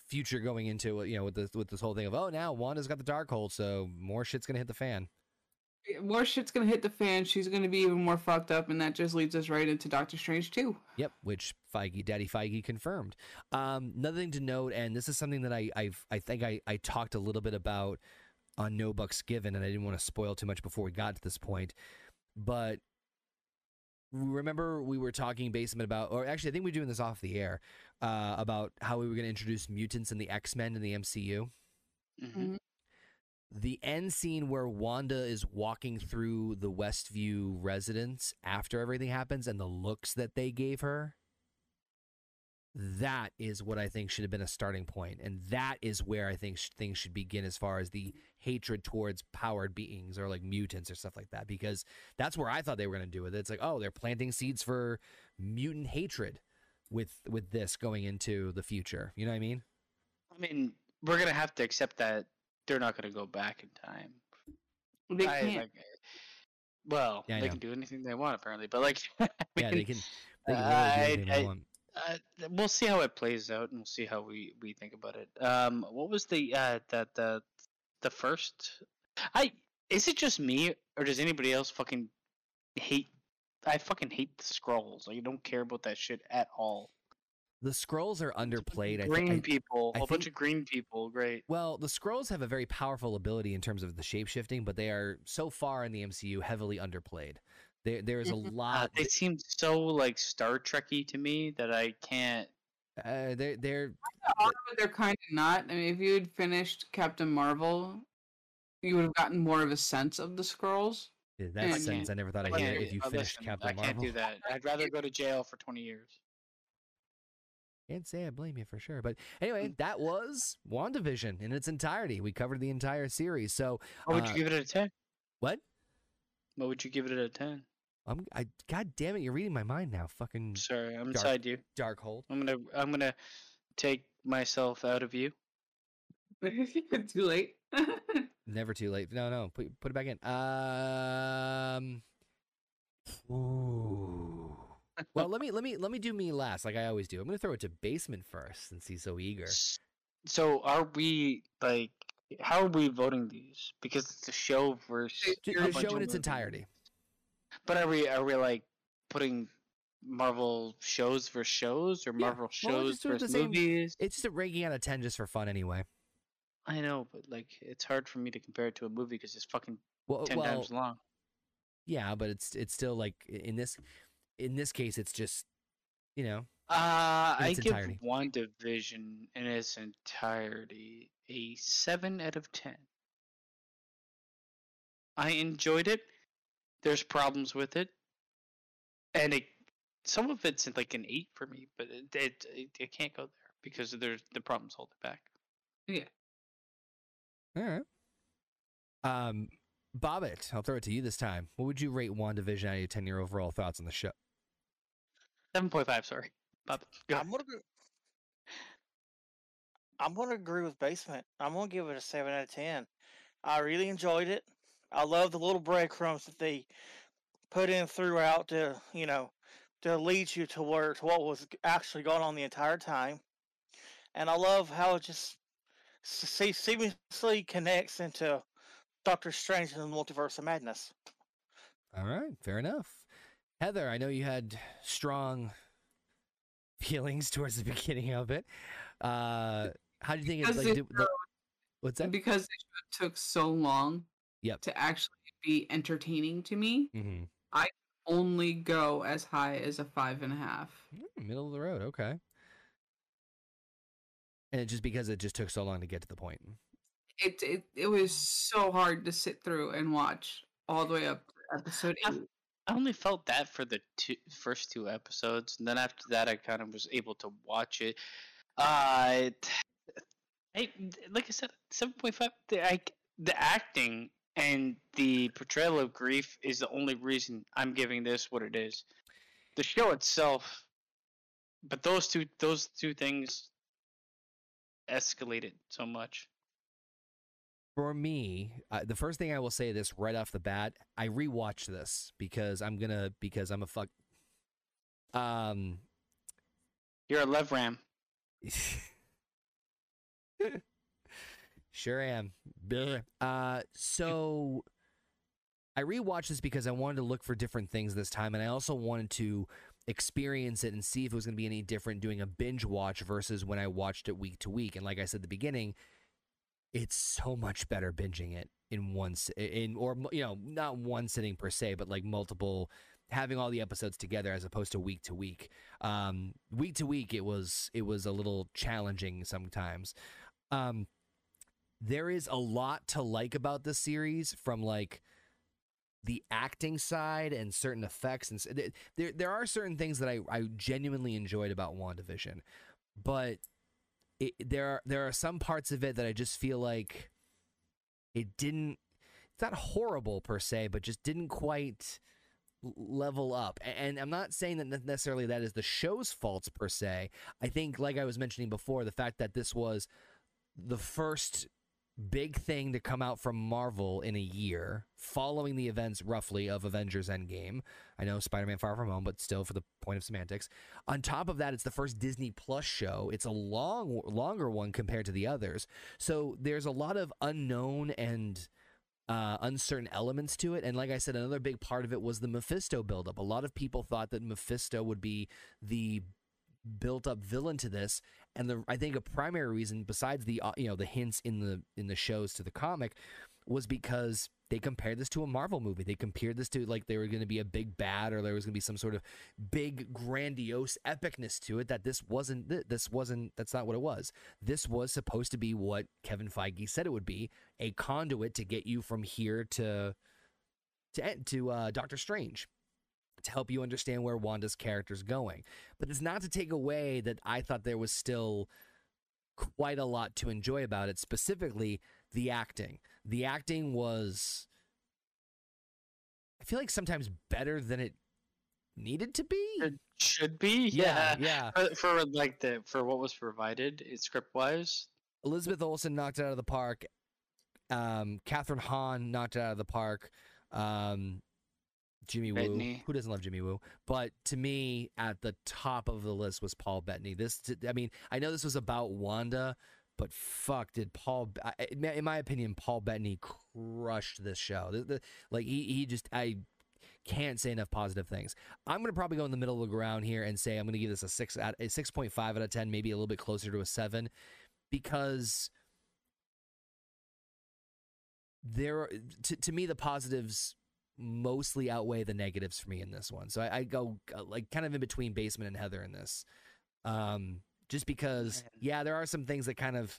future going into you know with this with this whole thing of oh now Wanda's got the Darkhold so more shit's gonna hit the fan. More shit's gonna hit the fan. She's gonna be even more fucked up, and that just leads us right into Doctor Strange too. Yep, which Feige, Daddy Feige confirmed. Um, another thing to note, and this is something that I I've, I think I, I talked a little bit about on No Bucks Given, and I didn't want to spoil too much before we got to this point. But remember, we were talking basement about, or actually, I think we we're doing this off the air uh, about how we were going to introduce mutants and the X Men in the MCU. Mhm. The end scene where Wanda is walking through the Westview residents after everything happens and the looks that they gave her, that is what I think should have been a starting point. And that is where I think sh- things should begin as far as the hatred towards powered beings or like mutants or stuff like that. Because that's where I thought they were going to do it. It's like, oh, they're planting seeds for mutant hatred with with this going into the future. You know what I mean? I mean, we're gonna have to accept that they're not gonna go back in time. They I, can't. like, well, Yeah, they know. can do anything they want apparently, but like, I yeah, they can. They can literally do I- they want. uh, we'll see how it plays out, and we'll see how we we think about it. Um, what was the uh the the the first? I is it just me or does anybody else fucking hate? I fucking hate the Skrulls. Like, I don't care about that shit at all. The Skrulls are underplayed. I thi- Green I, people, I a bunch of green people. Great. Well, the Skrulls have a very powerful ability in terms of the shapeshifting, but they are so far in the MCU heavily underplayed. There, there is a Mhm. Uh, lot. they seem so like Star Trekky to me that I can't. Uh, they're, they're But they're kind of not. I mean, if you had finished Captain Marvel, you would have gotten more of a sense of the Skrulls. Yeah, that I sense. can't- I never thought I'd hear if you uh, finished listen, Captain I can't Marvel. do that. I'd rather go to jail for twenty years. Can't say I blame you for sure. But anyway, that was WandaVision in its entirety. We covered the entire series. So What would uh, you give it a ten? what? What would you give it a ten? I'm I God damn it, you're reading my mind now. Fucking Sorry, I'm Dark. inside you. dark hold. I'm gonna I'm gonna take myself out of you. Too late. Never too late. No, no, put put it back in. Um Ooh. Well, let me let me let me do me last, like I always do. I'm gonna throw it to basement first, since he's so eager. So are we like? How are we voting these? Because it's a show versus Ju- a The show in its movies. entirety. But are we are we like putting Marvel shows versus shows or Yeah, Marvel well, shows just do it versus same- movies? It's just a ranking out of ten just for fun anyway. I know, but like it's hard for me to compare it to a movie because it's fucking Well, ten well, times long. yeah, but it's it's still like in this in this case, it's just you know Uh, I give WandaVision in its entirety a seven out of ten. I enjoyed it. There's problems with it, and it some of it's like an eight for me, but it it, it, it can't go there because there's the problems hold it back. All right. Um, Bobbit, I'll throw it to you this time. What would you rate WandaVision out of your ten year overall thoughts on the show? Seven point five, sorry. Bob, go I'm gonna. Go, I'm gonna agree with Basement. I'm gonna give it a seven out of ten. I really enjoyed it. I love the little breadcrumbs that they put in throughout to, you know, to lead you to where to what was actually going on the entire time. And I love how it just se- seamlessly connects into Doctor Strange and the Multiverse of Madness. All right, fair enough. Heather, I know you had strong feelings towards the beginning of it. Uh, how do you think it's like? it do- the- what's that? because it took so long Yep. to actually be entertaining to me, hmm only go as high as a five and a half. Middle of the road, okay. And it just because it just took so long to get to the point. It it it was so hard to sit through and watch all the way up to episode I've- eight. I only felt that for the two, first two episodes, and then after that, I kind of was able to watch it. Uh, it, I, like I said, seven point five. The I, the acting and the portrayal of grief is the only reason I'm giving this what it is. The show itself, but those two, those two things escalated so much. For me, uh, the first thing I will say this right off the bat, I rewatched this because I'm gonna because I'm a fuck. Um, You're a love ram. sure am. Uh, so I rewatched this because I wanted to look for different things this time, and I also wanted to experience it and see if it was going to be any different doing a binge watch versus when I watched it week to week. And like I said at the beginning, it's so much better binging it in one in or you know not one sitting per se, but like multiple having all the episodes together as opposed to week to week. Um, week to week, it was it was a little challenging sometimes. Um, there is a lot to like about this series from like the acting side and certain effects and there there are certain things that I, I genuinely enjoyed about WandaVision but it, there are there are some parts of it that I just feel like it didn't it's not horrible per se but just didn't quite level up. And I'm not saying that necessarily that is the show's faults per se. I think like I was mentioning before the fact that this was the first big thing to come out from Marvel in a year, following the events roughly of Avengers Endgame. I know Spider Man Far From Home, but still for the point of semantics. On top of that, it's the first Disney Plus show. It's a long, longer one compared to the others. So there's a lot of unknown and uh, uncertain elements to it. And like I said, another big part of it was the Mephisto buildup. A lot of people thought that Mephisto would be the built up villain to this and the I think a primary reason besides the uh, you know the hints in the in the shows to the comic was because they compared this to a Marvel movie. They compared this to like there were going to be a big bad or there was going to be some sort of big grandiose epicness to it that this wasn't this wasn't that's not what it was. This was supposed to be what Kevin Feige said it would be, a conduit to get you from here to to to uh, Doctor Strange to help you understand where Wanda's character's going. But it's not to take away that I thought there was still quite a lot to enjoy about it, specifically the acting. The acting was, I feel like sometimes better than it needed to be. It should be, yeah, yeah. yeah. For, for like the for what was provided, script wise, Elizabeth Olsen knocked it out of the park. Um, Kathryn Hahn knocked it out of the park. Um, Jimmy Woo. Who doesn't love Jimmy Woo? But to me, at the top of the list was Paul Bettany. This, I mean, I know this was about Wanda, but fuck, did Paul? In my opinion, Paul Bettany crushed this show. The- the- like he, he just, I can't say enough positive things. I'm gonna probably go in the middle of the ground here and say I'm gonna give this a six out, a six point five out of ten, maybe a little bit closer to a seven, because there to, to me the positives mostly outweigh the negatives for me in this one. So I, I go uh, like kind of in between Basement and Heather in this. Um, just because, yeah, there are some things that kind of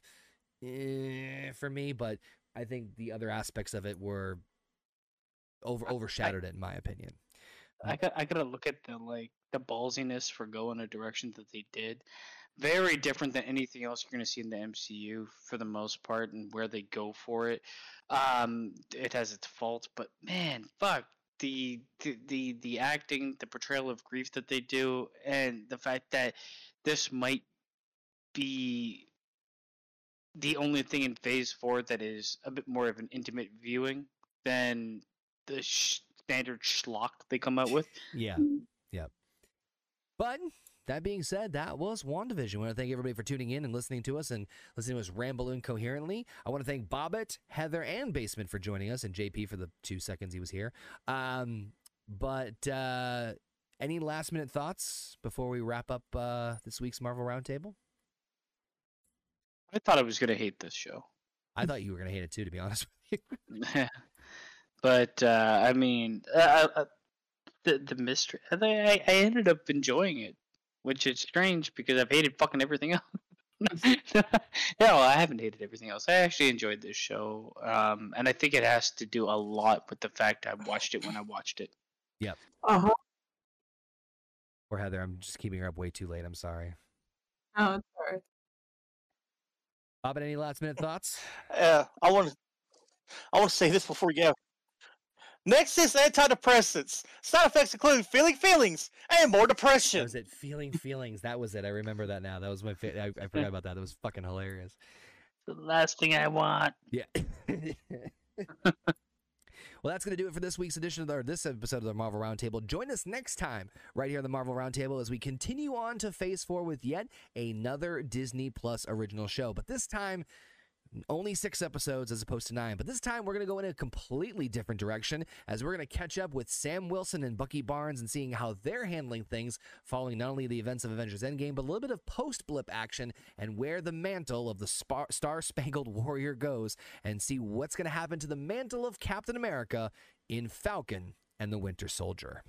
eh, for me, but I think the other aspects of it were over overshadowed it in my opinion. I got I gotta look at the like the ballsiness for going a direction that they did. Very different than anything else you're gonna see in the MCU for the most part, and where they go for it. Um, it has its faults, but man, fuck the the the, the acting, the portrayal of grief that they do, and the fact that this might be the only thing in Phase Four that is a bit more of an intimate viewing than the sh- standard schlock they come out with. Yeah. Yep. But that being said, that was WandaVision. I want to thank everybody for tuning in and listening to us and listening to us ramble incoherently. I want to thank Bobbit, Heather, and Basement for joining us, and JP for the two seconds he was here. Um, but uh, any last minute thoughts before we wrap up uh, this week's Marvel Roundtable? I thought I was gonna hate this show, I thought you were going to hate it too, to be honest with you. but uh, I mean, uh, uh, the the mystery. I, I ended up enjoying it, which is strange because I've hated fucking everything else. no, I haven't hated everything else. I actually enjoyed this show, um, and I think it has to do a lot with the fact I watched it when I watched it. Yep. Uh huh. Or Heather, I'm just keeping her up way too late. I'm sorry. Oh, it's alright. Bobbit, any last minute thoughts? Uh, I want to. I want to say this before we go. Nexus antidepressants. Side effects include feeling feelings and more depression. was it. Feeling feelings. That was it. I remember that now. That was my. Fa- I, I forgot about that. That was fucking hilarious. The last thing I want. Yeah. well, that's going to do it for this week's edition of the, or this episode of the Marvel Roundtable. Join us next time right here on the Marvel Roundtable as we continue on to Phase 4 with yet another Disney Plus original show. But this time, only six episodes as opposed to nine. But this time we're going to go in a completely different direction as we're going to catch up with Sam Wilson and Bucky Barnes and seeing how they're handling things following not only the events of Avengers Endgame, but a little bit of post blip action and where the mantle of the Star Spangled Warrior goes and see what's going to happen to the mantle of Captain America in Falcon and the Winter Soldier.